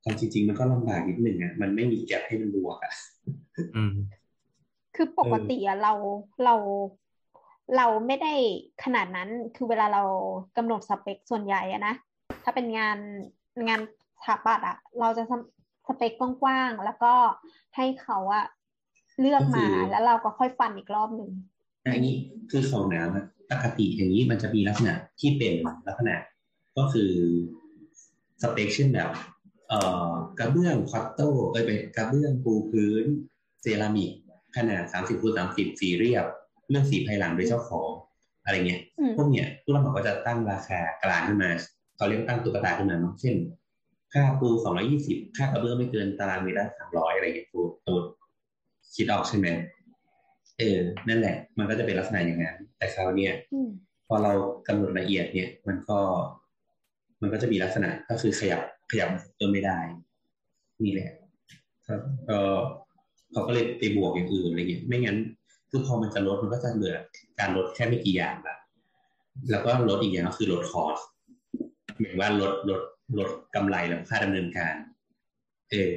เอาจริง ๆ มันก็ลำบากนิดหนึ่งอะมันไม่มีแก็บให้มันบวกอะอืมคือปกติอะเราเราเราไม่ได้ขนาดนั้นคือเวลาเรากำหนดสเปคส่วนใหญ่อะนะถ้าเป็นงานงานสถาปัตย์อะเราจะสสเปคกว้างๆแล้วก็ให้เขาอะเลือกมาก็คือแล้วเราก็ค่อยฟันอีกรอบหนึ่ง อันนี้คือของน้ำอะปกติอย่างนี้มันจะมีลักษณะที่เป็นลักษณะ ก็คือสเปคเช่นแบบเอ่อกระเบื้องคอตโต้เอ้ยเป็นกระเบื้องปูพื้น เซรามิกขนาดสามสิบคูณสามสิบสีเรียบ เลือกสีภายหลังโดยเจ้าของอะไรเงี้ยอืมพวกเนี้ยผู้รับเหมาก็จะตั้งราคากลางขึ้นมาเขาเรียกตั้งตุ๊กตาขึ้นมาเนาะเช่น ค่าปูสองร้อยี่สิบค่ากระเบื้องไม่เกินตารางเมตรละสามร้อยอะไรเงี้ยตูตูคิดออกใช่ไหม เออ นั่นแหละ มันก็จะเป็นลักษณะอย่างนั้นแต่คราวเนี้ยอืมพอเรากำหนดละเอียดเนี่ย มันก็ มันก็จะมีลักษณะก็คือขยับขยับเพิ่มไม่ได้ นี่แหละครับก็เขาก็เลยไปบวกอย่างอื่นอะไรเงี้ยไม่งั้นคือพอมันจะลดมันก็จะเหลือการลดแค่ไม่กี่อย่างละแล้วก็ลดอีกอย่างก็คือลดคอสหมายว่าลดลดลดกำไรแล้วค่าดำเนินการ เออ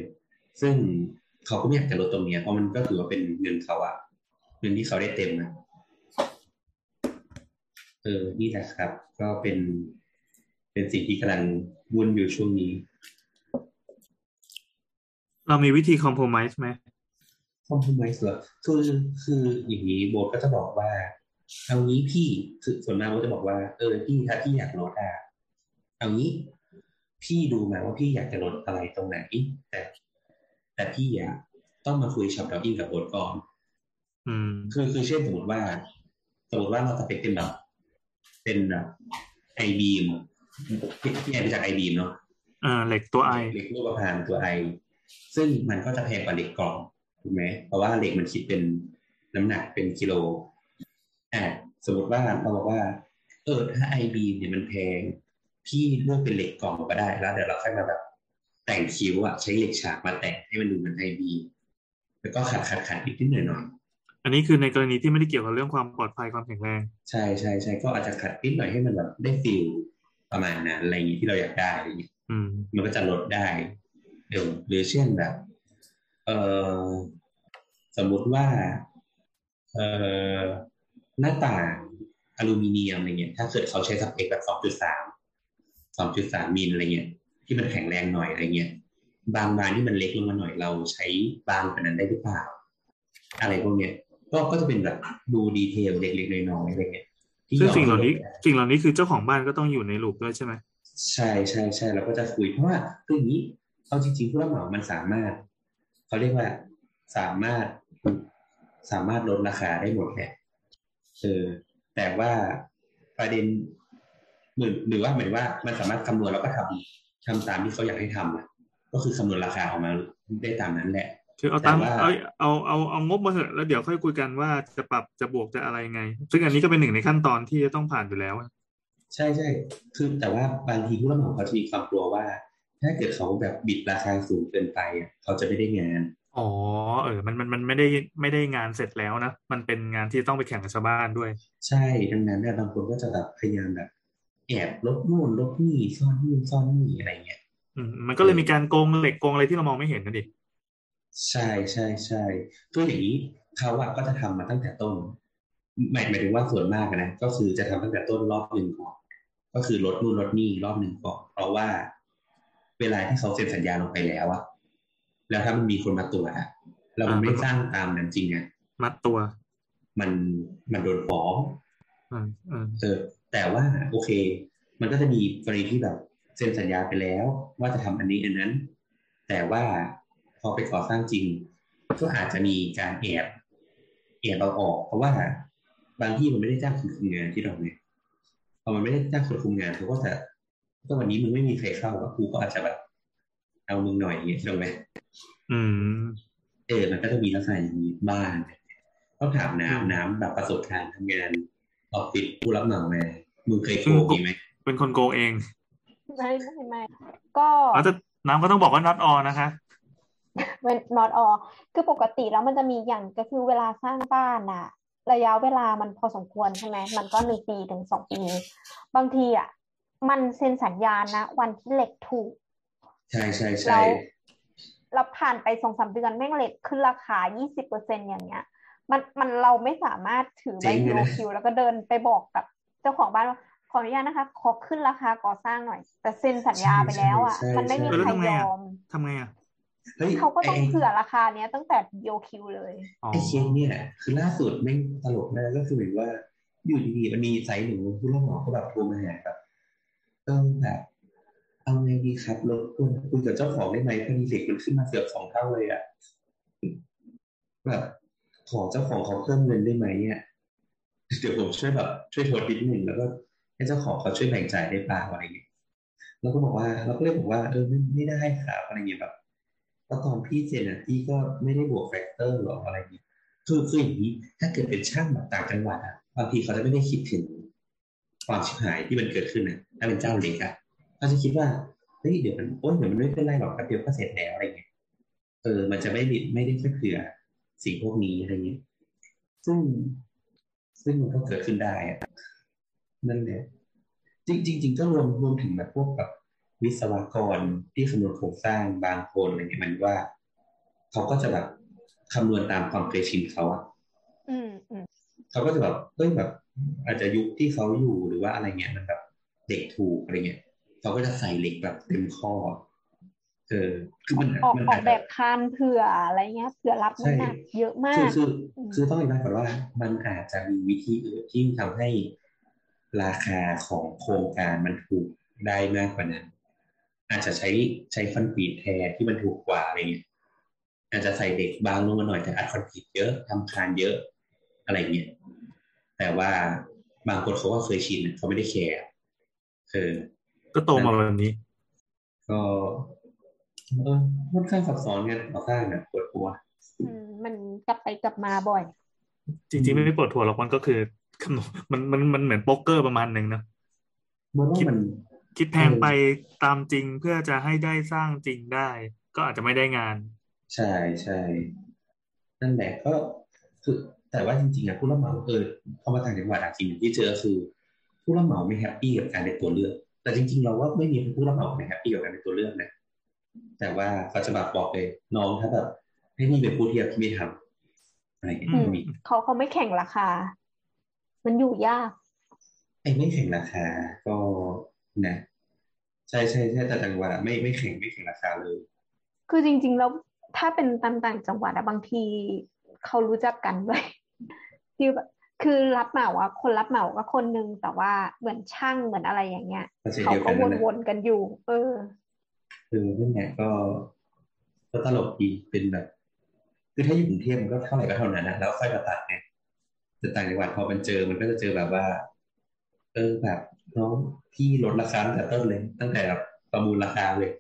ซึ่งเขาก็ไม่อยากจะลดตรงเนี้ยเพราะมันก็ถือว่าเป็นเงินเขาอะ เงินที่เขาได้เต็มนะเออนี่แหละครับ ก็เป็นเป็นสิ่งที่กำลังวุ่นอยู่ช่วงนี้ เรามีวิธี compromise ไหม compromise เหรอคือคืออย่างนี้โบทก็จะบอกว่าเอางี้พี่คือส่วนมากโบทจะบอกว่าเออพี่ถ้าพี่อยากลดอะเอางี้พี่ดูมาว่าพี่อยากจะลดอะไรตรงไหนแต่แต่พี่อะต้องมาคุย shop drawing กับโบทก่อนอืม คือคือเช่นสมมติว่า สมมติว่าเราจะเป็นเป็นแบบ เป็นแบบไอบีมพี่พี่แอนรู้จักไอบีมเนาะอ่าเหล็กตัวไอเหล็กรูปพรรณตัวไอซึ่งมันก็จะแพงกว่าเหล็กกล่องถูกไหมเพราะว่าเหล็กมันคิดเป็นน้ำหนักเป็นกิโลอ่าสมมติว่าเราบอกว่า เอออถ้าไอบีเนี่ยมันแพงพี่เลือกเป็นเหล็กกล่องก็ได้แล้วเดี๋ยวเราค่อยมาแบบ แต่งคิ้วอะใช้เหล็กฉากมาแต่งให้มันดูเหมือนไอบีแล้วก็ขัดขัดขัดนิดนิดหน่อยหน่อย อันนี้คือในกรณีที่ไม่ได้เกี่ยวกับเรื่องความปลอดภัยความแข็งแรง ใช่ใช่ใช่ก็อาจจะขัดนิดหน่อยให้มันแบบได้ฟิลประมาณนั้นอะไรอย่างนี้ที่เราอยากได้อะไรอย่างนี้อืมมันก็จะลดได้เดี๋ยวหรือเช่นแบบ เออสมมุติว่า เออหน้าต่างอลูมิเนียมอะไรเงี้ยถ้าเกิดเขาใช้สเปคแบบสองจุดสามสองจุดสามมิลอะไรเงี้ยที่มันแข็งแรงหน่อยอะไรเงี้ยบางบานที่มันเล็กลงมาหน่อยเราใช้บางกว่านั้นได้หรือเปล่า อะไรพวกเนี้ย ก็ก็จะเป็นแบบดูดีเทลเล็กๆน้อยๆอะไรเงี้ยที่ซึ่งยอมสิ่งเหล่านี้ลดได้สิ่งเหล่านี้คือเจ้าของบ้านก็ต้องอยู่ในลูปด้วยใช่ไหมใช่ใช่ใช่เราก็จะคุยเพราะว่าคืออย่างนี้เอาจริงๆผู้รับเหมามันสามารถเขาเรียกว่าสามารถสามารถลดราคาได้หมดแหละเออแต่ว่าประเด็นหรือหรือว่าหมายว่ามันสามารถคำนวณแล้วก็ทำทำตามที่เขาอยากให้ทำอะก็คือคำนวณราคาออกมาได้ตามนั้นแหละ คือเอาตามแต่ว่าเอาเอาเอาเอางบมาเหอะแล้วเดี๋ยวค่อยคุยกันว่าจะปรับจะบวกจะอะไรไง ซึ่งอันนี้ก็เป็นหนึ่งในขั้นตอนที่จะต้องผ่านอยู่แล้ว ใช่ใช่คือแต่ว่าบางทีผู้รับเหมาเขาจะมีความกลัวว่า ถ้าเกิดเขาแบบบิดราคาสูงเกินไปอะเขาจะไม่ได้งาน อ๋อเออ มันมันมันไม่ได้ไม่ได้งานเสร็จแล้วนะมันเป็นงานที่ต้องไปแข่งกับชาวบ้านด้วย ใช่ดังนั้นเนี่ยบางคนก็จะแบบพยายามแบบแอบลบนู่นลบนี่ซ่อนนู่นซ่อนนี่อะไรเงี้ยอืมมันก็เลยมีการโกงเหล็กโกงอะไรที่เรามองไม่เห็นนะดิ ใช่ใช่ใช่คืออย่างนี้เขาอะก็จะทำมาตั้งแต่ต้นหมายหมายถึงว่าส่วนมากอะนะก็คือจะทำตั้งแต่ต้นรอบหนึ่งก่อนก็คือลดนู่นลดนี่รอบหนึ่งก่อนเพราะว่า เวลาที่เขาเซ็นสัญญาลงไปแล้วอะแล้วถ้ามันมีคนมาตรวจอะแล้วมันไม่สร้างตามนั้นจริงอะมัดตัว มันมันโดนฟ้องอืมอืมเออแต่ว่าโอเค มันก็จะมีกรณีที่แบบเซ็นสัญญาไปแล้ว ว่าจะทำอันนี้อันนั้น แต่ว่า พอไปก่อสร้างจริง ก็อาจจะมีการแอบแอบเอาออก เพราะว่าบางที่มันไม่ได้จ้างคนคุมงานที่เราเนี่ยพอมันไม่ได้จ้างคนคุมงานเขาก็จะก็วันนี้มึงไม่มีใครเข้าอะครูก็อาจจะแบบเอามึงหน่อยอย่างเงี้ยถูกไหมอืม เออ มันก็จะมีลักษณะอย่างนี้บ้างต้องถามน้ำน้ำแบบประสบการณ์ทำงานออฟฟิศผู้รับเหมามามึงเคยโกงมีไหมเป็นคนโกงเอง ไม่ไม่ไม่ก็อ๋อแต่น้ำก็ต้องบอกว่า not all นะคะ เป็น not all คือปกติแล้วมันจะมีอย่างก็คือเวลาสร้างบ้านน่ะระยะเวลามันพอสมควรใช่ไหมมันก็หนึ่งปีถึงสองปี บางทีอะมันเซ็นสัญญานะ วันที่เหล็กถูก ใช่ใช่แล้ใช่วเราผ่านไปสองสามเดือนแม่งเหล็กขึ้นราคายี่สิบเปอร์เซ็นอย่างเงี้ย มันมันเราไม่สามารถถือใบยูคิวแล้วก็เดินไปบอกกับเจ้าของบ้านว่าขออนุญาตนะคะ ขอขึ้นราคาก่อสร้างหน่อย แต่เซ็นสัญญาไปแล้วอะ มันไม่มีใช่ใครใช่ยอมทำไงอะ เฮ้ยเขาก็ต้องไเผื่อราคาเนี้ยตั้งแต่โยคิวเลยอ๋อไอ้เคสเนี่ย คือล่าสุดแม่งตลกมากก็คือเหมือนว่า อยู่ดีๆมันมีไซต์หนึ่งผู้รับเหมาเขาแบบโทรมาหาแบบเออแบบเอาไงดีครับรบกวนคุยกับเจ้าของได้ไหมพอดีเหล็กมันขึ้นมาเกือบสองเท่าเลยอะแบบขอเจ้าของเขาเพิ่มเงินได้ไหมเนี่ยเดี๋ยวผมช่วยแบบช่วยโทรนิดหนึ่งแล้วก็ให้เจ้าของเขาช่วยแบ่งจ่ายได้เปล่าอะไรอย่างเงี้ยแล้วก็บอกว่าเราก็เลยบอกว่าเออไม่ไม่ได้ครับอะไรเงี้ยแบบ แล้วตอนพี่เซ็นอะพี่ก็ไม่ได้บวก factor หรอกอะไรเงี้ยคือคืออย่างนี้ถ้าเกิดเป็นช่างแบบต่างจังหวัดอะบางทีเขาจะไม่ได้คิดถึงความชิบหายที่มันเกิดขึ้นนะถ้าเป็นเจ้าเล็กอะเขาจะคิดว่าเฮ้ยเดี๋ยวมันโอ้ยเดี๋ยวมันไม่เป็นไรหรอกแป๊บเดียวก็เสร็จแล้วอะไรเงี้ยเออ มันจะไม่ได้ไม่ได้เผื่อสิ่งพวกนี้อะไรเงี้ยซึ่งซึ่งมันก็เกิดขึ้นได้อะนั่นแหละจริงจริงจริงก็รวมรวมถึงแบบพวกแบบ วิศวกรที่คำนวณโครงสร้างบางคนอะไรเงี้ยมันว่า เขาก็จะแบบคำนวณตามความเคยชินเขาอะอืมอืมเขาก็จะแบบเอ้ยแบบ อาจจะยุคที่เขาอยู่หรือว่าอะไรเงี้ยมันแบบเด็กถูกอะไรเงี้ยเขาก็จะใส่เหล็กแบบเต็มข้อเออคือมันออกมันอออากจแบจะบคานเผื่ออะไรเงี้ยเผื่อรับน้ำหนักเยอะมาคือกคือคือต้องอธิบายก่อนว่า มันอาจจะมีวิธีอื่นที่ทำให้ราคาของโครงการมันถูกได้มากกว่านั้น อาจจะใช้ใช้คอนกรีตแทนที่มันถูกกว่าอะไรเงี้ยอาจจะใส่เด็กบางลงมาหน่อยแต่อัดคอนกรีตเยอะทำคานเยอะอะไรเงี้ยแต่ว่าบางคนเขาก็เคยชินเขาไม่ได้แคร์เออก็โตมาแบบนี้ ก็เออค่อนข้างซับซ้อนงานก่อสร้างเนี่ยปวดหัวอืมมันกลับไปกลับมาบ่อย จริงๆไม่ได้ปวดหัวหรอกมันก็คือคำนวณมันมันมันเหมือนโป๊กเกอร์ประมาณหนึ่งนะมันว่ามัน คิดแพงไปตามจริงเพื่อจะให้ได้สร้างจริงได้ ก็อาจจะไม่ได้งาน ใช่ใช่นั่นแหละก็คือแต่ว่าจริงๆอะผู้รับเหมาเออพอมาต่างจังหวัดอะจริงที่เจอคือ ผู้รับเหมาไม่ happy กับการเป็นตัวเลือก แต่จริง ๆ เราว่าไม่มีผู้รับเหมาไม่ happy กับการเป็นตัวเลือกนะแต่ว่าเขาจะแบบบอกเลยน้องถ้าแบบให้นี่เป็นผู้เทียบที่ไม่ทำอะไรอย่างเงี้ยอืมมีเขาเขาไม่แข่งราคา มันอยู่ยากไอ้ไม่แข่งราคา ก็ นะใช่ใช่ใช่แต่จังหวัดอะไม่ไม่แข่งไม่แข่งราคาเลย คือจริง ๆ แล้วถ้าเป็นตามต่างจังหวัดอะบางทีเขารู้จักกันด้วยที่แบบคือรับเหมาอะคนรับเหมาก็คนนึงแต่ว่าเหมือนช่างเหมือนอะไรอย่างเงี้ยก็เช่นเขาเดียวก็กันนั่นแหละวนๆกันอยู่ เออคือนั่นแหละก็ก็ตลกดีเป็นแบบ คือถ้าอยู่กรุงเทพมันก็เท่าไหร่ก็เท่านั้นนะแล้วค่อยมาตัดไงแต่ต่างจังหวัดพอมันเจอมันก็จะเจอแบบว่า เออแบบ น้องพี่ลดราคาตั้งแต่ต้นเลย ตั้งแต่แบบประมูลราคาเลย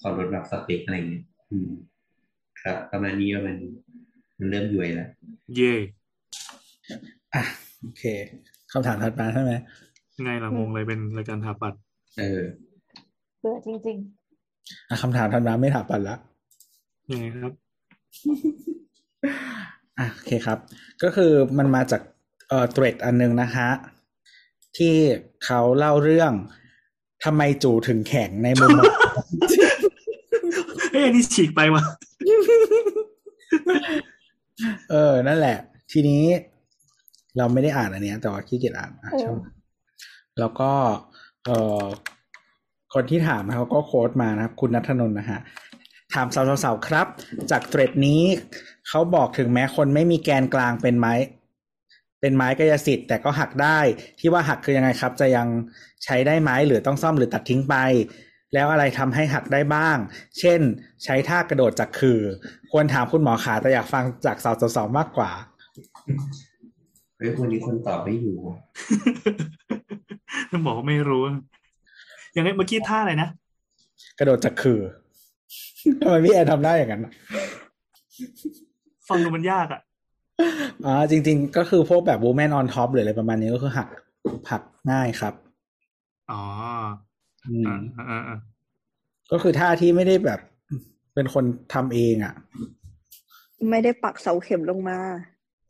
ขอลดแบบสเปคอะไรอย่างเงี้ยอืม ครับ ประมาณนี้ว่ามันมันเริ่มย่วยแล้วเย่อะโอเคคำถามถัดมาใช่ไหมไงล่ะงงเลยเป็นรายการถาปัด เออเบื่อจริงอะคำถามถัดมาไม่ถามปันละยังไงครับอะโอเคครับ ก็คือมันมาจากเอ่อเทรดอันนึงนะฮะ ที่เขาเล่าเรื่องทำไมจู่ถึงแข็งในมุมมองเฮ้ยอันนี้ฉีกไปว่ะเออ นั่นแหละ ทีนี้เราไม่ได้อ่านอันเนี้ย แต่ว่าขี้เกียจอ่านอะช่างมันแล้วก็ เอ่อคนที่ถามนะเขาก็โค้ดมานะครับ คุณนัทนนท์นะฮะ ถามสาวๆครับ จากเทรดนี้ เขาบอกถึงแม้คนไม่มีแกนกลางเป็นไม้ เป็นไม้กายสิทธิ์แต่ก็หักได้ที่ว่าหักคือยังไงครับ จะยังใช้ได้ไหมหรือต้องซ่อมหรือตัดทิ้งไป แล้วอะไรทำให้หักได้บ้าง เช่น ใช้ท่ากระโดดจากคือ ควรถามคุณหมอขาแต่อยากฟังจากสาวๆมากกว่าเฮ้ยวันนี้คนตอบไม่อยู่ต้องบอกว่าไม่รู้ยังไงเมื่อกี้ท่าอะไรนะกระโดดจากคือทำไมพี่แอนทำได้อย่างนั้นอะฟังดูมันยากอะ อ่าจริง ๆ ก็คือพวกแบบ woman on top หรืออะไรประมาณนี้ก็คือหักหักง่ายครับ อ๋ออืมอ่าอ่าอ่าก็คือท่าที่ไม่ได้แบบเป็นคนทำเองอะ ไม่ได้ปักเสาเข็มลงมา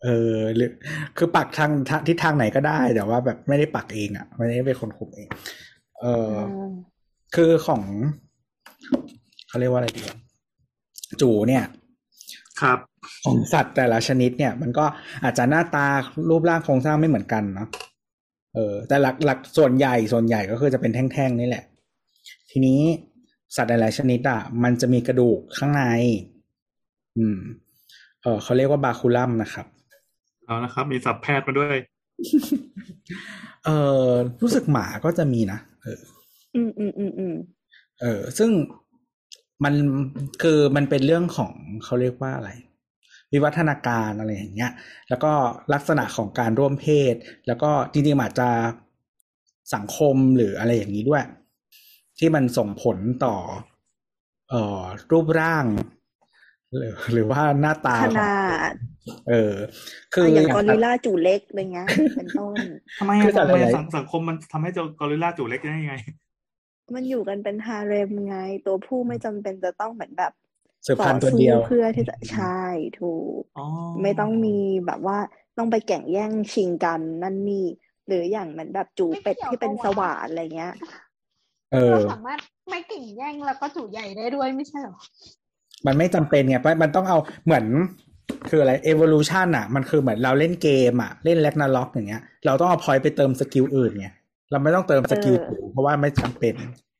เออหรือคือปักทางทางทิศทางไหนก็ได้แต่ว่าแบบไม่ได้ปักเองอะ ไม่ได้เป็นคนคุมเอง เออคือของเขาเรียกว่าอะไรดีวะจูเนี่ย ครับ ของสัตว์แต่ละชนิดเนี่ย มันก็อาจจะหน้าตารูปร่างโครงสร้างไม่เหมือนกันเนาะเออแต่หลักหลักส่วนใหญ่ส่วนใหญ่ก็คือจะเป็นแท่งๆนี่แหละ ทีนี้สัตว์หลายๆชนิดอะมันจะมีกระดูกข้างใน อืม เออเขาเรียกว่าบาคูลัมนะครับเอานะครับ มีสับแพทย์มาด้วย เออรู้สึกหมาก็จะมีนะเออ อืมอืมอืมอืมเออ ซึ่งมันคือมันเป็นเรื่องของเขาเรียกว่าอะไร วิวัฒนาการอะไรอย่างเงี้ย แล้วก็ลักษณะของการร่วมเพศ แล้วก็จริงๆอาจจะสังคมหรืออะไรอย่างนี้ด้วย ที่มันส่งผลต่อเอ่อรูปร่าง หรือหรือว่าหน้าตาขของนาดเออ คืออะออย่างย่างกอริลลาจูเล็กอะไรเงี้ยเป็นต้นทำไมคือะอสัตว์ทำไมหลายๆสังสังคมมันทำให้เจ้ากอริลลาจูเล็กได้ยังไง มันอยู่กันเป็นฮาเร็มไง ตัวผู้ไม่จำเป็นจะต้องเหมือนแบบ สืบต่อพันธุ์ตัวผู้เดียวเพื่อที่จะใช่ถูกอ๋อไม่ต้องมีแบบว่าต้องไปแข่งแย่งชิงกันนั่นนี่หรืออย่างเหมือนแบบจูเป็ดที่เป็นสว่านอะไรเงี้ยเอๆอเราสามารถไม่เก่งแย่งแล้วก็จูใหญ่ได้ด้วยไม่ใช่เหรอมันไม่จำเป็นไงเพราะมันต้องเอาเหมือนคืออะไร evolution อะ มันคือเหมือนเราเล่นเกมอะ เล่น Ragnarok อย่างเงี้ย เราต้องเอา point ไปเติม skill อื่นไง เราไม่ต้องเติม skill เออเพราะว่าไม่จำเป็น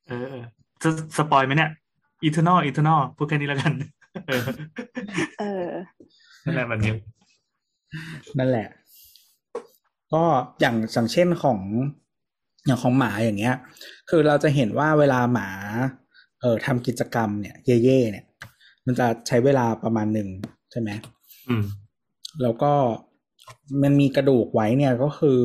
เออเออจะ spoil ไหมเนี่ย Eternal Eternal พูดแค่นี้แล้วกันเออเออนั่นแหละแบบนี้นั่นแหละ ก็อย่างอย่างเช่นของอย่างของหมาอย่างเงี้ย คือเราจะเห็นว่าเวลาหมา เอ่อทำกิจกรรมเนี่ย เย่ๆเนี่ย มันจะใช้เวลาประมาณหนึ่งใช่ไหมอืม แล้วก็มันมีกระดูกไว้เนี่ยก็คือ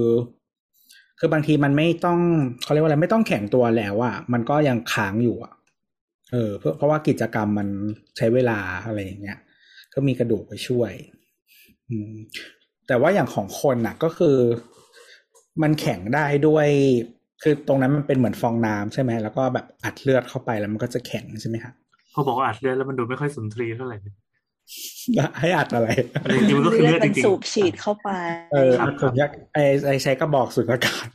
คือบางทีมันไม่ต้องเขาเรียกว่าอะไรไม่ต้องแข็งตัวแล้วอะมันก็ยังค้างอยู่อะ เออเพราะเพราะว่ากิจกรรมมันใช้เวลาอะไรอย่างเงี้ย ก็มีกระดูกไปช่วย อืม แต่ว่าอย่างของคนน่ะ ก็คือ มันแข็งได้ด้วย คือตรงนั้นมันเป็นเหมือนฟองน้ำใช่ไหมแล้วก็แบบอัดเลือดเข้าไปแล้วมันก็จะแข็งใช่ไหมฮะพอบอกว่าอัดเลือดแล้วมันดูไม่ค่อยสุนทรีเท่าไหร่ให้อัดอะไรจริงๆมันก็คือเลืเลืออดดมันจริงสูบฉีดเข้าไป เออครับสุญญากไอไอใช้กระบอกสุญญากาศ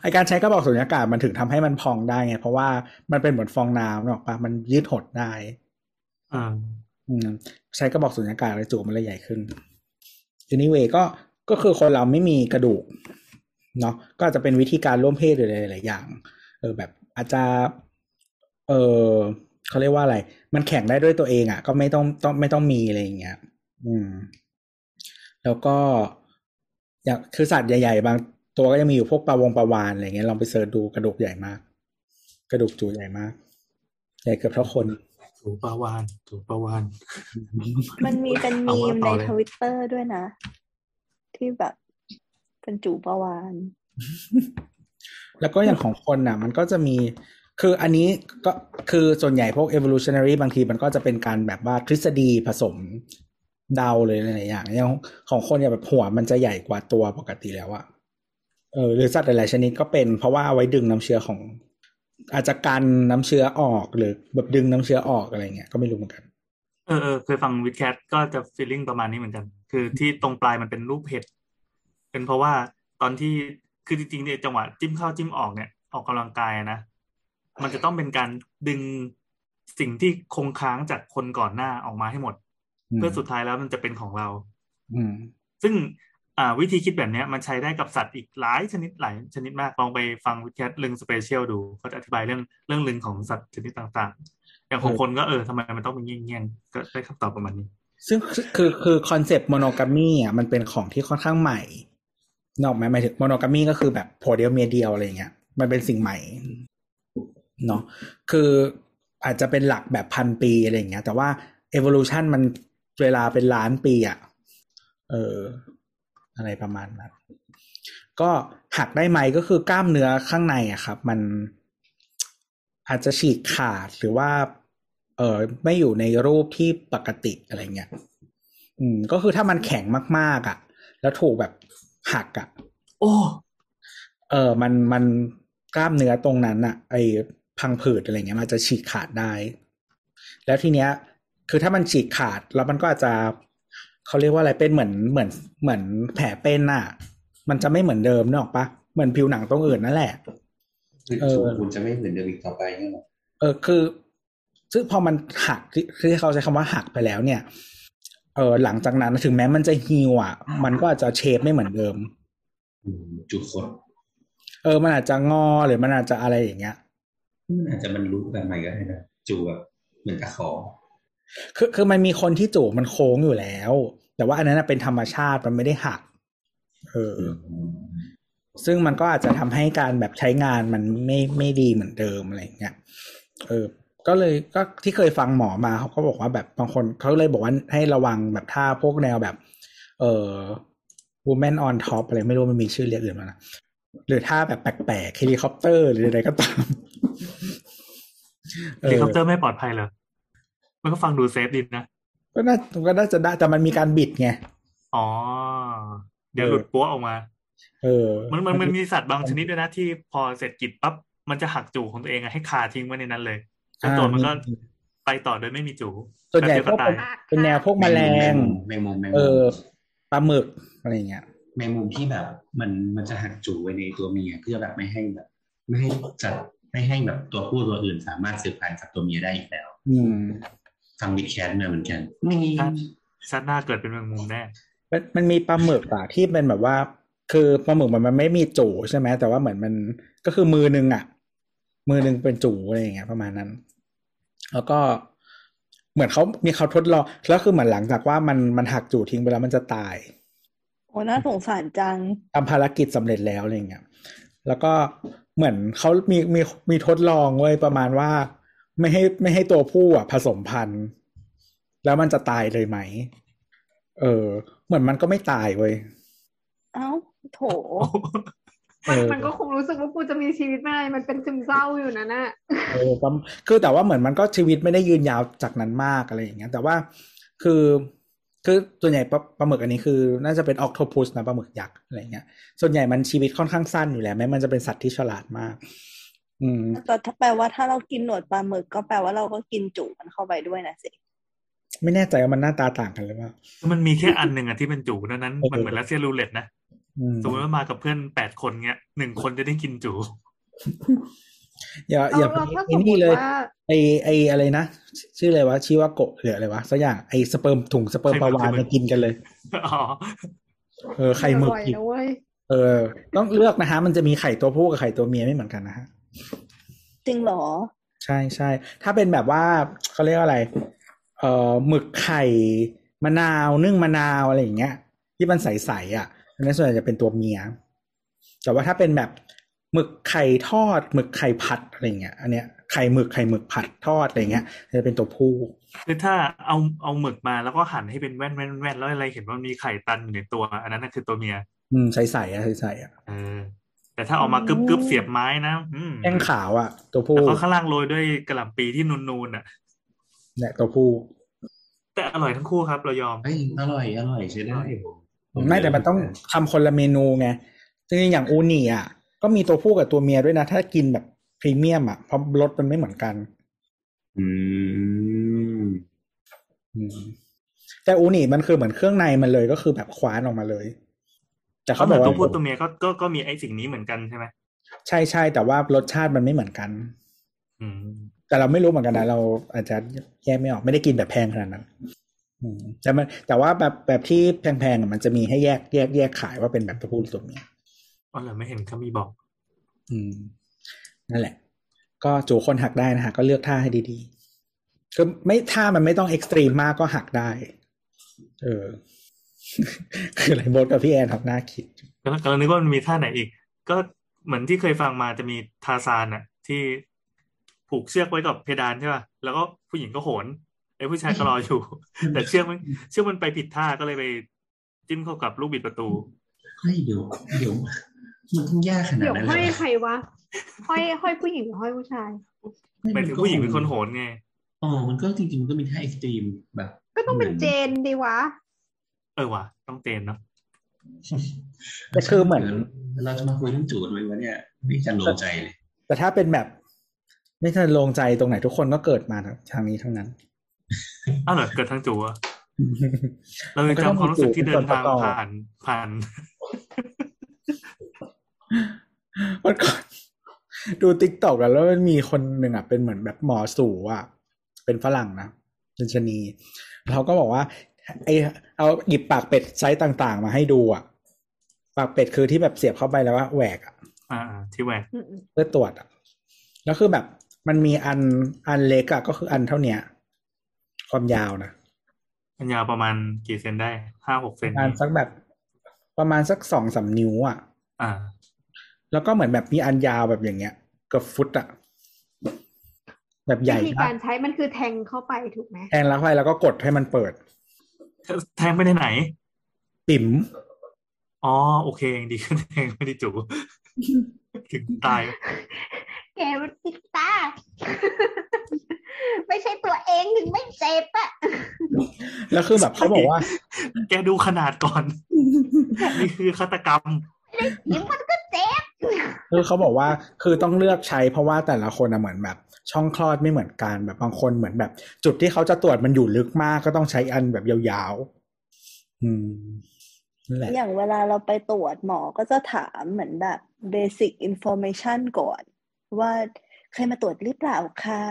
ไอการใช้กระบอกสุญญากาศมันถึงทำให้มันพองได้ไง เพราะว่ามันเป็นเหมือนฟองน้ำหรอกปะมันยืดหดได้ๆอ่าอืมใช้กระบอกสุญญากาศเลยจูบมันเลยใหญ่ขึ้น anyway ก็ก็คือคนเราไม่มีกระดูกเนาะก็อาจจะเป็นวิธีการร่วมเพศหรืออะไรหลายๆอย่าง เออแบบอาจจะ เออเขาเรียกว่าอะไร มันแข่งได้ด้วยตัวเองอะ่ะ ก็ไม่ต้องต้องไม่ต้องมีอะไรอย่างเงี้ย อืม แล้วก็อย่างคือสัตว์ใหญ่ ๆ บาง ตัวก็ยังมีอยู่พวกปลาวงปลาวานอะไรเงี้ยลองไปเสิร์ชดูกระดูกใหญ่มาก กระดูกจูใหญ่มากใหญ่เกือบเท่าคนถูปลาวานถูปลาวานมันมีเป็นเอามีว่ามในต่อเลยทวิตเตอร์ด้วยนะ ที่แบบเป็นจูประวานแล้วก็อย่างของคนน่ะ มันก็จะมีคืออันนี้ก็คือส่วนใหญ่พวก evolutionary บางทีมันก็จะเป็นการแบบว่าทฤษฎีผสมเดาเลยหลายๆอย่างอย่างของคนเนี่ยแบบหัวมันจะใหญ่กว่าตัวปกติแล้วอะ เออหรือสัตว์หลายๆชนิดก็เป็น เพราะว่าเอาไว้ดึงน้ำเชื้อของ อาจจะกันน้ำเชื้อออกหรือแบบดึงน้ำเชื้อออกอะไรเงี้ยก็ไม่รู้เหมือนกันเออเออเคยฟังวิดแคทก็จะฟีลลิ่งประมาณนี้เหมือนกัน คือที่ตรงปลายมันเป็นรูปเห็ดเป็นเพราะว่าตอนที่คือจริงๆเนี่ยจังหวะจิ้มเข้าจิ้มออกเนี่ยออกกำลังกายอะนะมันจะต้องเป็นการดึงสิ่งที่คงค้างจากคนก่อนหน้าออกมาให้หมดอืมเพื่อสุดท้ายแล้วมันจะเป็นของเรา อืมซึ่ง อ่าวิธีคิดแบบนี้มันใช้ได้กับสัตว์อีกหลายชนิดหลายชนิดมากลองไปฟัง WiTcast ลึงค์ special ดูเขาจะอธิบายเรื่องเรื่องลึงค์ของสัตว์ชนิดต่างๆ อย่างของคนก็เออทำไมมันต้องเป็นเงี้ยงๆก็ได้คำตอบประมาณนี้ ซึ่งคือคือ concept monogamy อะมันเป็นของที่ค่อนข้างใหม่นอกไหมหมายถึง monogamy ก็คือแบบผัวเดียวเมียเดียวอะไรเงี้ยมันเป็นสิ่งใหม่เนาะคืออาจจะเป็นหลักแบบพันปีอะไรเงี้ย แต่ว่า evolution มันเวลาเป็นล้านปีอะเออ อะไรประมาณนั้นก็หักได้ไหมก็คือกล้ามเนื้อข้างในอะครับ มันอาจจะฉีกขาดหรือว่า เออไม่อยู่ในรูปที่ปกติอะไรเงี้ยอืม ก็คือถ้ามันแข็งมากๆอะ แล้วถูกแบบหักอะ โอ้เออมันมันกล้ามเนื้อตรงนั้นอะ ไอพังผืดอะไรเงี้ย มันจะฉีกขาดได้ แล้วทีเนี้ย คือถ้ามันฉีกขาดแล้วมันก็อาจจะ เขาเรียกว่าอะไรเป็นเหมือนเหมือนเหมือนแผลเป็นอะ มันจะไม่เหมือนเดิมนึกออกปะเหมือนผิวหนังตรงอื่นนั่นแหละคือเออสูตรคุณจะไม่เหมือนเดิมอีกต่อไปเนี่ยหรอเออคือ ซึ่งพอมันหักที่ที่เขาใช้คำว่าหักไปแล้วเนี่ย เออหลังจากนั้นถึงแม้มันจะฮิวอะ มันก็อาจจะเชฟไม่เหมือนเดิมอืมจุดคดเออ มันอาจจะงอหรือมันอาจจะอะไรอย่างเงี้ยมันอาจจะมันรู้แบบใหม่ก็ได้นะจูแบบเหมือนตะขอคือคือมันมีคนที่จูบมันโค้งอยู่แล้ว แต่ว่าอันนั้นนะเป็นธรรมชาติมันไม่ได้หัก เออ ซึ่งมันก็อาจจะทำให้การแบบใช้งานมันไม่ไม่ดีเหมือนเดิมอะไรอย่างเงี้ย เออ ก็เลยก็ที่เคยฟังหมอมาเขาก็บอกว่าแบบบางคนเขาเลยบอกว่าให้ระวังแบบท่าพวกแนวแบบ เออ woman on top อะไรไม่รู้มันมีชื่อเรียกอื่นมานะหรือท่าแบบแปลกๆเฮลิคอปเตอร์หรืออะไรก็ตามเฮลิคอปเตอร์ไม่ปลอดภัยเหรอมันก็ฟังดู safe ดีนะ ก็น่าก็น่าจะได้แต่มันมีการบิดไง อ๋อ เดี๋ยวหลุดปัวออกมา เออ มันมันมันมีสัตว์บางชนิดด้วยนะที่พอเสร็จกิจปั๊บมันจะหักจูของตัวเองอะให้คาทิ้งไว้ในนั้นเลยแล้วตัวมันก็ไปต่อโดยไม่มีจูส่วนใหญ่แป๊บพวเดีกยก็ตายเป็นแนวพวกแมลงแมงมุมแมงมุมเออปลาหมึกอะไรอย่างเงี้ยแมงมุมที่แบบ มันมันจะหักจูไว้ในตัวเมียเพื่อแบบไม่ให้แบบ ไม่ให้จัดไม่ให้แบบตัวผู้ตัวอื่นสามารถสืบพันธุ์กับตัวเมียได้อีกแล้ว อืม ฟังบิ๊กแคทมาเหมือนกันนี่ชาติชาติหน้าเกิดเป็นแมงมุมแน่มันมันมีปลาหมึกอะที่เป็นแบบว่า คือปลาหมึกมันมันไม่มีจูใช่ไหมแต่ว่าเหมือนมันก็คือมือหนึงอะมือหนึงเป็นจูอะไรอย่างเงี้ยประมาณนั้น แล้วก็เหมือนเขามีเขาทดลองแล้วคือเหมือนหลังจากว่ามันมันหักจูทิ้งไปแล้วมันจะตาย โอ้น่าสงสารจังทำภารกิจสำเร็จแล้วอะไรเงี้ยแล้วก็เหมือนเขามีมีมีทดลองไว้ยประมาณว่า ไม่ให้ไม่ให้ตัวผู้อะผสมพันธุ์ แล้วมันจะตายเลยไหม เออ เหมือนมันก็ไม่ตายเว้ย เอ้าโถเอมันอมันก็คงรู้สึกว่ากูจะมีชีวิตไม่ได้มันเป็นซึมเศร้าอยู่นะน่ะเออประมคือแต่ว่าเหมือนมันก็ชีวิตไม่ได้ยืนยาวจากนั้นมากอะไรอย่างเงี้ย แต่ว่าคือคือส่วนใหญ่ปลาปลาหมึกอันนี้คือ น่าจะเป็นอ c t o p u s นะปลาหมึกยักษ์อะไรเงี้ย ส่วนใหญ่มันชีวิตค่อนข้างสั้นอยู่แล้วแม้มันจะเป็นสัตว์ที่ฉลาดมากอืม แต่ถ้าแปลว่าถ้าเรากินหนวดปลาหมึกก็แปลว่าเราก็กินจุมันเข้าไปด้วยนะสิไม่แน่ใจว่ามันหน้าตาต่างกันหรือเปล่ามันมีแค่อันหนึ่งอะที่เป็นจูดังนั้นเออมันเหมือนรัสเซีย roulette นะอืมสมมติว่ามากับเพื่อนแปดคนเงี้ยหนึ่งคนจะได้กินจูอย่าเอาอย่าเราถ้าไอ้นี่สมมติเลยว่าไอไออะไรนะชื่ออะไรวะชิวาโกะหรืออะไรวะสักอย่างไอสเปิร์มถุงสเปิร์มปลาวาฬมากินกันเลยอ๋อเออไข่หมึกอร่อยอีกนะเว้ยเออ ต้องเลือกนะฮะ มันจะมีไข่ตัวผู้กับไข่ตัวเมียไม่เหมือนกันนะฮะ จริงเหรอ ใช่ใช่ถ้าเป็นแบบว่าเขาเรียกว่าอะไร เอ่อหมึกไข่มะนาวนึ่งมะนาวอะไรอย่างเงี้ย ที่มันใสๆอะอันนั้นส่วนใหญ่จะเป็นตัวเมีย แต่ว่าถ้าเป็นแบบหมึกไข่ทอดหมึกไข่ผัดอะไรอย่างเงี้ยอันเนี้ยไข่หมึกไข่หมึกผัดทอดอะไรเงี้ยจะเป็นตัวผู้คือถ้าเอาเอาหมึกมาแล้วก็หั่นให้เป็นแว่นแว่นแว่นแล้วอะไรเห็นว่ามีไข่ตันอยู่ในตัว อันนั้นน่ะคือตัวเมีย อืมใสๆอะใสๆอะเออ แต่ถ้าเออกมากึบกึบเสียบไม้นะอืมแป้งขาวอะ ตัวผู้แล้วก็ข้างล่างโรยด้วยกระหล่ำปีที่นูนๆอะเนี่ยตัวผู้ แต่อร่อยทั้งคู่ครับ เรายอมเฮ้ยอร่อยอร่อยใช้ได้ผมไม่แต่มันต้องทำคนละเมนูไงจริงๆอย่างอูนิอะก็มีตัวผู้กับตัวเมียด้วยนะ ถ้ากินแบบพรีเมียมอะเพราะรสมันไม่เหมือนกัน อืมอืมแต่อูนิมันคือเหมือนเครื่องในมันเลยก็คือแบบคว้านออกมาเลย แต่เขาเขาบบออกกว่าตัวผู้ตัวเมียก็ก็ก็มีไอ้สิ่งนี้เหมือนกันใช่ไหมใช่ใช่แต่ว่ารสชาติมันไม่เหมือนกัน อืม แต่เราไม่รู้เหมือนกันนะเราอาจจะแยกไม่ออกไม่ได้กินแบบแพงขนาดนั้นอืมแต่มันแต่ว่าแบบแบบที่แพงๆอะมันจะมีให้แยกแยกแยกขายว่าเป็นแบบตัวผู้หรือตัวเมียอ๋อเหรอไม่เห็นเขามีบอก อืม นั่นแหละ ก็จูคนหักได้นะฮะก็เลือกท่าให้ดีๆคือไม่ท่ามันไม่ต้องเอ็กซ์ตรีมมากก็หักได้ เออ คืออะไรโบทกับพี่แอนทำหน้าคิดกำลังกำลังนึกว่ามันมีท่าไหนอีก ก็เหมือนที่เคยฟังมาจะมีทาซานอะที่ผูกเชือกไว้กับเพดานใช่ป่ะแล้วก็ผู้หญิงก็โหนไอ้ผู้ชายก็รออยู่ แต่เชือกมันเชือกมันไปผิดท่าก็เลยไปจิ้มเข้ากับลูกบิดประตูเฮ้ยเดี๋ยวเดี๋ยวมันต้องยากขนาดเดี๋ยวนั้นห้อยเลยใครวะห้อยห้อยผู้หญิงหรือห้อยผู้ชายหมายถึงผู้หญิงเป็นคนโหนไงอ๋อมันก็จริงๆมันก็มีท่าเอ็กซ์ตรีมแบบ ก็ต้องเป็นเจนดีวะ เออว่ะ ต้องเตนเนาะแต่คือเหมือน เราจะมาคุยเรื่องจูดไหมวะเนี่ยไม่จันลงใจเลย แต่ถ้าเป็นแบบไม่ทันลงใจตรงไหนทุกคนก็เกิดมาทางนี้ทั้งนั้นอ้าวเหรอเกิดทั้งจูอะเรามัยังต้องจำความรู้สึกมีจูที่เดินทางเป็นส่วนประกอบผ่านผ่านวันก่อนดู TikTok แล้วมันมีคนหนึ่งอะเป็นเหมือนแบบหมอสูอะเป็นฝรั่งนะเป็นชะนีเขาก็บอกว่า ไอเอาหยิบปากเป็ดไซส์ต่างๆ มาให้ดูอะ ปากเป็ดคือที่แบบเสียบเข้าไปแล้วว่าแหวกอะอ่าที่แหวกอืมเพื่อตรวจอะแล้วคือแบบมันมีอันอันเล็กอะก็คืออันเท่าเนี้ย ความยาวนะมันยาวประมาณกี่เซนได้ห้าหกเซปนระมาณสักแบบ ประมาณสักสองสามนิ้วอะ อ่า แล้วก็เหมือนแบบมีอันยาวแบบอย่างเงี้ยเกือบฟุตอะแบบใหญ่วิธีมากการใช้มันคือแทงเข้าไปถูกไหมแทงแล้วไปแล้วก็กดให้มันเปิด แทงไปได้ไหนปิ๋มอ๋อโอเคยังดีขึ้นแทงไม่ได้จูถึงตายแกมันติดตา ไม่ใช่ตัวเองถึงไม่เจ็บอะแล้วคือแบบเขาบอกว่า แกดูขนาดก่อน นี่คือฆาตกรรมเดี๋ยวมันก็เจ็บคือเขาบอกว่าคือต้องเลือกใช้เพราะว่าแต่ละคนอะเหมือนแบบ ช่องคลอดไม่เหมือนกันแบบบางคนเหมือนแบบ จุดที่เขาจะตรวจมันอยู่ลึกมากก็ต้องใช้อันแบบยาวๆอืมนั่นแหละอย่างเวลาเราไปตรวจหมอก็จะถามเหมือนแบบ basic information ก่อน ว่าเคยมาตรวจหรือเปล่าคะ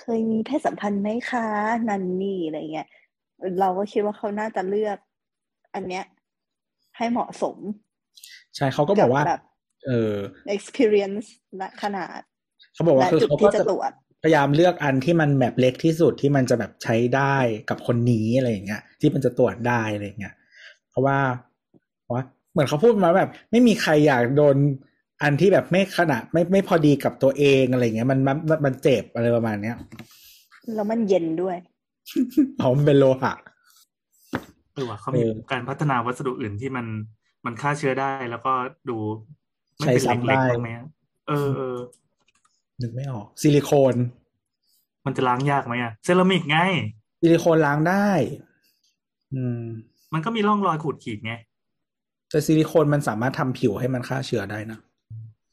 เคยมีเพศสัมพันธ์ไหมคะ นันนี่อะไรเงี้ยเราก็คิดว่าเขาน่าจะเลือก อันเนี้ย ให้เหมาะสม ใช่เขาก็บอกว่า แบบเออ experience และขนาด เขาบอกว่าและคือจุดเขาที่ก็จะจะตรวจพยายามเลือกอันที่มันแบบเล็กที่สุดที่มันจะแบบใช้ได้กับคนนี้อะไรอย่างเงี้ย ที่มันจะตรวจได้อะไรอย่างเงี้ย เพราะว่าเพราะว่าเหมือนเขาพูดมาแบบ ไม่มีใครอยากโดนอันที่แบบไม่ขนาดไม่ไม่พอดีกับตัวเองอะไรเงี้ยมันมันมันเจ็บอะไรประมาณเนี้ยแล้วมันเย็นด้วยเพราะมันเป็นโลหะเออว่ะเขามีเออการพัฒนาวัสดุอื่นที่มันมันฆ่าเชื้อได้แล้วก็ดูไม่ใช้เป็นซ้ำเล็กได้ๆบ้างไหมอะเออเออ นึกไม่ออก ซิลิโคน มันจะล้างยากไหมอะเซรามิกไง ซิลิโคนล้างได้ อืม มันก็มีร่องรอยขูดขีดไง แต่ซิลิโคนมันสามารถทำผิวให้มันฆ่าเชื้อได้นะ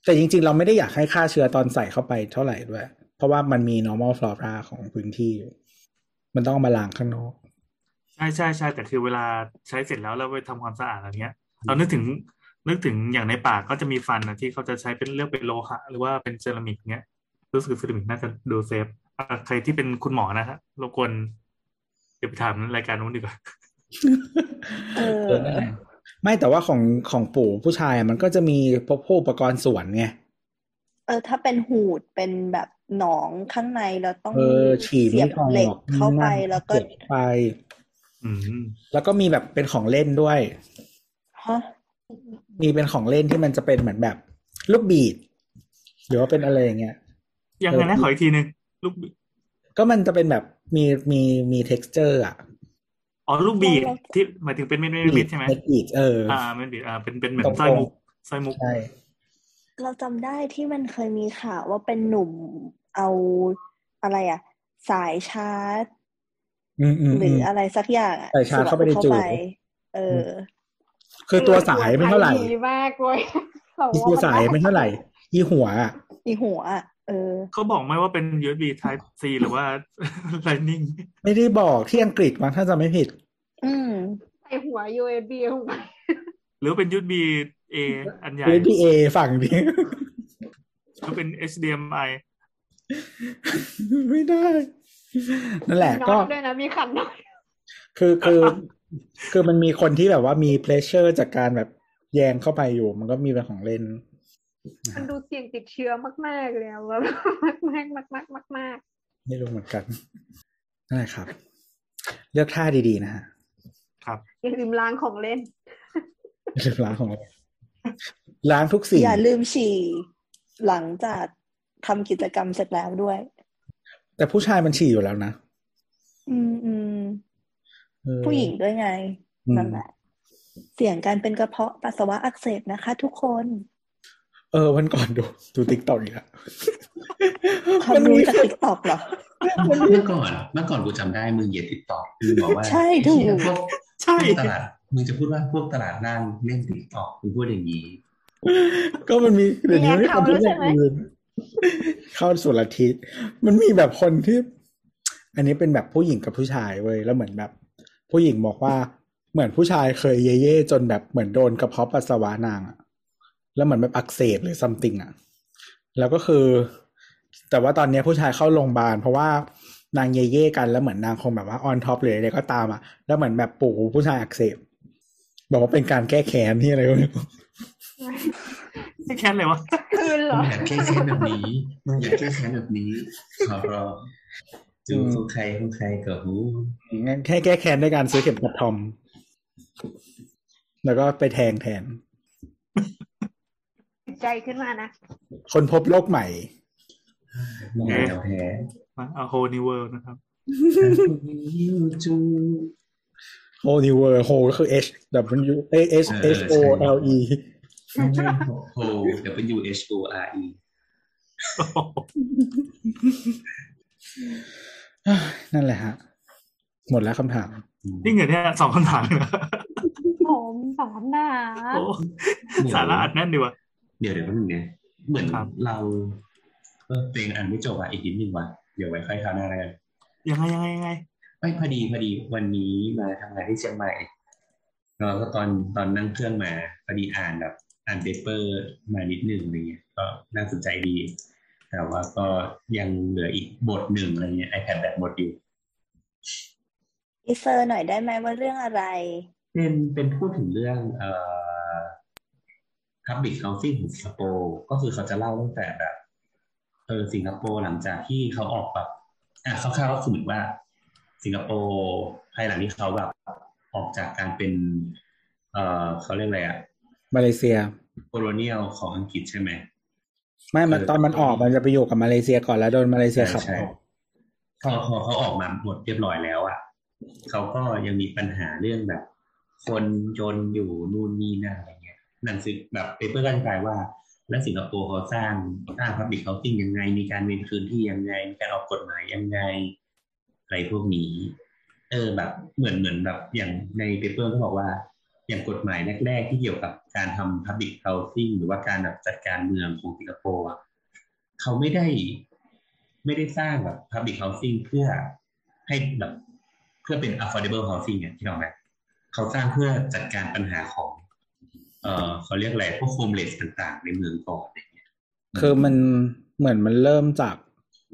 แต่จริง ๆ เราไม่ได้อยากให้ฆ่าเชื้อตอนใส่เข้าไปเท่าไหร่ด้วย เพราะว่ามันมี normal flora ของพื้นที่อยู่ มันต้องเอามาล้างข้างนอก ใช่ใช่ใช่แต่คือเวลาใช้เสร็จแล้วเราไปทำความสะอาดอะไรเงี้ย เรานึกถึงนึกถึงอย่างในปากก็จะมีฟันนะที่เขาจะใช้เป็นเลือกเป็นโลหะหรือว่าเป็นเซรามิกเงี้ย รู้สึกเซรามิกน่าจะดูเซฟอะใครที่เป็นคุณหมอนะฮะรบกวนเดี๋ยวไปถามรายการนู้นดีกว่าเออไม่แต่ว่าของของปู่ผู้ชายอะมันก็จะมีพวกพวกอุปกรณ์สวนไงเออ ถ้าเป็นหูดเป็นแบบหนองข้างในเราต้องเออฉีดเสียบไม่ออกเหล็กเข้าไปนั่นแล้วก็เสียบไปอืมแล้วก็มีแบบเป็นของเล่นด้วยฮะมีเป็นของเล่นที่มันจะเป็นเหมือนแบบ ลูกบีดหรือว่าเป็นอะไรอย่างเงี้ย ยังไงนะขออีกทีหนึ่งลูกบิก็มันจะเป็นแบบมีมีมี texture อะอ๋อลูกบีดที่หมายถึงเป็นเม็ดเม็ดเม็ดใช่ไหมเม็ดบีดเอออ่าเม็ดบีดอ่าเป็นเป็นเหมือตรนงๆสร้อยมุกสร้อยมุกใช่เราจำได้ที่มันเคยมีข่าวว่าเป็นหนุ่มเอาอะไรอะสายชาร์จอืมอืมหรืออะไรสักอย่างอะสายชาร์จเข้าไปในจูบเออ คือตัวสายไม่เท่าไหร่ดีมากเว้ยเราอีว่าตัวสายไม่เท่าไหร่อีหัวอะอีหัวอะ เออเขาบอกไหมว่าเป็น USB Type C หรือว่า Lightning ไม่ได้บอกที่อังกฤษมั้งถ้าจะไม่ผิด อืมใส่หัว USB ลงไปหรือเป็น USB A อันใหญ่ USB-A ฝั่งนี้หรือเป็น HDMI ไม่ได้ นั่นแหละน็ก็อตด้วยนะมีขันน็อตคือคือ คือมันมีคนที่แบบว่ามีเพลชเชอร์จากการแบบแยงเข้าไปอยู่ มันก็มีเป็นของเล่น มันดูเสี่ยงติดเชื้อมากๆเลยอะแบบมากมากมากมากมากไม่รู้เหมือนกันนั่นแหละครับ เลือกท่าดีๆนะฮะครับอย่าลืมล้างของเล่นเลือกล้างของเราล้างทุกสิ่งอย่าลืมฉี่หลังจากทำกิจกรรมเสร็จแล้วด้วย แต่ผู้ชายมันฉี่อยู่แล้วนะ อืมอืมเออผู้หญิงด้วยไงอืมนั่นแหละเสี่ยงการเป็นกระเพาะปัสสาวะอักเสบนะคะทุกคน เออวันก่อนดูดู TikTok อีกแล้วความรู้จาก TikTok เหรอเมื่อก่อนเมื่อก่อนกูจำได้มึงเหยียดติดต่อมึงบอกว่าใช่ถูกไอ้เหี้ยพวกใช่พวกตลาดมึงจะพูดว่าพวกตลาดล่างเล่นติดต่อมึงพูดอย่างนี้ ก็มันมีเดี๋ยวนี้ไม่ทำเรื่องอื่นเข้าสุรทิศมันมีแบบคนที่ อันนี้เป็นแบบผู้หญิงกับผู้ชายเว้ยแล้วเหมือนแบบ ผู้หญิงบอกว่าเหมือนผู้ชายเคยเย่เย่ๆจนแบบเหมือนโดนกระเพาะปัสสาวะนางอะ แล้วเหมือนแบบอักเสบหรือซัมติงอะแล้วก็คือ แต่ว่าตอนเนี้ยผู้ชายเข้าโรงพยาบาล เพราะว่านางเย่เย่ๆกันแล้วเหมือนนางคงแบบว่าออนท็อปหรืออะไรก็ตามอะแล้วเหมือนแบบปู่ผู้ชายอักเสบ บอกว่าเป็นการแก้แค้นที่อะไรก็ไม่รู้ไม่แค้นเลยวะคืนเหรมึองอยากแก้แค้นแบบนี้มึงอยากแก้แค้นแบบนี้ขอร้องจูคงใครคงใครกับหูงั้นแค่แก้แค้นด้วยการซื้อเข็มขัดทอม แล้วก็ไปแทงแทน ใจขึ้นมานะ คนพบโลกใหม่มองแถวแท้มาเอาโฮนิเวิร์นะครับจู whole new world whole ก็คือ H W A H H O L E ไม่ใช่โฮ W H O R E นั่นแหละฮะ หมดแล้วคำถาม นี่เงินเนี่ยสองคำถามเลยนะผมสอนหนาโอ้สาระอัดแน่นดีว่ะ เดี๋ยวเดี๋ยวแป๊บนึงนะเหมือนครับเราเออตัวเองอ่านไม่จบอะอีกนิดนึงว่ะเดี๋ยวไว้ค่อยคราวหน้าแล้วกันยังไงยังไงยังไงไม่พอดีพอดีวันนี้มาทำงานที่เชียงใหม่แล้วก็ตอนตอนนั่งเครื่องมาพอดีอ่านแบบอ่านเปเปอร์มานิดนึงอะไรเงี้ยก็น่าสนใจดี แต่ว่าก็ยังเหลืออีกบทหนึ่งอะไรเงี้ย iPad แบบหมดอยู่teaser หน่อยได้ไหมว่าเรื่องอะไร เป็นเป็นพูดถึงเรื่อง เอ่อ Public Housing ของสิงคโปร์ก็คือเขาจะเล่าตั้งแต่แบบเออสิงคโปร์หลังจากที่เขาออกแบบอะคร่าวๆก็คือเหมือนว่า สิงคโปร์ภายหลังที่เขาแบบออกจากการเป็น เอ่อเขาเรียกอะไรอะมาเลเซีย colonial ของอังกฤษใช่ไหมไม่มันเออตอนมันออกมันจะไปอยู่กับมาเลเซียก่อนแล้วโดนมาเลเซียขับใช่ออกพอพอเขาออกมาหมดเรียบร้อยแล้วอะเขาก็ยังมีปัญหาเรื่องแบบ คนจนอยู่นู่นนี่นั่นอะไร เงี้ยหนังสือแบบ paper ก็อธิบายว่า แล้วสิงคโปร์เขาสร้างสร้างพับบิ c เ o า s ิ n งยังไง มีการเวนคืนที่ยังไง มีการออกกฎหมายยังไงอะไรพวกนี้ เออแบบเหมือนเหมือนแบบอย่างใน paper ก็บอกว่า อย่างกฎหมายแรกๆที่เกี่ยวกับการทำ public housing หรือว่าการแบบจัดการเมืองของสิงคโปร์เขาไม่ได้ไม่ได้สร้างแบบ public housing เพื่อให้แบบเพื่อเป็น affordable housing เนี่ยที่เราไหมเขาสร้างเพื่อจัดการปัญหาของ เออเขาเรียกอะไรพวก homeless ต่างๆ ในเมืองก่อนอะไรเงี้ยคือมันเหมือนมันเริ่มจาก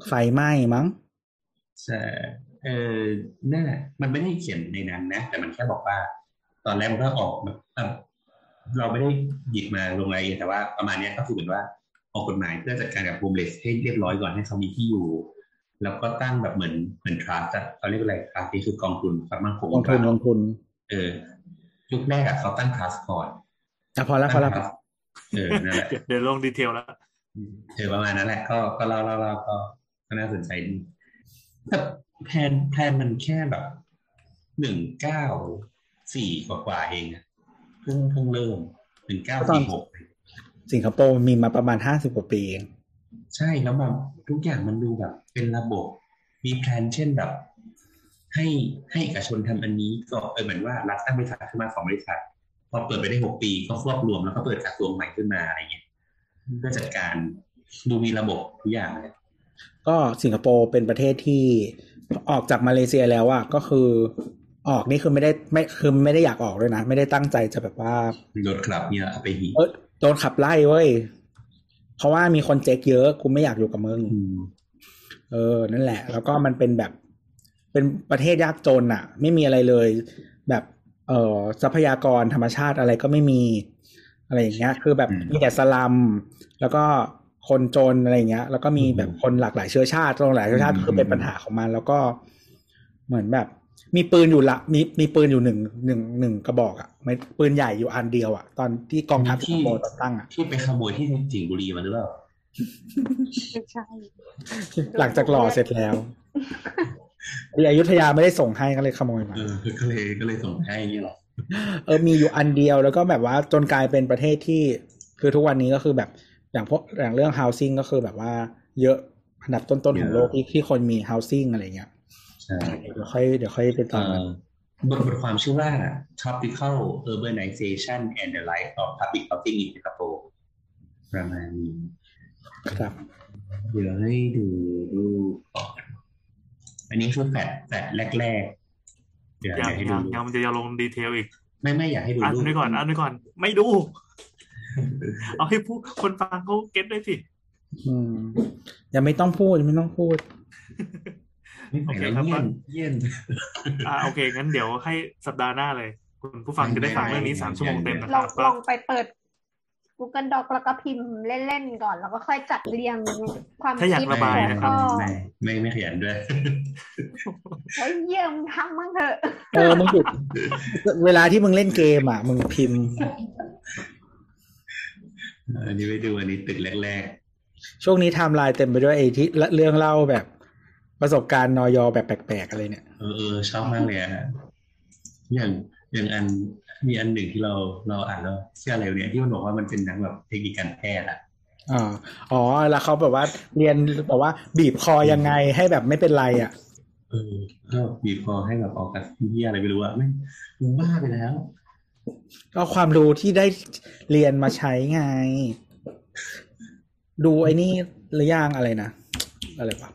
ไฟไหม้มั้งใช่เออน่ามันไม่ได้เขียนในนั้นนะ แต่มันแค่บอกว่า ตอนแรกมันก็ออกแบบเอ่อเราไม่ได้หยิบมาลงรายละเอียดแต่ว่าประมาณเนี้ยก็คือเหมือนว่าออกกฎหมายเพื่อจัดการกับ homeless ให้เรียบร้อยก่อนให้เขามีที่อยู่ แล้วก็ตั้งแบบเหมือนเหมือน trust เขาเรียกอะไร trust นี่คือกองทุนความมั่นคงลงทุนลงทุน เออยุคแรกอะเขาตั้ง trust ก่อน อะพอแล้วพอแล้วตั้ง trust เออนั่นแหละเดี๋ยวเดี๋ยวลง detail แล้วเออประมาณนั้นแหละก็ก็เล่าเล่าเล่าก็ก็น่าสนใจดีแต่ plan plan มันแค่แบบหนึ่งเก้าสี่กว่ากว่าๆเองอะเพิ่งเพิ่งเริ่มหนึ่งเก้าสี่หกสิงคโปร์มีมาประมาณห้าสิบกว่าปีเองใช่แล้วแบบทุกอย่างมันดูแบบ เป็นระบบ มีแพลนเช่นแบบ ให้ให้เอกชนทำอันนี้ก็เออเหมือนว่ารัฐตั้งบริษัทขึ้นมาสองบริษัท พอเปิดไปได้หกปีก็ควบรวมแล้วก็เปิดกระทรวงใหม่ขึ้นมาอะไรเงี้ยเพื่อจัดการดูมีระบบทุกอย่างเลยก็สิงคโปร์เป็นประเทศที่ออกจากมาเลเซียแล้วอะก็คือออกนี่คือไม่ได้ไม่คือไม่ได้อยากออกด้วยนะ ไม่ได้ตั้งใจจะแบบว่ารถคลับเนี่ยเอาไปหีเออโดนขับไล่เว้ยเพราะว่ามีคนเจ๊กเยอะกูไม่อยากอยู่กับมึงอืมเออ นั่นแหละ แล้วก็มันเป็นแบบเป็นประเทศยากจนอะไม่มีอะไรเลย แบบ เอ่อทรัพยากรธรรมชาติอะไรก็ไม่มี อะไรอย่างเงี้ย คือแบบมีแต่สลัม แล้วก็คนจนอะไรอย่างเงี้ย แล้วก็มีแบบคนหลากหลายเชื้อชาติหลากหลายเชื้อชาติคือเป็นปัญหาของมัน แล้วก็เหมือนแบบ มีปืนอยู่ละมีมีปืนอยู่หนึ่งหนึ่งหนึ่งกระบอกอะไม่ปืนใหญ่อยู่อันเดียวอะตอนที่กองทัพสิงคโปร์ตตั้งอะที่ไปขโมยที่สิงห์บุรีมาหรือเปล่าไม่ใช่ หลังจากหล่อเสร็จแล้ว ที่อยุธยาไม่ได้ส่งให้ก็เลยขโมยมาเออก็เลยก็เลยส่งให้เนี่ยหรอเออมีอยู่อันเดียวแล้วก็แบบว่าจนกลายเป็นประเทศที่ คือทุกวันนี้ก็คือแบบอย่างพวกอย่างเรื่อง housing ก็คือแบบว่าเยอะอันดับต้นๆของโลกที่ที่คนมี housing อะไรเงี้ยใช่เดี๋ยวค่อยเดี๋ยวค่อยไปตามเอ่อบทบทความชื่อว่า Tropical Urbanization and the Life of Public Housing in Singapore ประมาณนี้ครับ เดี๋ยวให้ดูรูปก่ อนอันนี้คือแฟดแฟดแรกๆเดี๋ยวยังอยากให้ดูยังรูปยังมันจะยังลงดีเทลอีก ไม่ไม่อยากให้ดูอ่านรูปไปก่อนอ่านไปก่อน ไม่ดู เอาให้ผู้คนฟังเขาเก็ตด้วยสิ อืมยังไม่ต้องพูดยังไม่ต้องพูดไม่ไหวแล้วโอเคครับ เยี่ยนเยี่ยน อ่าโอเค งั้นเดี๋ยวให้สัปดาห์หน้าเลย คุณผู้ฟังจะได้ฟังเรื่องนี้สามชั่วโมงเต็มนะคลรัองบก็ ลองไปเปิด Google Doc แล้วก็พิมพ์เล่นๆก่อน แล้วก็ค่อยจัดเรียงความถ้าอยากคิดระบายนะครับแล้วก็ไม่ไม่ไม่ขยันด้วยเฮ้ยเยี่ยมทำมั่งเถอะเออมึงหยุดเวลาที่มึงเล่นเกมอะ มึงพิมพ์อันนี้ไปดูอันนี้ตึกแรกช่วงนี้ไทม์ไลน์เต็มไปด้วยไอ้ที่เรื่องเล่าแบบประสบการณ์นอยอแบบแปลกๆอะไรเนี่ยๆเออเออชอบมากเลยอะอย่างอย่างอัน มีอันหนึ่งที่เราเราอ่านแล้วเชื่ออะไรวะเนี่ยที่มันบอกว่ามันเป็นนักแบบเทคนิคการแพทย์อะอ๋ออ๋อ แล้วเขาแบบว่าเรียนแบบว่าบีบคอยังไงให้แบบไม่เป็นไรอะ เออก็บีบคอให้แบบออกกับเฮียอะไรไม่รู้อะไม่มึงบ้าไปแล้วก็ความรู้ที่ได้เรียนมาใช้ไง ดูไอ้นี่หรือยังอะไรนะ อะไรวะ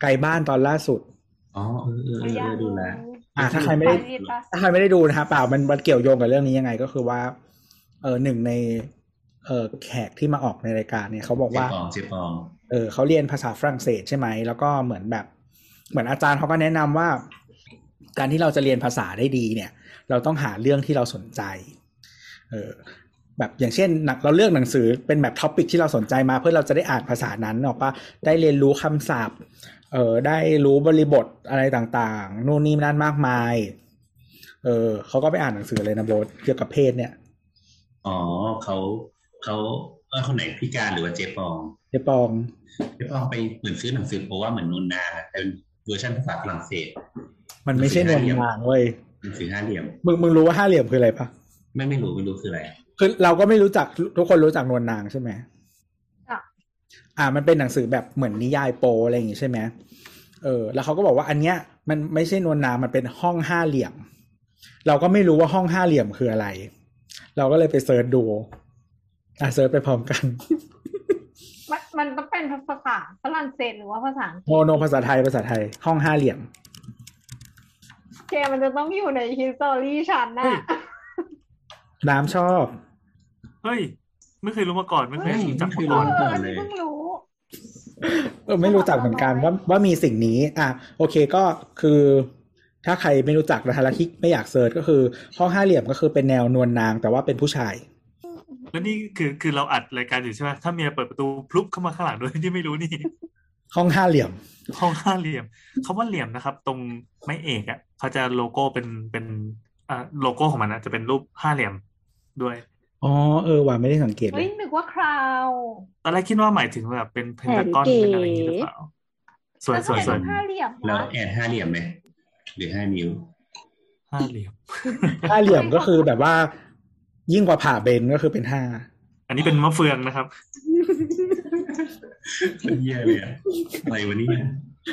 ไกลบ้านตอนล่าสุด อ๋อ เออเออเออเออดูแลว อะถ้าใครไม่ได้รีบปะถ้าใครไม่ได้ดูนะฮะเปล่ามันมันเกี่ยวโยงกับเรื่องนี้ยังไงก็คือว่า เออหนึ่งใน เออแขกที่มาออกในรายการเนี่ยเขาบอกเจว่าปองเจปองเออเขาเรียนภาษาฝรั่งเศสใช่ไหม แล้วก็เหมือนแบบ เหมือนอาจารย์เขาก็แนะนำว่า การที่เราจะเรียนภาษาได้ดีเนี่ย เราต้องหาเรื่องที่เราสนใจ เออแบบอย่างเช่นหนักเราเลือกหนังสือเป็นแบบ topic ที่เราสนใจมาเพื่อเราจะได้อ่านภาษานั้นออกปะได้เรียนรู้คำศัพท์ เออได้รู้บริบทอะไรต่างๆ นู่นนี่นั่นมากมาย เออเขาก็ไปอ่านหนังสือเลยนะโบทเกี่ยวกับเพศเนี่ย อ๋อเขาเขาเออคนไหนพิการหรือว่าเจปอง เจปอง เจปองไปเหมือนซื้อหนังสือเพราะว่าเหมือนนูนนาเป็นเวอร์ชันภาษาฝรั่งเศส มันไม่ใช่นวลนางเว้ยหนังสือห้าเหลี่ยม มึงมึงรู้ว่าห้าเหลี่ยมคืออะไรปะไม่ไม่รู้ไม่รู้คืออะไรคือเราก็ไม่รู้จักทุกคนรู้จักนวลนางใช่ไหมอะ อ่ามันเป็นหนังสือแบบเหมือนนิยายโปอะไรอย่างงี้ใช่ไหมเออ แล้วเขาก็บอกว่าอันเนี้ยมันไม่ใช่นวลนางมันเป็นห้องห้าเหลี่ยม เราก็ไม่รู้ว่าห้องห้าเหลี่ยมคืออะไร เราก็เลยไป search ดู อะ search ไปพร้อมกัน มันมันต้องเป็นภาษาฝรั่งเศสหรือว่าภาษาอังกฤษโมโนภาษาไทยภาษาไทย ห้องห้าเหลี่ยมเคมันจะต้องอยู่ใน history ฉันเฮ้ยน่ะน้ำชอบ เฮ้ย ไม่เคยรู้มาก่อนไม่เคยเฮ้ยรู้จักไม่มาเคยรู้ก่อนเอออันนี้เพิ่งรู้เออไม่รู้จักเหมือนกันว่าว่ามีสิ่งนี้ อะ โอเคก็คือ ถ้าใครไม่รู้จักนะคะแล้วที่ไม่อยาก search ก็คือห้องห้าเหลี่ยมก็คือเป็นแนวนวลนาง แต่ว่าเป็นผู้ชาย แล้วนี่คือคือเราอัดรายการอยู่ใช่ไหมถ้าเมียเปิดประตูพลุบเข้ามาข้างหลังโดยที่ไม่รู้นี่ ห้องห้าเหลี่ยม ห้องห้าเหลี่ยมคำว่าเหลี่ยมนะครับ ตรงไม้เอกอะเขาจะโลโก้เป็นเป็นอ่าโลโก้ของมันนะจะเป็นรูปห้าเหลี่ยมด้วย อ๋อเออว่าไม่ได้สังเกตเลเฮ้ยยนึกว่าคราวตอนแรกคิดว่าหมายถึงแบบเป็นเพนทากอนแผนเก๋ เป็นอะไรอย่างนี้หรือเปล่า สวยแล้วสวยสวยทำไมห้าเหลี่ยมเราวะแอดห้าเหลี่ยมไหมหรือห้านิ้ว ห้าเหลี่ยม ห้าเหลี่ยมก็คือแบบว่า ยิ่งกว่าผ่าเบนก็คือเป็นห้าอันนี้เป็นมะเฟืองนะครับ เยี่ยเลยอะอะไรวะเนี่ย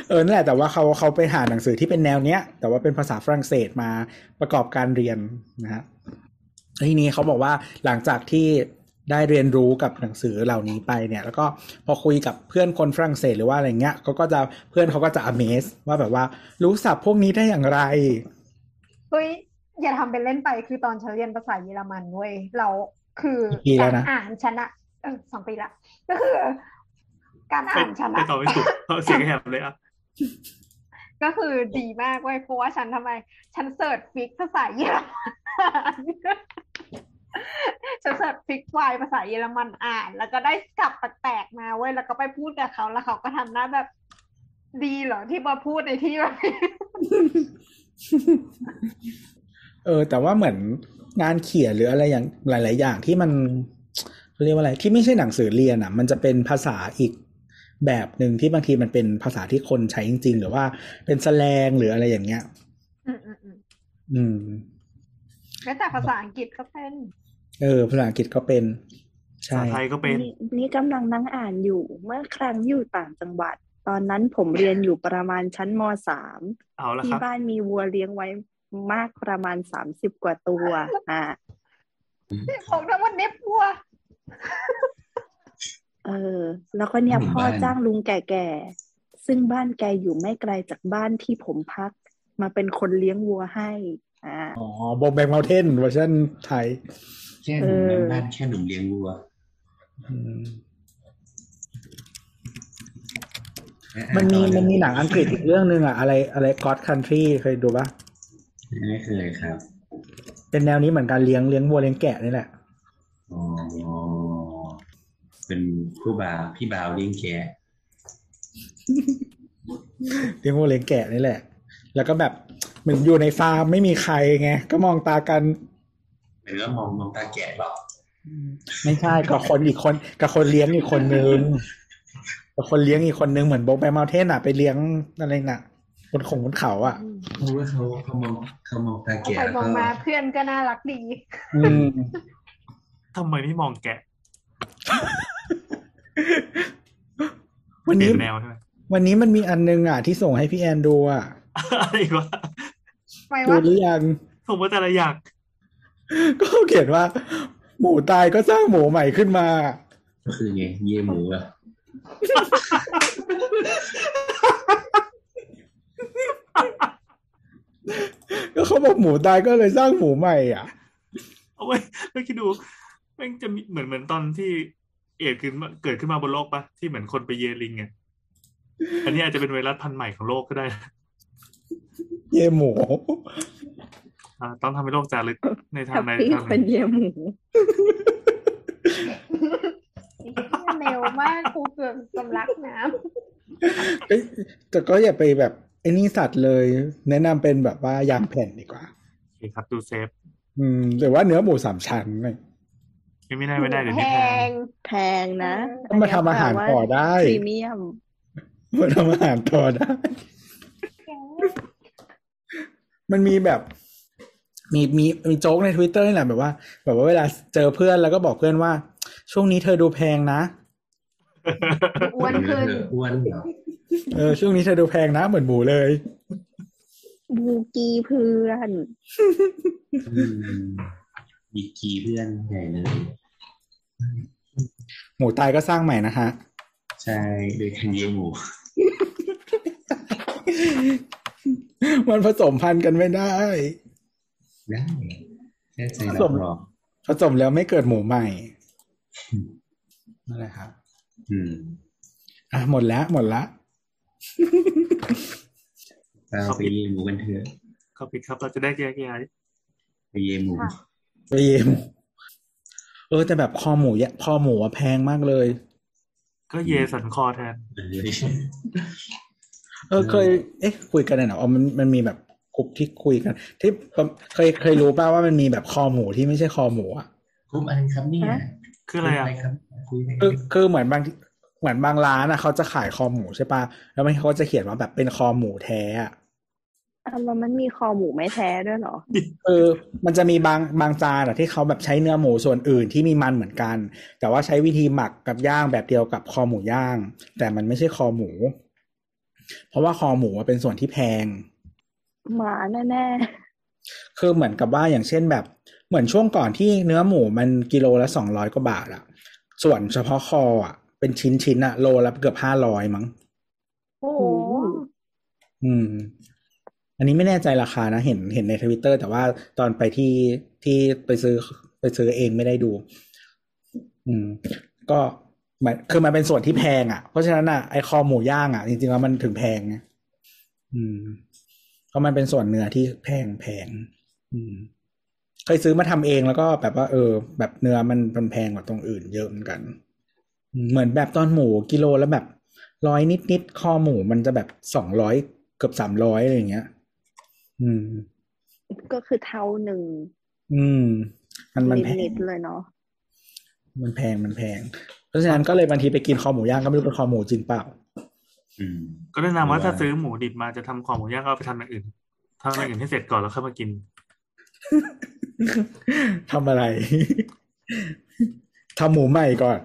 เออนั่นแหละแต่ว่าเขาเขาไปหาหนังสือที่เป็นแนวเนี้ย แต่ว่าเป็นภาษาฝรั่งเศสมาประกอบการเรียนนะฮะ ทีนี้เขาบอกว่าหลังจากที่ได้เรียนรู้กับหนังสือเหล่านี้ไปเนี่ย แล้วก็พอคุยกับเพื่อนคนฝรั่งเศสหรือว่าอะไรเงี้ยเขาก็จะเพื่อนเขาก็จะ amaze ว่าแบบว่ารู้ศัพท์พวกนี้ได้อย่างไรเฮ้ยอย่าทำเป็นเล่นไปคือตอนฉันเรียนภาษาเยอรมันเว้ยเราคือกี่ปีแล้วการนะอ่านฉันอะเออสองปีละก็คือ การไปอ่านฉันไปอะต่อไม่ถูกเพราะเสียงแหบเลยอะก็คือดีมากเว้ยเพราะว่าฉันทำไม ฉัน search fic ภาษาเยอรมัน ฉัน search fic ไฟล์ภาษาเยอรมันอ่าน แล้วก็ได้ศัพท์แปลกๆมาเว้ยแล้วก็ไปพูดกับเขาแล้วเขาก็ทำหน้าแบบดีเหรอที่มาพูดในที่แบบเออ แต่ว่าเหมือนงานเขียนหรืออะไรอย่างหลาย ๆ อย่างที่มันเขาเรียกว่าอะไรที่ไม่ใช่หนังสือเรียนอะ มันจะเป็นภาษาอีกแบบหนึ่งที่บางทีมันเป็นภาษาที่คนใช้จริง ๆ หรือว่าเป็นแสแลงหรืออะไรอย่างเงี้ย อืมอืมอืมอืมแม้แต่ภาษาอังกฤษก็เป็น เออภาษาอังกฤษก็เป็นภาใช่ษาไทยก็เป็นนี่นี่กำลังนั่งอ่านอยู่ เมื่อครั้งอยู่ต่างจังหวัด ตอนนั้นผมเรียนอยู่ประมาณชั้นมสามเอาละที่ครับบ้านมีวัวเลี้ยงไว้มากประมาณสามสิบกว่าตัว อ่าของทั้งวันเน็บวัว เออ แล้วก็เนี่ยหมู่พ่อบ้านจ้างลุงแก่ๆ ซึ่งบ้านแกอยู่ไม่ไกลจากบ้านที่ผมพัก มาเป็นคนเลี้ยงวัวให้ อ่าอ๋อโบแบงเมลเทนเวอร์ชันไทยแค่หนุ่มเออบ้านๆแค่หนุ่มเลี้ยงวัวอืมมันมีมันมีหนังอังกฤษอีกเรื่องหนึ่งอะอะไรอะไร God Country เคยดูปะไม่เคยครับ เป็นแนวนี้เหมือนกันเลี้ยงเลี้ยงวัวเลี้ยงแกะนี่แหละอ๋อเป็นผู้บ่าวพี่บ่าวเลี้ยงแกะเลี้ยงวัวเลี้ยงแกะนี่แหละ แล้วก็แบบ เหมือนอยู่ในฟาร์มไม่มีใครไงก็มองตากันเหมือนก็มองมองตาแกะหรอกไม่ใช่กับคนอีกคน กับคนเลี้ยงอีกคนนึงกับคนเลี้ยงอีกคนนึงเหมือนโบกไปเมาเทนอะไปเลี้ยงอะไรน่ะบนของบนเขาอะเพราะว่าเขาเขามองเขามองตาเอาแกะไปแล้วมองก็มาเพื่อนก็น่ารักดี อืมทำไมไม่มองแกะวันเปลี่นี้ยนแนวใช่ไหมวันนี้มันมีอันนึงอะที่ส่งให้พี่แอนดูอะอะไรอีกวะไม่ ดูว่าหรือยังผมว่าแต่ละอย่างก็เขียนว่า หมูตายก็สร้างหมูใหม่ขึ้นมาก็คือไงเย่หมูอะก็เขาบอกหมูตายก็เลยสร้างหมูใหม่อะ เอาไว้ไม่คิดดูแม่งจะมีเหมือนเหมือนตอนที่เอดขึ้นมาเกิดขึ้นมาบนโลกปะที่เหมือนคนไปเยลิงไงอันนี้อาจจะเป็นไวรัสพันธุ์ใหม่ของโลกก็ได้ เย่หมูอ่าต้องทำให้โลกจารึกในทาแฮงปใดปี้ทางหเป็นนึ่งเยี่ยหมูเร็วมากครูเกือบสำลักน้เอ้ยแต่ก็อย่าไปแบบไอ้นี่สัตว์เลย แนะนำเป็นแบบว่ายางแผ่นดีกว่า โอเคครับดูเซฟอืมหรือว่าเนื้อหมูสามชั้นเลยไม่ไม่ได้ำไม่ได้เดี๋ยวแพนี้แพง ง แพงนะก็มาทำอาหารต่อได้พรีเมียมมาทำอาหารต่อได้ มันมีแบบ มีมีมีโจ๊กในทวิตเตอร์นี่แหละแบบว่า แบบว่าเวลาเจอเพื่อนแล้วก็บอกเพื่อนว่า ช่วงนี้เธอดูแพงนะอ้วนขึ้นเอออ้วนเหรอเออช่วงนี้เธอดูแพงนะเหมือนหมูเลยบูกีเพื่อนอืมมีกีเพื่อนใหญ่เลยหมูตายก็สร้างใหม่นะฮะ ใช่โดยคันเยหมู มันผสมพันธุ์กันไม่ได้ ได้แค่ใจผรัสบมรองผสมแล้วไม่เกิดหมูใหม่นั่นแหละครับ อืม อะหมดแล้วหมดละเราไปเยหมูกันเถอะเข้าปิดครับ เราจะได้แยกย้ายไปเยหมูค่ะไปเยมเออแต่แบบคอหมูเนี่ยคอหมูอะแพงมากเลย ก็เยสันคอแทน เออเออเคย เอ๊ะ คุยกันเนี่ยเหรออ๋อมันมันมีแบบกลุ่มที่คุยกัน ที่เคยเคยรู้ป่าวว่ามันมีแบบคอหมูที่ไม่ใช่คอหมูอะกรุ๊ปอะไรครับเนี่ยฮะคืออะไรอะครับคุยอะไรคือคือเหมือนบางเหมือนบางร้านอะเขาจะขายคอหมูใช่ปะแล้วมันเขาจะเขียนว่าแบบเป็นคอหมูแท้อะอะแล้วมันมีคอหมูไม่แท้ด้วยเหรอเออ มันจะมีบางบางจานอะที่เขาแบบใช้เนื้อหมูส่วนอื่นที่มีมันเหมือนกัน แต่ว่าใช้วิธีหมักกับย่างแบบเดียวกับคอหมูย่าง แต่มันไม่ใช่คอหมู เพราะว่าคอหมูอะเป็นส่วนที่แพง หมาแน่คือเหมือนกับว่าอย่างเช่นแบบ เหมือนช่วงก่อนที่เนื้อหมูมันกิโลละสองร้อยกว่าบาทอะส่วนเฉพาะคออะเป็นชิ้นชิ้นๆอะโลละเกือบห้าร้อยมั้งโอ้โหอืม อันนี้ไม่แน่ใจราคานะ เห็นเห็นในทวิตเตอร์แต่ว่าตอนไปที่ที่ไปซื้อไปซื้อเองไม่ได้ดู อืม ก็ หมายคือมันเป็นส่วนที่แพงอะ เพราะฉะนั้นอะไอคอหมูย่างอะ จริงๆแล้วมันถึงแพงไงอืมเพราะมันเป็นส่วนเนื้อที่แพงแพงอืมเคยซื้อมาทำเองแล้วก็แบบว่า เออ แบบเนื้อมันมันแพงกว่าตรงอื่นเยอะเหมือนกันอืมเหมือนแบบตอนหมูกิโลแล้วแบบร้อยนิดนิดๆคอหมูมันจะแบบสองร้อยเกือบสามร้อยอะไรอย่างเงี้ย อืมๆก็คือเท่าหนึ่ง อืม มันมันแพงนิดๆเลยเนาะมันแพงมันแพงเพ ราะฉะนั้นก็เลยบางทีไปกินคอหมูย่างก็ไม่รู้เป็นคอหมูจริงเปล่าอืมก็แนะนำว่าว่าถ้าซื้อหมูดิบมาจะทำคอหมูย่างก็เอาไปทำอย่างอื่นทำอย่างอื่นให้เสร็จก่อนแล้วค่อยมากินทำอะไรทำหมูใหม่ก่อน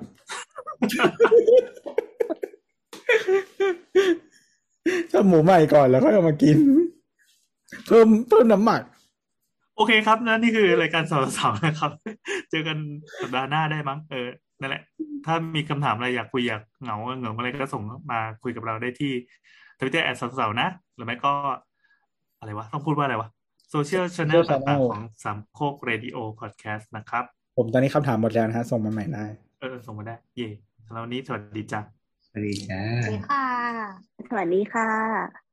ทำหมูใหม่ก่อนแล้วค่อยเอามากิน เพิ่มเพิ่มน้ำหมักโอเคครับนั่นนี่คือรายการเสาเสาเสานะครับ เจอกันสัปดาห์หน้าได้มั้งเออ นั่นแหละ ถ้ามีคำถามอะไรอยากคุยอยากเหงาเหงาอะไรก็ส่งมาคุยกับเราได้ที่ทวิตเตอร์ at เสาเสาเสานะ หรือไม่ก็ อะไรวะ ต้องพูดว่าอะไรวะโซเชียลช n แนล Social ต่าง channel ๆของสามโคกเรดิโอพอดแคสต์นะครับ ผมตอนนี้คำถามหมดแล้วนะฮะ ส่งมาใหม่ได้ เออ ส่งมาได้ เย่สำหรับวันนี้สวัสดีจ้ะสวัสดีจ้าสวัสดีค่ะ สวัสดีค่ะ